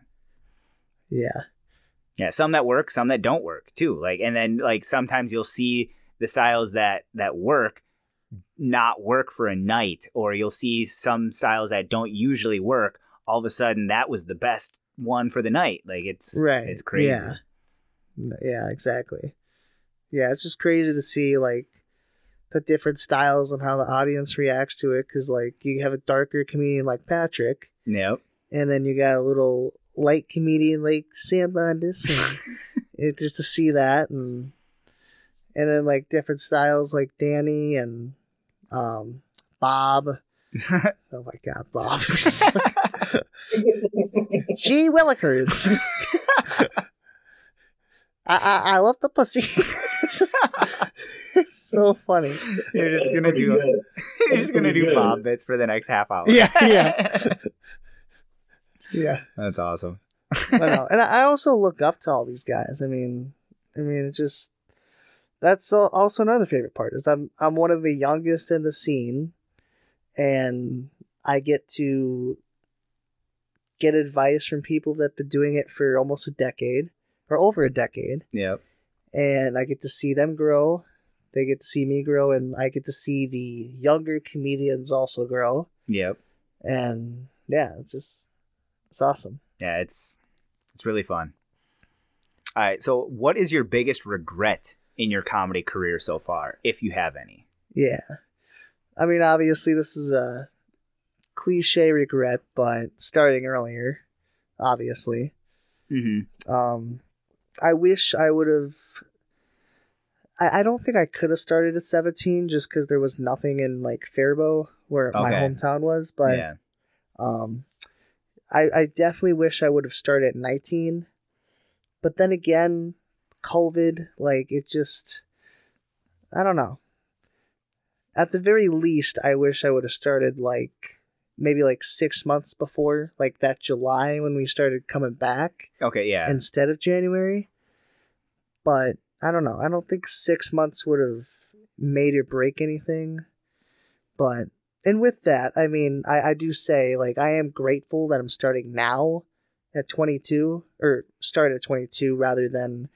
yeah, Yeah, some that work, some that don't work too. Like and then like sometimes you'll see the styles that that work not work for a night or you'll see some styles that don't usually work all of a sudden that was the best one for the night. Like it's right. it's crazy. Yeah, yeah, exactly. Yeah, it's just crazy to see like the different styles and how the audience reacts to it. Because like you have a darker comedian like Patrick, Yep. and then you got a little light comedian like Sam Bondhus, and it, just to see that, and and then like different styles like Danny and um Bob. Oh my God, Bob! Gee Willikers. I, I I love the pussy. it's so funny. You're just gonna do good. you're just gonna do good. Bob bits for the next half hour. Yeah, yeah. Yeah, That's awesome. I know, and I also look up to all these guys. I mean, I mean, it just that's also another favorite part is I'm I'm one of the youngest in the scene, and I get to get advice from people that've been doing it for almost a decade or over a decade. Yep. and I get to see them grow. They get to see me grow, and I get to see the younger comedians also grow. Yep. And yeah, it's just it's awesome. Yeah, it's it's really fun. All right, so what is your biggest regret in your comedy career so far, if you have any? Yeah, I mean, obviously, this is a cliche regret, but starting earlier, obviously, Mm-hmm. um, I wish I would have. I, I don't think I could have started at seventeen just because there was nothing in like Faribault where my hometown was, but. yeah. Um, I I definitely wish I would have started at 19, but then again, COVID, like it just, I don't know. At the very least, I wish I would have started like maybe like six months before, like that July when we started coming back Okay, yeah. instead of January. But I don't know. I don't think six months would have made or break anything. But and with that, I mean, I, I do say like I am grateful that I'm starting now at 22 or start at 22 rather than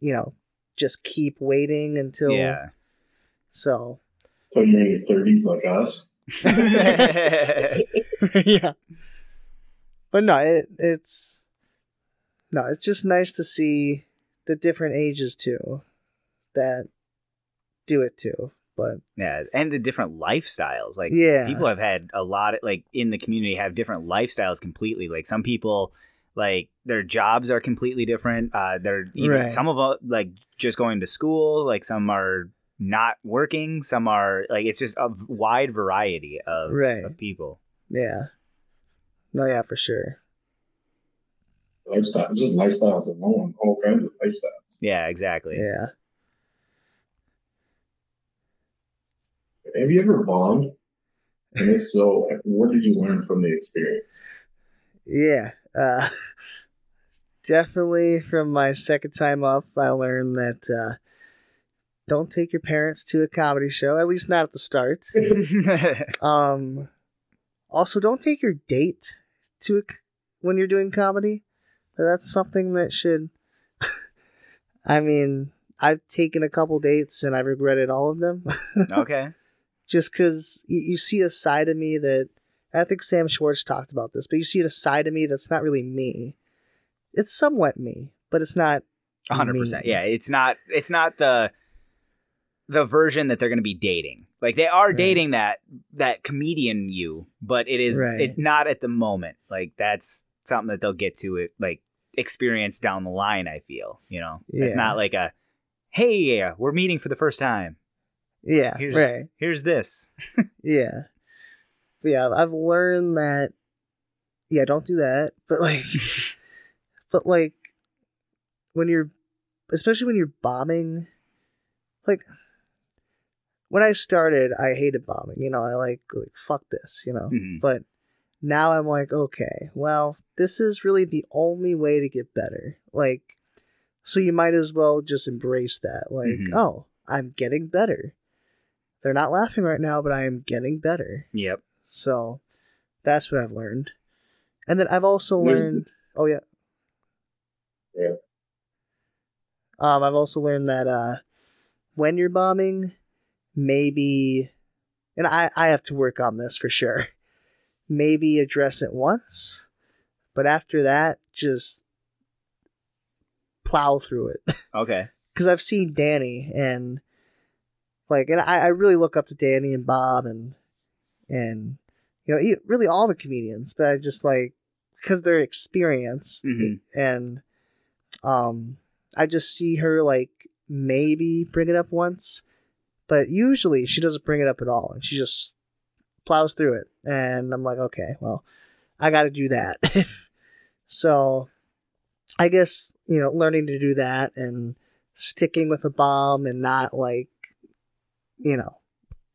you know just keep waiting until yeah. so So you're in your thirties like us. yeah. But no, it it's no, it's just nice to see the different ages too that do it too. But yeah, and the different lifestyles. Like Yeah. people have had a lot of like in the community have different lifestyles completely. Like some people like their jobs are completely different. Uh they're even, Right. some of them like just going to school, like some are not working, some are like it's just a wide variety of, Right. of people. yeah. No, yeah, for sure. Lifestyle, just lifestyles alone, all kinds of lifestyles. Yeah, exactly. Yeah. Have you ever bombed? And if so, what did you learn from the experience? Yeah. Uh definitely from my second time up, I learned that uh don't take your parents to a comedy show, at least not at the start. Um, also, don't take your date to a, when you're doing comedy. That's something that should. I mean, I've taken a couple dates and I've regretted all of them, okay. just because you, you see a side of me that I think Sam Schwartz talked about this, but you see a side of me that's not really me. It's somewhat me, but it's not. Hundred percent. Yeah, it's not. It's not the the version that they're going to be dating. Like they are Right. dating that that comedian you, but it is Right. it's not at the moment. Like that's something that they'll get to it like experience down the line. I feel you know it's not like a hey we're meeting for the first time. Yeah, Here's right. here's this. Yeah. But yeah, I've learned that yeah, don't do that. But like but like when you're especially when you're bombing like when I started I hated bombing, you know, I like like fuck this, you know. Mhm. But now I'm like, okay, well, this is really the only way to get better. Like so you might as well just embrace that. Like, Mhm. oh, I'm getting better. They're not laughing right now, but I am getting better. Yep. So that's what I've learned. And then I've also learned oh yeah. Yeah. Um I've also learned that uh when you're bombing, maybe and I, I have to work on this for sure. Maybe address it once, but after that, just plow through it. Okay. because I've seen Danny and like, and I, I really look up to Danny and Bob and and you know really all the comedians, but I just like because they're experienced Mhm. and um I just see her like maybe bring it up once, but usually she doesn't bring it up at all, and she just plows through it, and I'm like, okay, well, I got to do that. so I guess you know learning to do that and sticking with a bomb and not like you know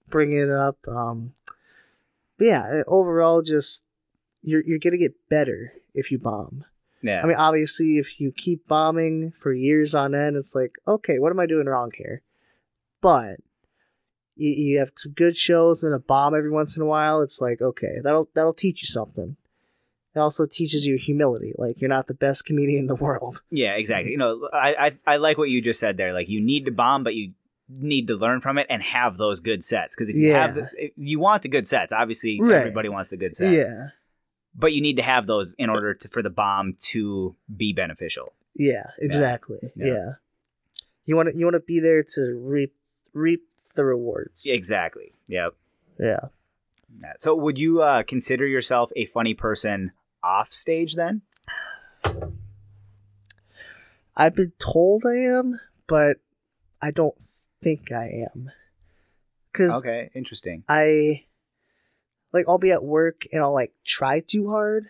bringing it up um but yeah overall just you're you're gonna get better if you bomb Yeah. i mean obviously if you keep bombing for years on end it's like okay what am i doing wrong here but you, you have some good shows and a bomb every once in a while it's like okay that'll that'll teach you something it also teaches you humility like you're not the best comedian in the world Yeah, exactly. You know, I, I I like what you just said there. Like you need to bomb, but you need to learn from it and have those good sets. Because if you have, the, if you want the good sets. Obviously, Right. everybody wants the good sets. yeah But you need to have those in order to for the bomb to be beneficial. Yeah, exactly. Yeah. Yeah. You want to you want to be there to reap reap the rewards. Exactly. Yep. Yeah. Yeah. So, would you uh, consider yourself a funny person off stage then? I've been told I am, but I don't think I am. Cuz Okay, interesting. I like I'll be at work and I'll like try too hard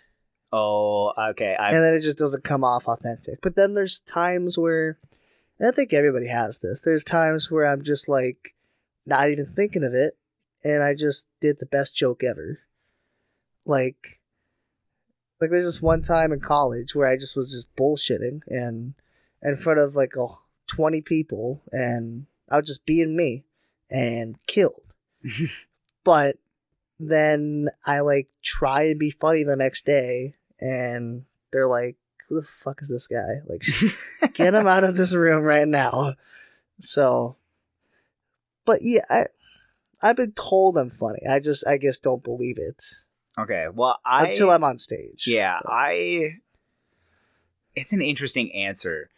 Oh, okay. I and then it just doesn't come off authentic. But then there's times where and I think everybody has this. There's times where I'm just like not even thinking of it and I just did the best joke ever. Like like there's this one time in college where I just was just bullshitting and in front of like oh, 20 people and I was just being me and killed. but then I like try and be funny the next day and they're like, who the fuck is this guy? Like, get him out of this room right now. So, but yeah, I, I've been told I'm funny. I just, I guess, don't believe it okay. Well, I until I'm on stage. Yeah, I. It's an interesting answer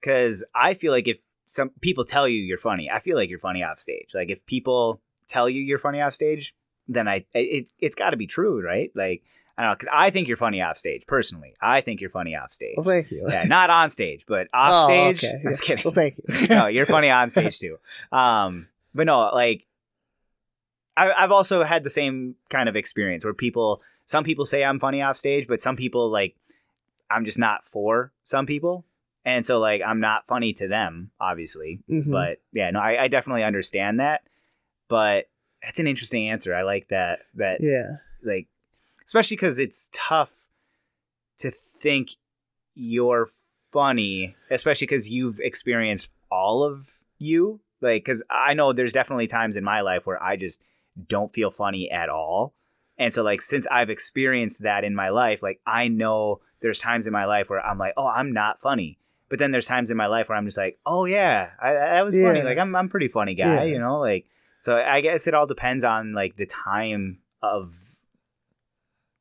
because I feel like if some people tell you you're funny, I feel like you're funny off stage. Like if people tell you you're funny off stage, then I it it's got to be true, right? Like I don't know because I think you're funny off stage. Personally, I think you're funny off stage. Well, thank you. yeah, not on stage, but off Oh, stage. okay. I'm just kidding. Well, thank you. no, you're funny on stage too. Um, but no, like I, I've also had the same kind of experience where people, some people say I'm funny off stage, but some people like I'm just not for some people, and so like I'm not funny to them, obviously. Mhm. But yeah, no, I, I definitely understand that. But that's an interesting answer. I like that. That yeah, like especially because it's tough to think you're funny especially because you've experienced all of you like because i know there's definitely times in my life where i just don't feel funny at all and so like since i've experienced that in my life like i know there's times in my life where i'm like oh i'm not funny but then there's times in my life where i'm just like oh yeah I, that was funny like i'm, I'm a pretty funny guy Yeah. you know like so i guess it all depends on like the time of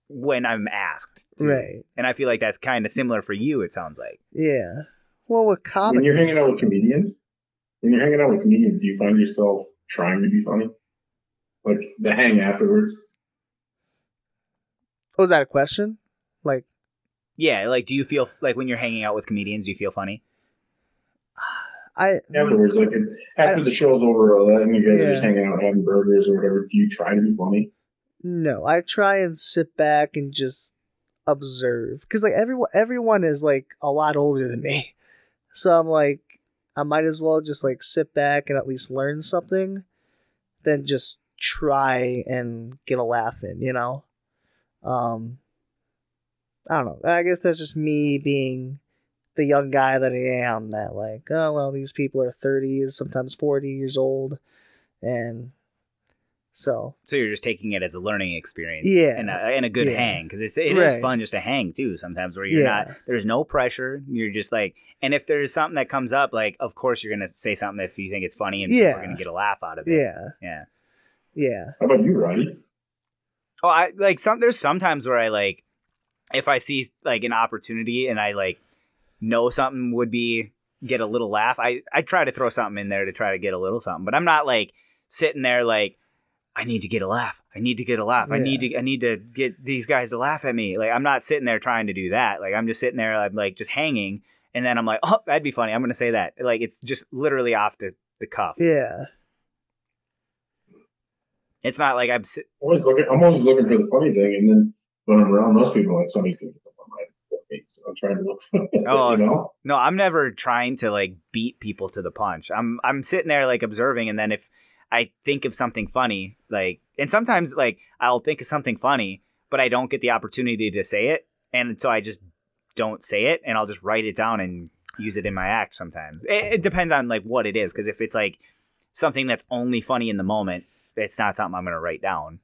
when i'm asked to. right. and i feel like that's kind of similar for you it sounds like Yeah. Well, with comedy. When you're hanging out with comedians, when you're hanging out with comedians, do you find yourself trying to be funny? Like the hang afterwards? Oh, was that a question? Like, Yeah, like do you feel like when you're hanging out with comedians, do you feel funny? I Afterwards, like after the show's over, uh, and you guys are just hanging out having burgers or whatever, do you try to be funny? no, I try and sit back and just observe because like everyone everyone is like a lot older than me, so I'm like I might as well just like sit back and at least learn something, than just try and get a laugh in, you know. Um, I don't know. I guess that's just me being the young guy that I am. That like, oh well, these people are thirties, sometimes forty years old, and so So you're just taking it as a learning experience, Yeah. and a, and a good Yeah. hang because it's it is Right. fun just to hang too. Sometimes where you're Yeah. not, there's no pressure. You're just like, and if there's something that comes up, like of course you're gonna say something if you think it's funny and people Yeah. are gonna get a laugh out of it. yeah, yeah. yeah, How about you, Roddy? Oh, I like some. There's sometimes where I like, if I see like an opportunity and I like know something would be get a little laugh. I I try to throw something in there to try to get a little something, but I'm not like sitting there like I need to get a laugh. I need to get a laugh. I need to I need to get these guys to laugh at me. Like I'm not sitting there trying to do that. Like I'm just sitting there. I'm like just hanging, and then I'm like, oh, that'd be funny. I'm gonna say that. Like it's just literally off the the cuff. yeah. It's not like I'm. sit- Always looking. I'm always looking for the funny thing, and then when I'm around those people, like somebody's gonna get the one right before me. So I'm trying to look for Oh, you know. No, I'm never trying to like beat people to the punch. I'm I'm sitting there like observing and then if I think of something funny, like and sometimes like I'll think of something funny, but I don't get the opportunity to say it and so I just don't say it and I'll just write it down and use it in my act sometimes. It, it depends on like what it is because if it's like something that's only funny in the moment, it's not something I'm going to write down.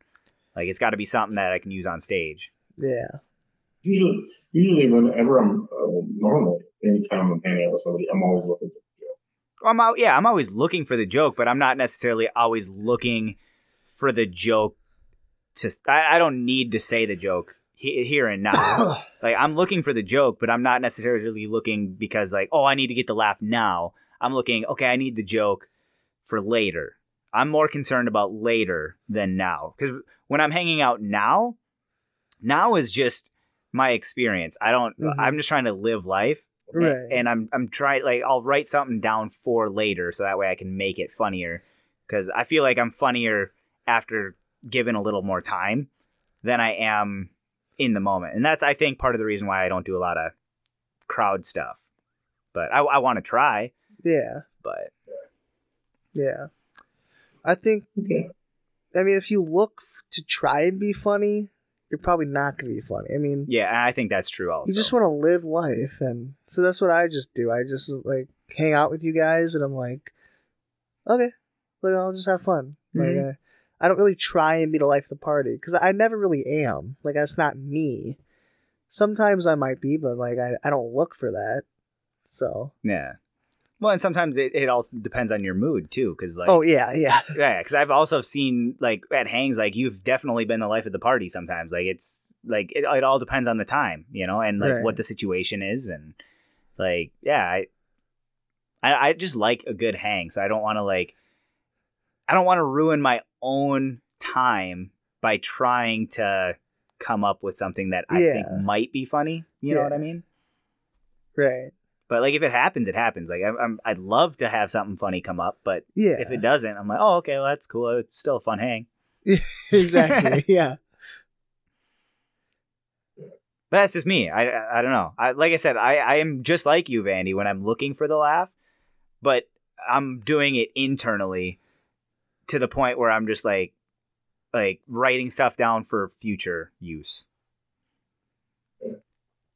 Like it's got to be something that I can use on stage. Yeah. Usually, usually whenever I'm uh, normally, anytime I'm hanging out with somebody, I'm always looking for the joke. I'm out, yeah, I'm always looking for the joke, but I'm not necessarily always looking for the joke to. I, I don't need to say the joke he, here and now. like I'm looking for the joke, but I'm not necessarily looking because like, oh, I need to get the laugh now. I'm looking, okay, I need the joke for later. I'm more concerned about later than now because when I'm hanging out now, now is just my experience. I don't. Mhm. I'm just trying to live life Right. and I'm I'm trying like I'll write something down for later so that way I can make it funnier because I feel like I'm funnier after given a little more time than I am in the moment, and that's I think part of the reason why I don't do a lot of crowd stuff. But I, I want to try, yeah. but Yeah. I think Okay. I mean if you look f- to try and be funny, you're probably not going to be funny. I mean, yeah, I think that's true. Also, you just want to live life and so that's what I just do. I just like hang out with you guys and I'm like okay, like I'll just have fun. Like Mhm. uh, I don't really try and be the life of the party cuz I never really am. Like that's not me. Sometimes I might be, but like I I don't look for that. So, yeah. Well, and sometimes it, it also depends on your mood too, because like oh yeah, yeah. Yeah, because I've also seen like at hangs, like you've definitely been the life of the party. Sometimes, like it's like it, it all depends on the time, you know, and like Right. what the situation is, and like yeah, I, I I just like a good hang, so I don't want to like, I don't want to ruin my own time by trying to come up with something that I think might be funny. You know what I mean? Right. But like if it happens, it happens. Like I'm, I'm I'd love to have something funny come up, but Yeah. if it doesn't, I'm like, oh okay, well that's cool. It's still a fun hang. exactly. yeah. But that's just me. I, I, I don't know. I, like I said, I, I am just like you, Vandy, when I'm looking for the laugh, but I'm doing it internally to the point where I'm just like, like writing stuff down for future use.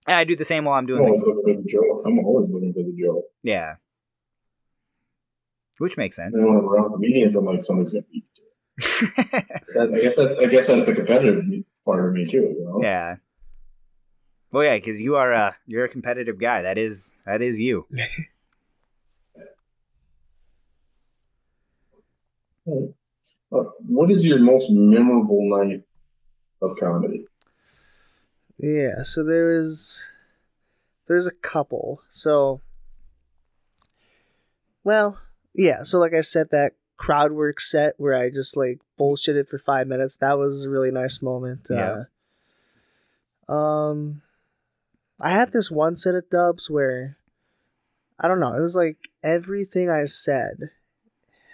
And I do the same while I'm doing. I'm doing always the, looking for the joke. I'm always looking for the joke. yeah, which makes sense. And when I'm around comedians, I'm like, somebody's gonna beat. That, I guess that's I guess that's the competitive part of me too. You know. yeah. Well, yeah, because you are a you're a competitive guy. That is that is you. Uh, what is your most memorable night of comedy? Yeah, so there is there's a couple. So well, yeah, so like I said that crowd work set where I just like bullshitted for 5 minutes. That was a really nice moment. Yeah. Uh um I had this one set of dubs where I don't know, it was like everything I said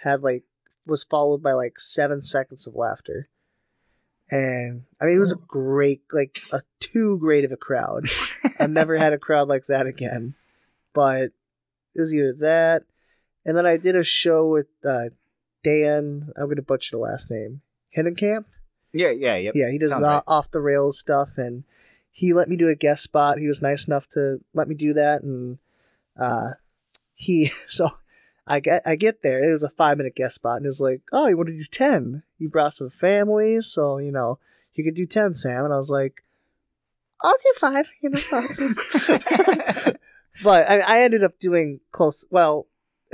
had like was followed by like seven seconds of laughter. And I mean it was a great like a too great of a crowd. I've never had a crowd like that again. But it was either that and then I did a show with uh, Dan I'm gonna butcher the last name. Hinnenkamp? Yeah, yeah, yeah. Yeah, he does Sounds right. off the rails stuff, and he let me do a guest spot. He was nice enough to let me do that, and uh, he so I get I get there. It was a five minute guest spot, and it was like, oh, you want to do ten? You brought some families, so you know you could do ten, Sam. And I was like, I'll do five. You know, but I, I ended up doing close. Well,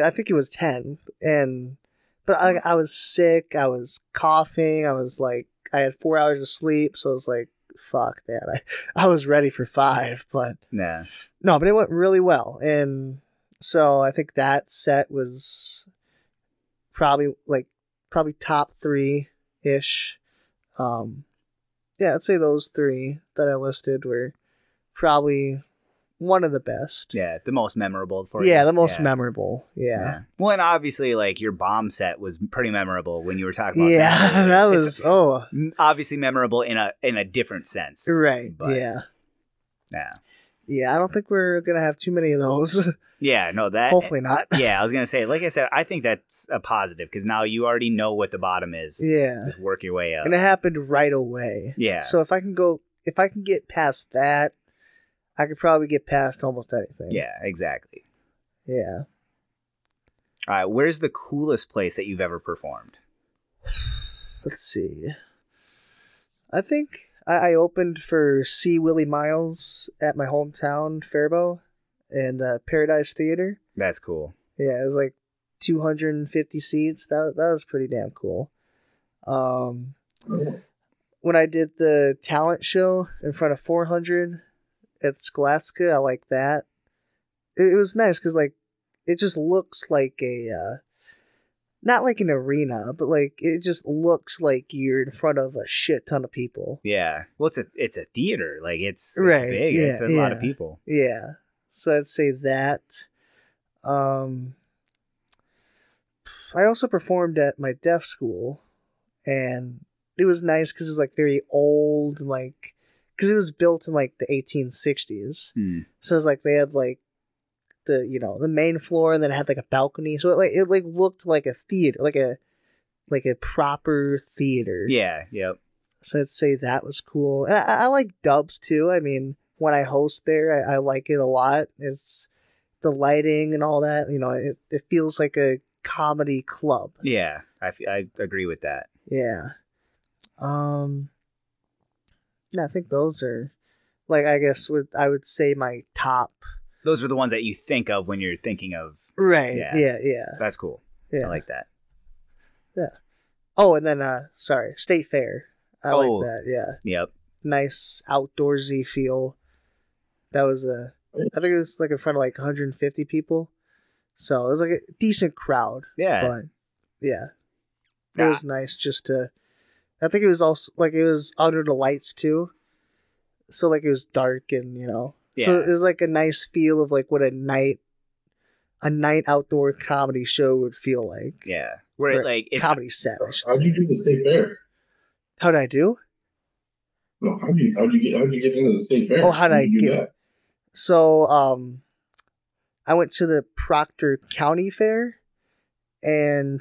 I think it was ten, and but I I was sick. I was coughing. I was like I had four hours of sleep, so I was like, fuck, man. I I was ready for five, but yeah. no, but it went really well, and so I think that set was probably like probably top three ish. Um, yeah, I'd say those three that I listed were probably one of the best. Yeah, the most memorable for you. Yeah, the most Yeah. memorable. Yeah. Yeah. Well, and obviously, like your bomb set was pretty memorable when you were talking about Yeah, that. that was oh obviously memorable in a in a different sense. right. But- yeah, Yeah. yeah. I don't think we're gonna have too many of those. Yeah. No, that. Hopefully not. Yeah, I was gonna say, like I said, I think that's a positive because now you already know what the bottom is. Yeah, Just work your way up. and it happened right away. Yeah. So if I can go, if I can get past that, I could probably get past almost anything. yeah, exactly. Yeah. All right, where's the coolest place that you've ever performed? Let's see. I think I, I opened for C. Willy Myles at my hometown, Faribault, and uh, Paradise Theater. That's cool. Yeah, it was like 250 seats. That that was pretty damn cool. Um, when I did the talent show in front of 400 at Scholastica, I like that. It, it was nice because like it just looks like a uh, not like an arena, but like it just looks like you're in front of a shit ton of people. Yeah. Well, it's a it's a theater. Like it's, it's Right, big. yeah, it's a lot of people. Yeah. So I'd say that. Um I also performed at my deaf school and it was nice cuz it was like very old like cuz it was built in like the 1860s. Hmm. So it was like they had like the you know, the main floor and then it had like a balcony. So it like it like looked like a theater, like a like a proper theater. Yeah. Yep. So I'd say that was cool. And I, I like dubs too. I mean, when I host there, I, I like it a lot. It's the lighting and all that. You know, it, it feels like a comedy club. Yeah. I, f- I agree with that. Yeah. Um. Yeah, I think those are, like, I guess would I would say my top. Those are the ones that you think of when you're thinking of. Right. Yeah. Yeah. Yeah. That's cool. Yeah. I like that. Yeah. Oh, and then uh, sorry, State Fair. I Oh. like that. Yeah. Yep. Nice outdoorsy feel. That was a. I think it was like in front of like 150 people. So it was like a decent crowd. Yeah. But yeah. It Yeah. was nice just to I think it was also like it was under the lights too. So like it was dark and you know. So it was like a nice feel of like what a night a night outdoor comedy show would feel like. yeah. Where it, Or like it's comedy set. I How'd you say. do the state fair? How'd I do? No, how'd you how'd you get how'd you get into the state fair? Oh, how'd I you do get- that? So um I went to the Proctor County Fair and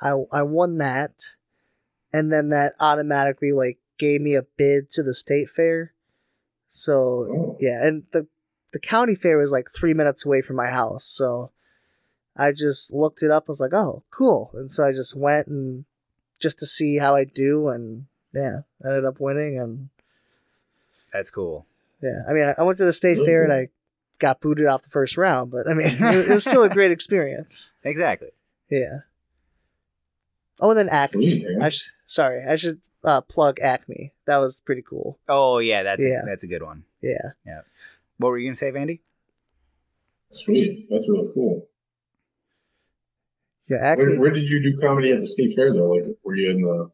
I I won that and then that automatically like gave me a bid to the state fair. So Oh. yeah, and the the county fair was like 3 minutes away from my house. So I just looked it up I was like, "Oh, cool." And so I just went and just to see how I do and yeah, ended up winning and that's cool. Yeah, I mean, I- I went to the state fair and I got booted off the first round, but I mean, it, it was still a great experience. Exactly. Yeah. Oh, and then Acme. Sweet. I sh- sorry, I should uh, plug Acme. That was pretty cool. Oh yeah, that's Yeah. A, that's a good one. Yeah. What were you gonna say, Vandy? Sweet. That's really cool. Yeah, Acme. Where, where did you do comedy at the state fair though? Like, were you in the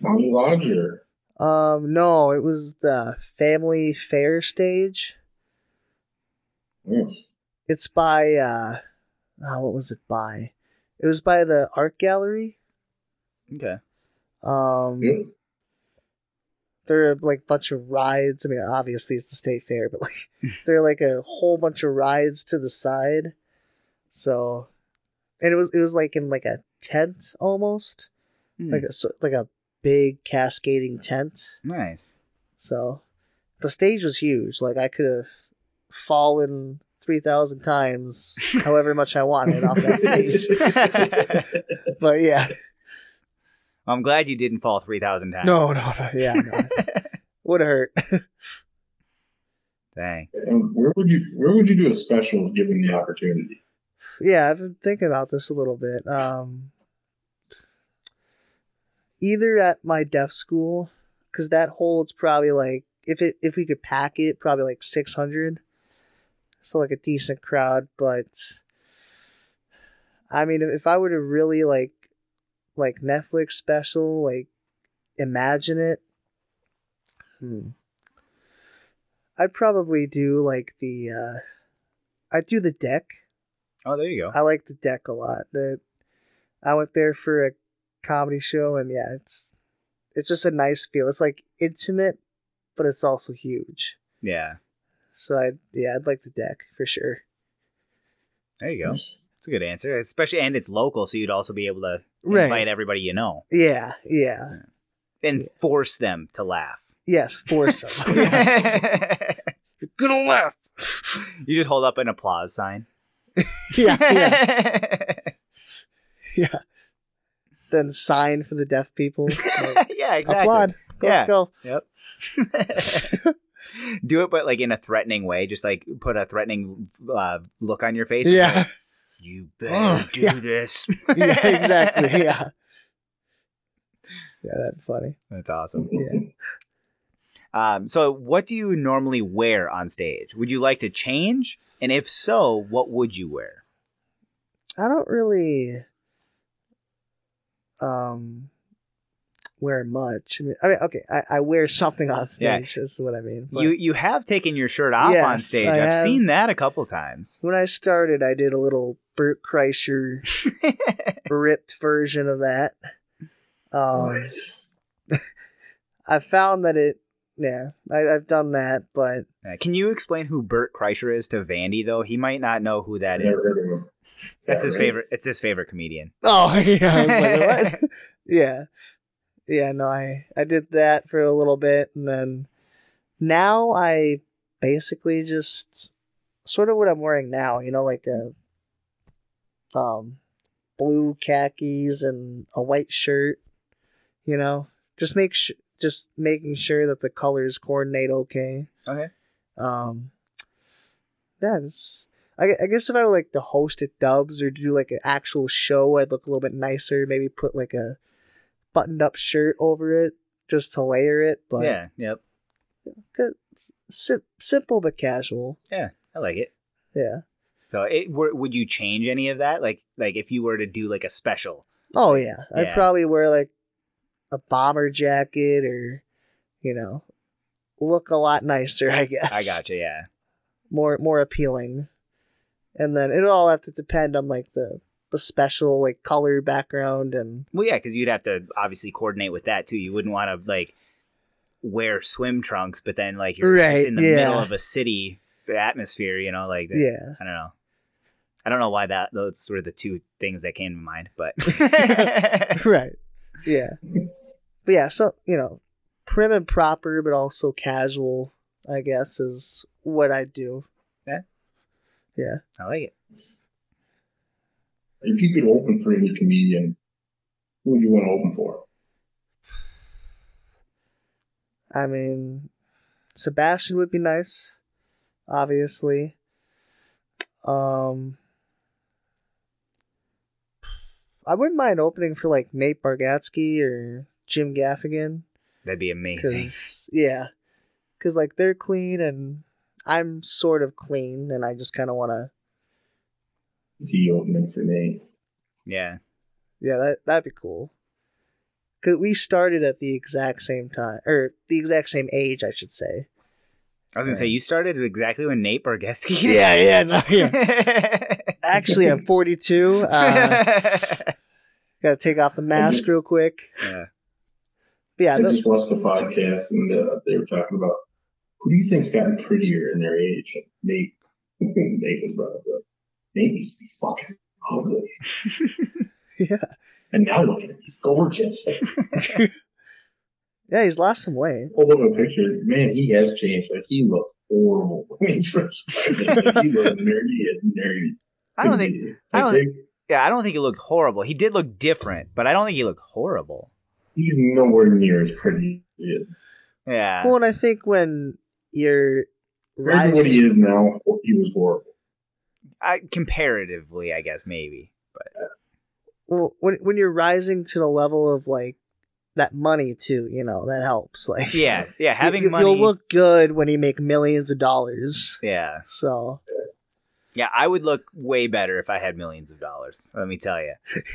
Mountain Lodge or? Um, no, it was the family fair stage. Yes. It's by uh, oh, what was it by? It was by the art gallery. Okay. Um, Yeah. there are like a bunch of rides. I mean, obviously it's a state fair, but like there are like a whole bunch of rides to the side. So, and it was it was like in like a tent almost, Hmm. like a so- like a big cascading tent. Nice. So, the stage was huge. Like I could have fallen three thousand times, however much I wanted off that stage. But yeah, I'm glad you didn't fall three thousand times. no, no, no, yeah, no, would have hurt. Dang. And where would you where would you do a special if given the opportunity? Yeah, I've been thinking about this a little bit. Um, either at my deaf school, because that holds probably like if it if we could pack it, probably like six hundred. So like a decent crowd, but I mean, if I were to really like like Netflix special, like imagine it. Hmm. I'd probably do like the uh I'd do the deck. Oh, there you go. I like the deck a lot. that I went there for a comedy show, and yeah, it's it's just a nice feel. It's like intimate, but it's also huge. Yeah. So I yeah, I'd like the deck for sure. There you go. That's a good answer. Especially and it's local, so you'd also be able to Right. invite everybody you know Yeah, yeah, and force them to laugh. yes, force them. You're gonna laugh. you just hold up an applause sign. yeah, yeah, yeah. Then sign for the deaf people. Like, yeah, exactly. Applaud. Yeah. Let's go. Yep. Do it, but like in a threatening way. Just like put a threatening uh, look on your face. Yeah. Like, you better do yeah. this. yeah, exactly. Yeah. Yeah, that's funny. That's awesome. Yeah. Um, so, what do you normally wear on stage? Would you like to change? And if so, what would you wear? I don't really um wear much. I mean, I mean okay, I, I wear something on stage. Yeah. stage. That's what I mean. But you you have taken your shirt off on stage. I I've have. seen that a couple times. when I started, I did a little Bert Kreischer ripped version of that. Um, Nice. I found that it, yeah, I, I've done that, but Uh, Can you explain who Bert Kreischer is to Vandy though? He might not know who that is. Never is. heard of him. That's his right. favorite. It's his favorite comedian. oh yeah, like, yeah, yeah. No, I I did that for a little bit, and then now I basically just sort of what I'm wearing now. You know, like a um blue khakis and a white shirt. You know, just make sh- just making sure that the colors coordinate okay. Okay. Um, yeah, it's, I, I guess if I were like to host at Dubs or do like an actual show, I'd look a little bit nicer. Maybe put like a buttoned up shirt over it just to layer it. But yeah. Yep. good- sim- simple but casual. Yeah, I like it. Yeah. So, it, would you change any of that? Like, like if you were to do like a special? Oh yeah, I'd probably wear like a bomber jacket or, you know, look a lot nicer. I guess. I gotcha. Yeah. more more appealing. And then it'll all have to depend on like the the special like color background and Well, yeah, because you'd have to obviously coordinate with that too. You wouldn't want to like wear swim trunks, but then like you're just Right, in the yeah. middle of a city atmosphere. You know, like yeah. I don't know. I don't know why that those were the two things that came to mind, but right. Yeah. But yeah, so you know, prim and proper but also casual, I guess, is what I do. Yeah. Yeah. I like it. If you could open for any comedian, who would you want to open for? I mean Sebastian would be nice, obviously. Um I wouldn't mind opening for like Nate Bargatze or Jim Gaffigan. That'd be amazing. Cause, yeah. Because, like, they're clean and I'm sort of clean and I just kind of want to. Is he opening for me? Yeah. Yeah, that, that'd be cool. Because we started at the exact same time, or the exact same age, I should say. I was gonna say you started exactly when Nate Bargatze. Yeah, yeah, no, yeah. Actually, I'm 42. Uh, gotta take off the mask real quick. yeah. But yeah, I the- just watched the podcast and uh, they were talking about who do you think's gotten prettier in their age? And Nate, Nate was brought up. Like, Nate used to be fucking ugly, yeah, and now look at him, he's gorgeous. yeah, he's lost some weight. Hold up a picture, man. He has changed. Like he looked horrible when he first started. Like, he looked nerdy as nerdy. I don't think. I don't- they- Yeah, I don't think he looked horrible. He did look different, but I don't think he looked horrible. He's nowhere near as pretty. as he is. Yeah. Well, and I think when you're Compared to what he is now, he was horrible. I, comparatively, I guess maybe. But well, when when you're rising to the level of like that money too, you know, that helps. Like, Yeah, yeah. Having you, money. you'll look good when you make millions of dollars. yeah, So yeah. I would look way better if I had millions of dollars. Let me tell you,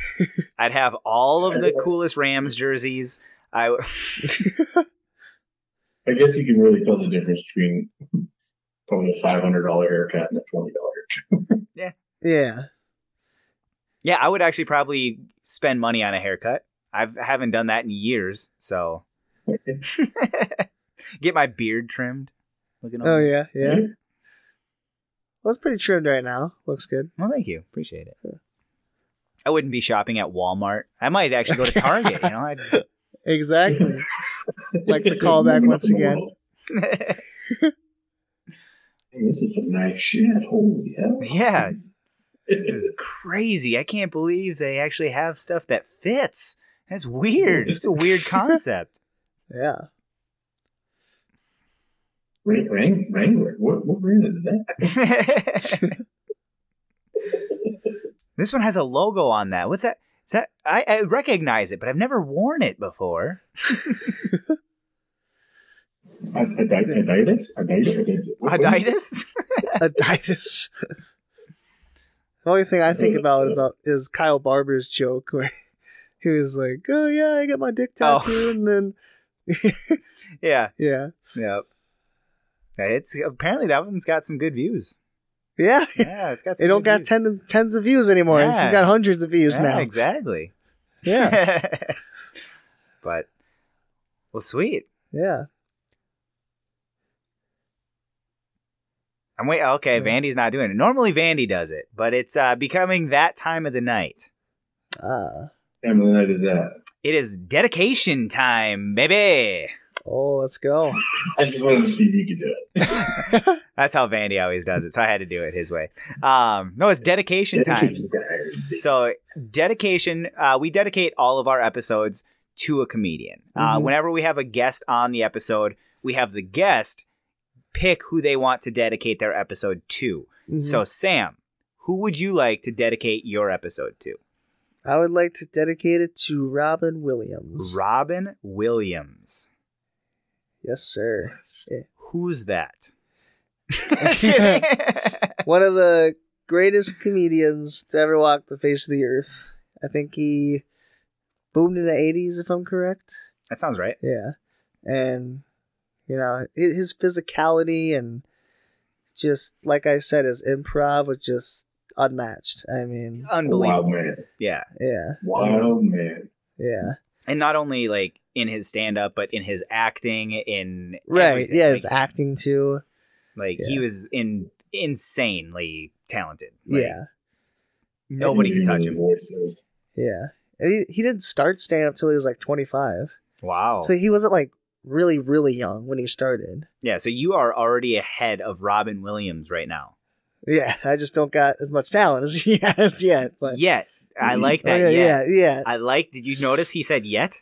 I'd have all of the coolest Rams jerseys. I. w- I guess you can really tell the difference between probably a five hundred dollar haircut and a twenty dollar. yeah, Yeah, Yeah, I would actually probably spend money on a haircut. I've haven't done that in years, so get my beard trimmed. Looking oh over. yeah, yeah. Well, it's pretty trimmed right now. Looks good. Well, thank you. Appreciate it. I wouldn't be shopping at Walmart. I might actually go to Target. you know, I'd, Exactly. Like the callback once again. Hey, this is some nice shit. Holy hell! yeah, this is crazy. I can't believe they actually have stuff that fits. That's weird. It's a weird concept. Yeah. Wrang- Wrang- Wrangler. What what brand is that? this one has a logo on that. What's that? Is that I, I recognize it, but I've never worn it before. Ad- Adi- Adidas. Adidas. What- what- Adidas? Adidas. the only thing I think about about is Kyle Barber's joke where he was like, "Oh yeah, I got my dick Oh. tattooed," and then yeah. yeah, Yep. Yeah, It's apparently that one's got some good views. yeah. Yeah, it's got. Some They don't good got views. ten, tens of views anymore. Yeah. You got hundreds of views Yeah, now. exactly. Yeah, but well, sweet. yeah. I'm wait. Okay, Yeah. Vandy's not doing it. Normally, Vandy does it, but it's uh, becoming that time of the night. Ah, time of the night is that? It is dedication time, baby. Oh, let's go. I just wanted to see if you could do it. That's how Vandy always does it, so I had to do it his way. Um, no, it's dedication time. So dedication, uh, we dedicate all of our episodes to a comedian. Uh, Mhm. whenever we have a guest on the episode, we have the guest pick who they want to dedicate their episode to. Mhm. So Sam, who would you like to dedicate your episode to? I would like to dedicate it to Robin Williams. Robin Williams. Yes, sir. Who's that? One of the greatest comedians to ever walk the face of the earth. I think he boomed in the '80s, if I'm correct. that sounds right. Yeah, and you know his his physicality and just like I said, his improv was just unmatched. I mean, Wild Unbelievable. man. Yeah. yeah, Wild man. yeah, And not only like in his stand up, but in his acting, in right. everything. Yeah, Like, his acting too. Like he was in insanely talented. Like, yeah, nobody can touch him. voice is- yeah. And he he didn't start stand up till he was like 25, Wow. so he wasn't like really really young when he started. yeah, so you are already ahead of Robin Williams right now. Yeah, I just don't got as much talent as he has yet. But Yet, I like Oh, that. yeah, yet. yeah, yeah. I like. Did you notice he said yet?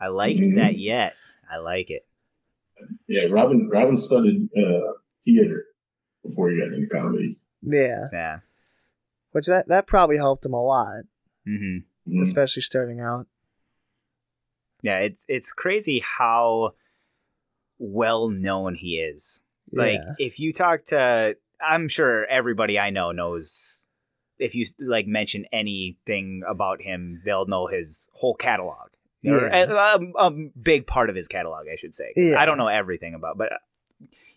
I liked Mhm. that yet. I like it. Yeah, Robin. Robin studied uh, theater before he got into comedy. Yeah, Yeah. which that that probably helped him a lot, hmm Mm. especially starting out. Yeah. It's it's crazy how well known he is. Like yeah, if you talk to, I'm sure everybody I know knows. If you like mention anything about him, they'll know his whole catalog. Or Yeah. a, a, uh, um, a big part of his catalog, I should say. Yeah. I don't know everything about, but uh,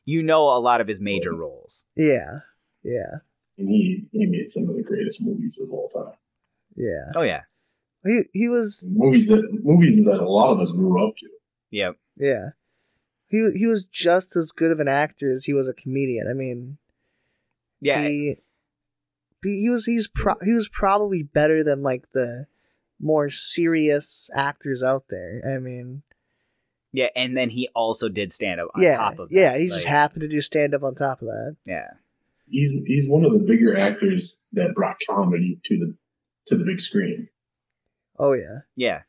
you know a lot of his major roles. Yeah, yeah, And he he made some of the greatest movies of all time. yeah. Oh yeah, He he was Movies that movies that a lot of us grew up to. yep. yeah. He he was just as good of an actor as he was a comedian. I mean, Yeah, he he, he was he's pro- he was probably better than like the more serious actors out there. I mean, yeah, and then he also did stand up on yeah, top of that. yeah. He just happened to do stand up on top of that. yeah, He's he's one of the bigger actors that brought comedy to the to the big screen. Oh yeah, yeah,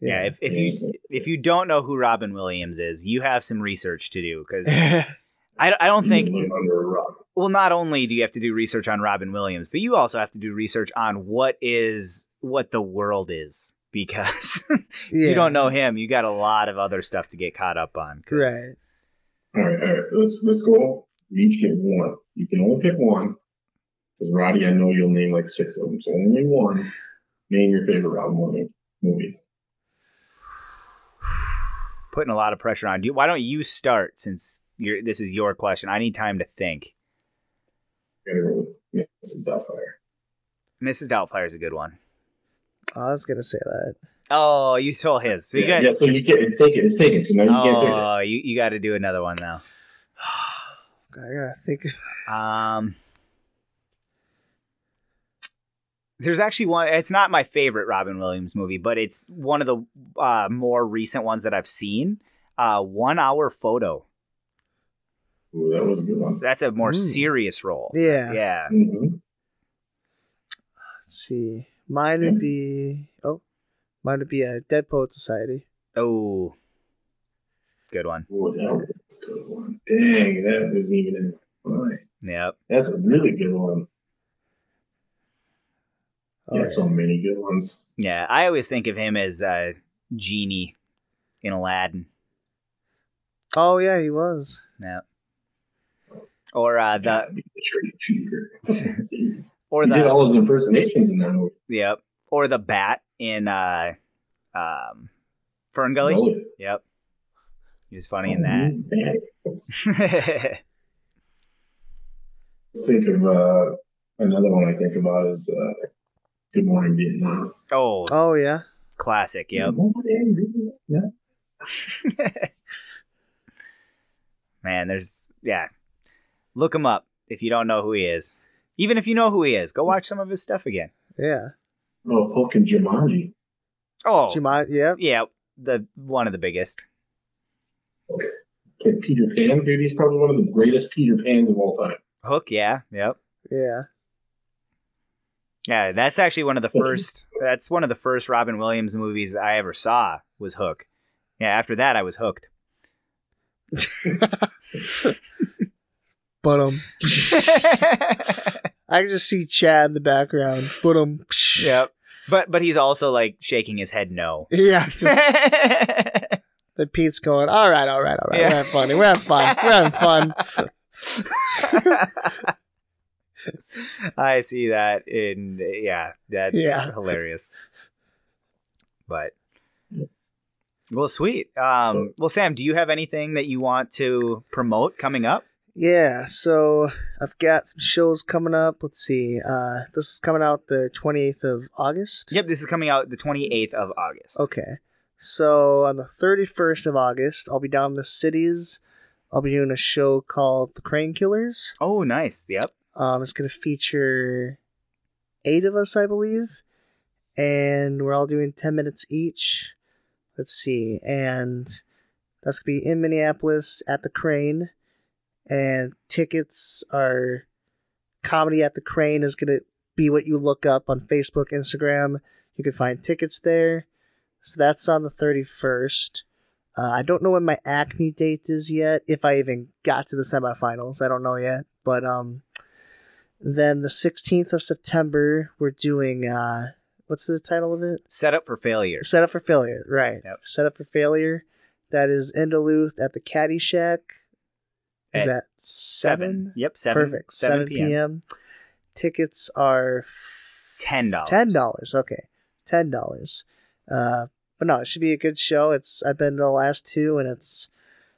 yeah. If if you if you don't know who Robin Williams is, you have some research to do because I I don't think Living under a rock. well, not only do you have to do research on Robin Williams, but you also have to do research on what is what the world is because yeah. you don't know him. You got a lot of other stuff to get caught up on. 'cause- right? All right, all right. Let's let's go. You each get one. You can only pick one. Because Roddy, I know you'll name like six of them. So only one. Name your favorite Robin Williams movie. Putting a lot of pressure on you. Why don't you start since you're, this is your question? I need time to think. Gotta with Mrs. Doubtfire. Mrs. Doubtfire is a good one. I was gonna say that. Oh, you stole his. So you Yeah, got, yeah, so you get it's taken. It's taken. So now you can't oh, you, you got to do another one now. I gotta think. Um, there's actually one. It's not my favorite Robin Williams movie, but it's one of the uh, more recent ones that I've seen. Uh, one hour photo. Ooh, that was a good one. That's a more Ooh. serious role. Yeah. Yeah. hmm Let's see. Mine would be oh, mine would be a Dead Poet Society. Oh, good one. Ooh, that was a good one. Dang, that wasn't even in my mind. Yep. That's a really good one. Oh, yeah, so many good ones. Yeah. I always think of him as uh, genie in Aladdin. oh yeah, he was. Yep. Or uh, the Yeah, the trade or did the all his impersonations in that movie. yep or the bat in uh, um, Fern Gully. Really? Yep. He was funny in that. Let's think of uh, another one I think about is uh, Good Morning Vietnam. oh, Oh yeah. classic. Yep. Good Morning Vietnam. Man, there's yeah. Look him up if you don't know who he is. Even if you know who he is, go watch some of his stuff again. Yeah. Oh, Hook and Jumanji. Oh, Jumanji. Yeah. yeah, the one of the biggest. Okay, Peter Pan, dude, he's probably one of the greatest Peter Pans of all time. Hook, yeah, yep. Yeah. Yeah, that's actually one of the first. That's one of the first Robin Williams movies I ever saw. Was Hook. Yeah, after that I was hooked. But um, I can just see Chad in the background. But um, yep. But but he's also like shaking his head no. yeah. The Pete's going. All right, all right, all right. Yeah. We're having fun. We're having fun. We're having fun. I see that in yeah, that's Yeah. hilarious. But well, sweet. Um, well, Sam, do you have anything that you want to promote coming up? Yeah, so I've got some shows coming up. Let's see. Uh, this is coming out the 28th of August. Yep, this is coming out the twenty eighth of August. Okay. So on the 31st of August, I'll be down in the cities. I'll be doing a show called The Crane Killers. Oh, nice. Yep. Um, it's going to feature eight of us, I believe. And we're all doing 10 minutes each. Let's see. And that's going to be in Minneapolis at the Crane. And tickets are Comedy at the Crane is going to be what you look up on Facebook, Instagram. You can find tickets there. So that's on the 31st. Uh, I don't know when my Acme date is yet. If I even got to the semifinals, I don't know yet. But um, then the 16th of September, we're doing uh, what's the title of it? Set up for failure. Set up for failure. Right. Yep. Set up for failure. That is in Duluth at the Caddy Shack. Is At that seven? Yep. Seven. Perfect. 7 p.m. Tickets are f- Ten dollars. Ten dollars. Okay, ten dollars. Uh, but no, it should be a good show. It's I've been to the last two, and it's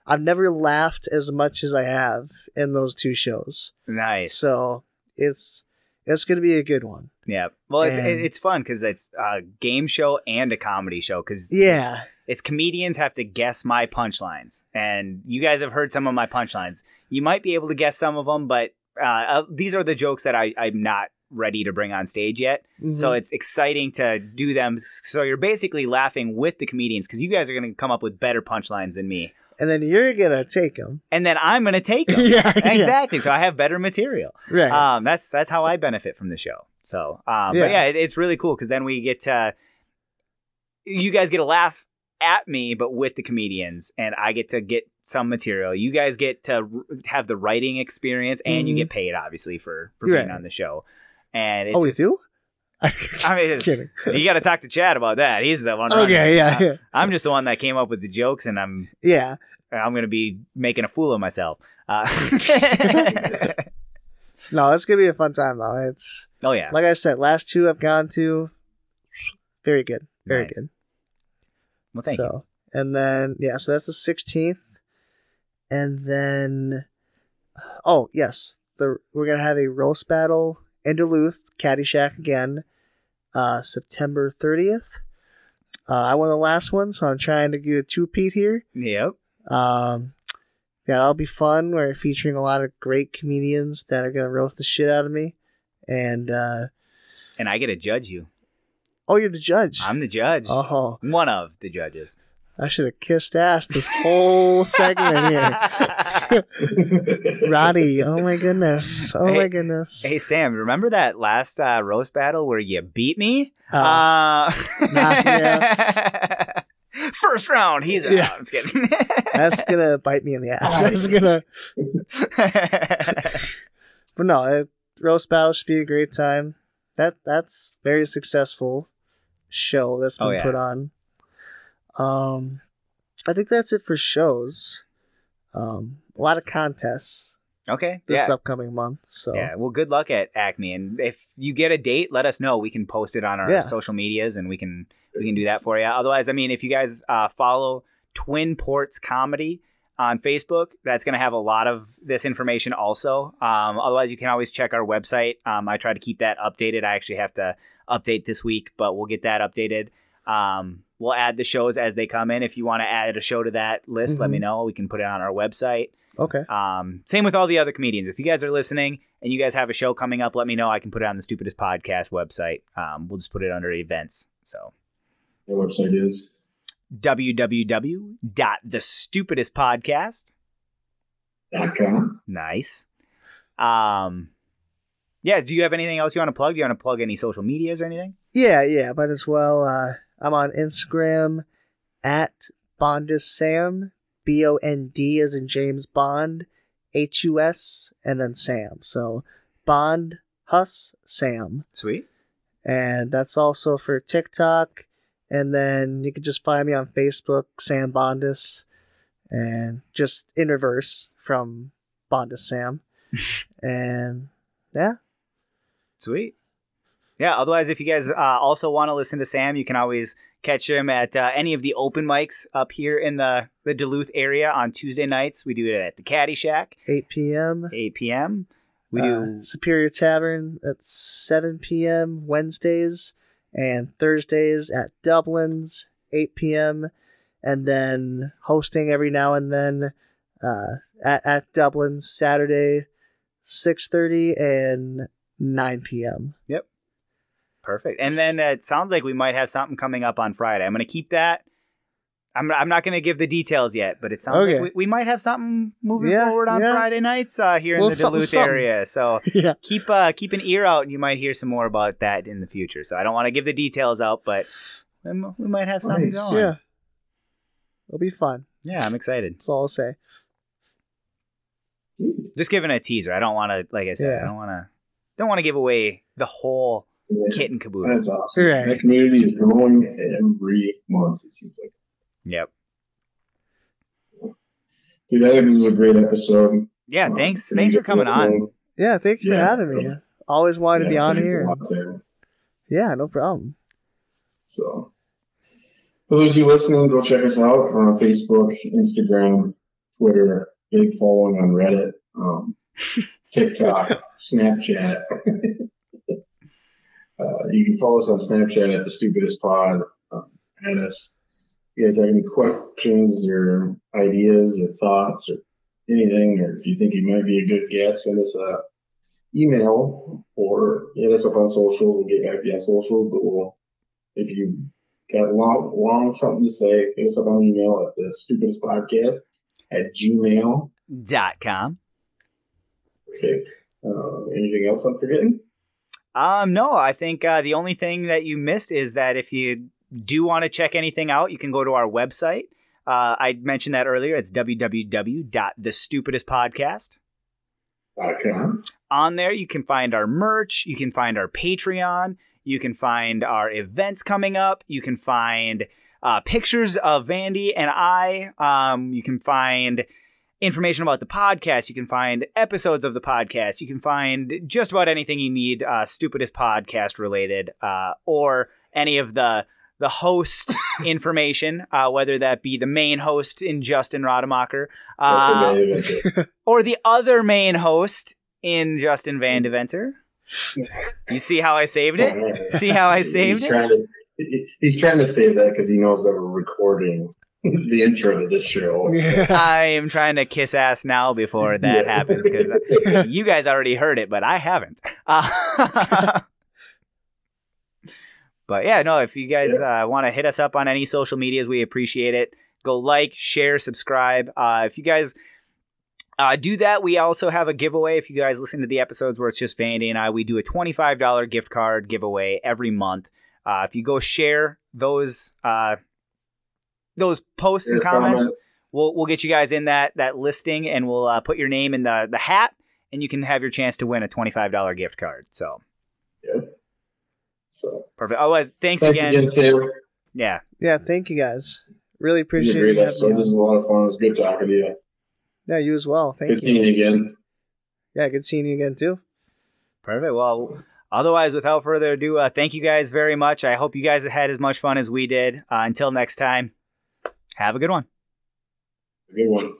I've never laughed as much as I have in those two shows. Nice. So it's it's gonna be a good one. yeah. Well, it's And- it's fun because it's a game show and a comedy show. Because Yeah, it's comedians have to guess my punchlines, and you guys have heard some of my punchlines. You might be able to guess some of them, but uh, uh, these are the jokes that I, I'm not ready to bring on stage yet. So Mhm. it's exciting to do them. So you're basically laughing with the comedians because you guys are going to come up with better punchlines than me, and then you're gonna take them. and then I'm going to take them. yeah, yeah, exactly. So I have better material. right. Um, that's that's how I benefit from the show. So, um, Yeah. but yeah, it, it's really cool because then we get to, you guys get a laugh at me, but with the comedians, and I get to get some material. You guys get to r- have the writing experience, and you Mhm. get paid obviously for for being Right. on the show. And it's oh, we do. I mean, kidding. you got to talk to Chad about that. He's the one. Okay, yeah, yeah, I'm just the one that came up with the jokes, and I'm yeah. I'm gonna be making a fool of myself. Uh, No, it's gonna be a fun time though. It's oh yeah, like I said, last two I've gone to, very good, very Nice. good. well thank so, you. and then yeah, so that's the sixteenth, and then oh yes, the we're gonna have a roast battle in Duluth, Caddyshack again, uh, September thirtieth. Uh, I won the last one, so I'm trying to do a two peat here. Yep. Um, yeah, that'll be fun. We're featuring a lot of great comedians that are gonna roast the shit out of me, and uh, And I get to judge you. oh, you're the judge. I'm the judge. Oh, One of the judges. I should have kissed ass this whole segment here. Roddy, oh my goodness. Oh Hey- my goodness. Hey Sam, remember that last uh, roast battle where you beat me? Uh, Uh, yeah. First round, he's out. Yeah. I'm just kidding. that's gonna bite me in the ass. That's gonna. But no, it, roast battle should be a great time. That that's very successful show that's been Oh, yeah. put on. Um, I think that's it for shows. Um, a lot of contests okay. this yeah. upcoming month. So Yeah. Well, good luck at Acme, and if you get a date, let us know. We can post it on our Yeah. social medias, and we can we can do that for you. Otherwise, I mean, if you guys uh, follow Twin Ports Comedy on Facebook, that's going to have a lot of this information also. Um, otherwise, you can always check our website. Um, I try to keep that updated. I actually have to update this week, but we'll get that updated. Um, we'll add the shows as they come in. If you want to add a show to that list, let me Mhm. know. We can put it on our website. okay, Um, same with all the other comedians. If you guys are listening and you guys have a show coming up, let me know. I can put it on the Stupidest Podcast website. Um, we'll just put it under events. So The website is www.thestupidestpodcast. dot com. Nice. Um, yeah. Do you have anything else you want to plug? Do you want to plug any social medias or anything? yeah, yeah, but as well, uh, I'm on Instagram at Bondhus Sam, B O N D as in James Bond, H U S, and then Sam. So Bond Hus Sam. Sweet. and that's also for TikTok. And then you can just find me on Facebook, Sam Bondhus, and just in reverse from Bondhus Sam. and yeah, Sweet. Yeah. Otherwise, if you guys uh, also want to listen to Sam, you can always catch him at uh, any of the open mics up here in the, the Duluth area on Tuesday nights. We do it at the Caddy Shack, 8 p.m. 8 p.m. We Uh, do Superior Tavern at 7 p.m. Wednesdays and Thursdays at Dublin's 8 p.m. and then hosting every now and then uh, at, at Dublin's Saturday 6:30 and 9 p.m. Perfect. And then it sounds like we might have something coming up on Friday. I'm going to keep that. I'm, I'm not going to give the details yet, but it sounds Okay. like we, we might have something moving Yeah, forward on yeah. Friday nights uh, here in the something, Duluth something. area. So yeah. keep uh, keep an ear out, and you might hear some more about that in the future. So I don't want to give the details out, but we we might have something Nice. going. Yeah. It'll be fun. yeah, I'm excited. That's all I'll say. Just giving a teaser. I don't want to, like I said. I don't want to don't want to give away the whole kit and caboodle. That's awesome. Right. That community is growing every month. It seems like. Yep. Dude, I think this is a great episode. Yeah. Um, Thanks. Thanks for coming on. know- Yeah, thank you for Yeah. having me. Always wanted to be on here. a and- lot, Sam. yeah, no problem. So, for those of you listening, go check us out. We're on Facebook, Instagram, Twitter, big following on Reddit, um, TikTok, Snapchat. uh, you can follow us on Snapchat at the stupidest pod. Um, and us. If you guys have any questions or ideas or thoughts or anything, or if you think you might be a good guest, send us a email or hit us up on social. We'll get back to you on social, but we'll, if you got long, long something to say, hit us up on email at the stupidest podcast at gmail. Dot com. Okay. Uh, anything else I'm forgetting? Um, no, I think uh, the only thing that you missed is that if you do want to check anything out, you can go to our website. Uh, I mentioned that earlier. It's www.thestupidestpodcast. Okay. On there, you can find our merch. You can find our Patreon. You can find our events coming up. You can find uh, pictures of Vandy and I. Um, you can find information about the podcast. You can find episodes of the podcast. You can find just about anything you need, uh, stupidest podcast related, uh, or any of the the host information, uh, whether that be the main host in Justin Rademacher, uh, the or the other main host in Justin Van Deventer. You see how I saved it? See how I saved he's it? Trying to, he's trying to save that because he knows that we're recording the intro to this show. Yeah. I am trying to kiss ass now before that Yeah. happens because you guys already heard it, but I haven't. Uh, but yeah, no, if you guys uh, want to hit us up on any social medias, we appreciate it. Go like, share, subscribe. Uh, if you guys uh, do that, we also have a giveaway. If you guys listen to the episodes where it's just Vandy and I, we do a $25 gift card giveaway every month. Uh, if you go share those uh, those posts and comments, comment. we'll we'll get you guys in that that listing and we'll uh, put your name in the the hat and you can have your chance to win a $25 gift card. So, yeah. So perfect. Otherwise, thanks, thanks again. again, Sam. Yeah. yeah, thank you guys. Really It was a appreciate it. you having episode. This is a lot of fun. It was good talking to you. Yeah, you as well. Thank Good you. seeing you again. Yeah, good seeing you again too. Perfect. Well, otherwise, without further ado, uh, thank you guys very much. I hope you guys had as much fun as we did. Uh, until next time, have a good one. A Good one.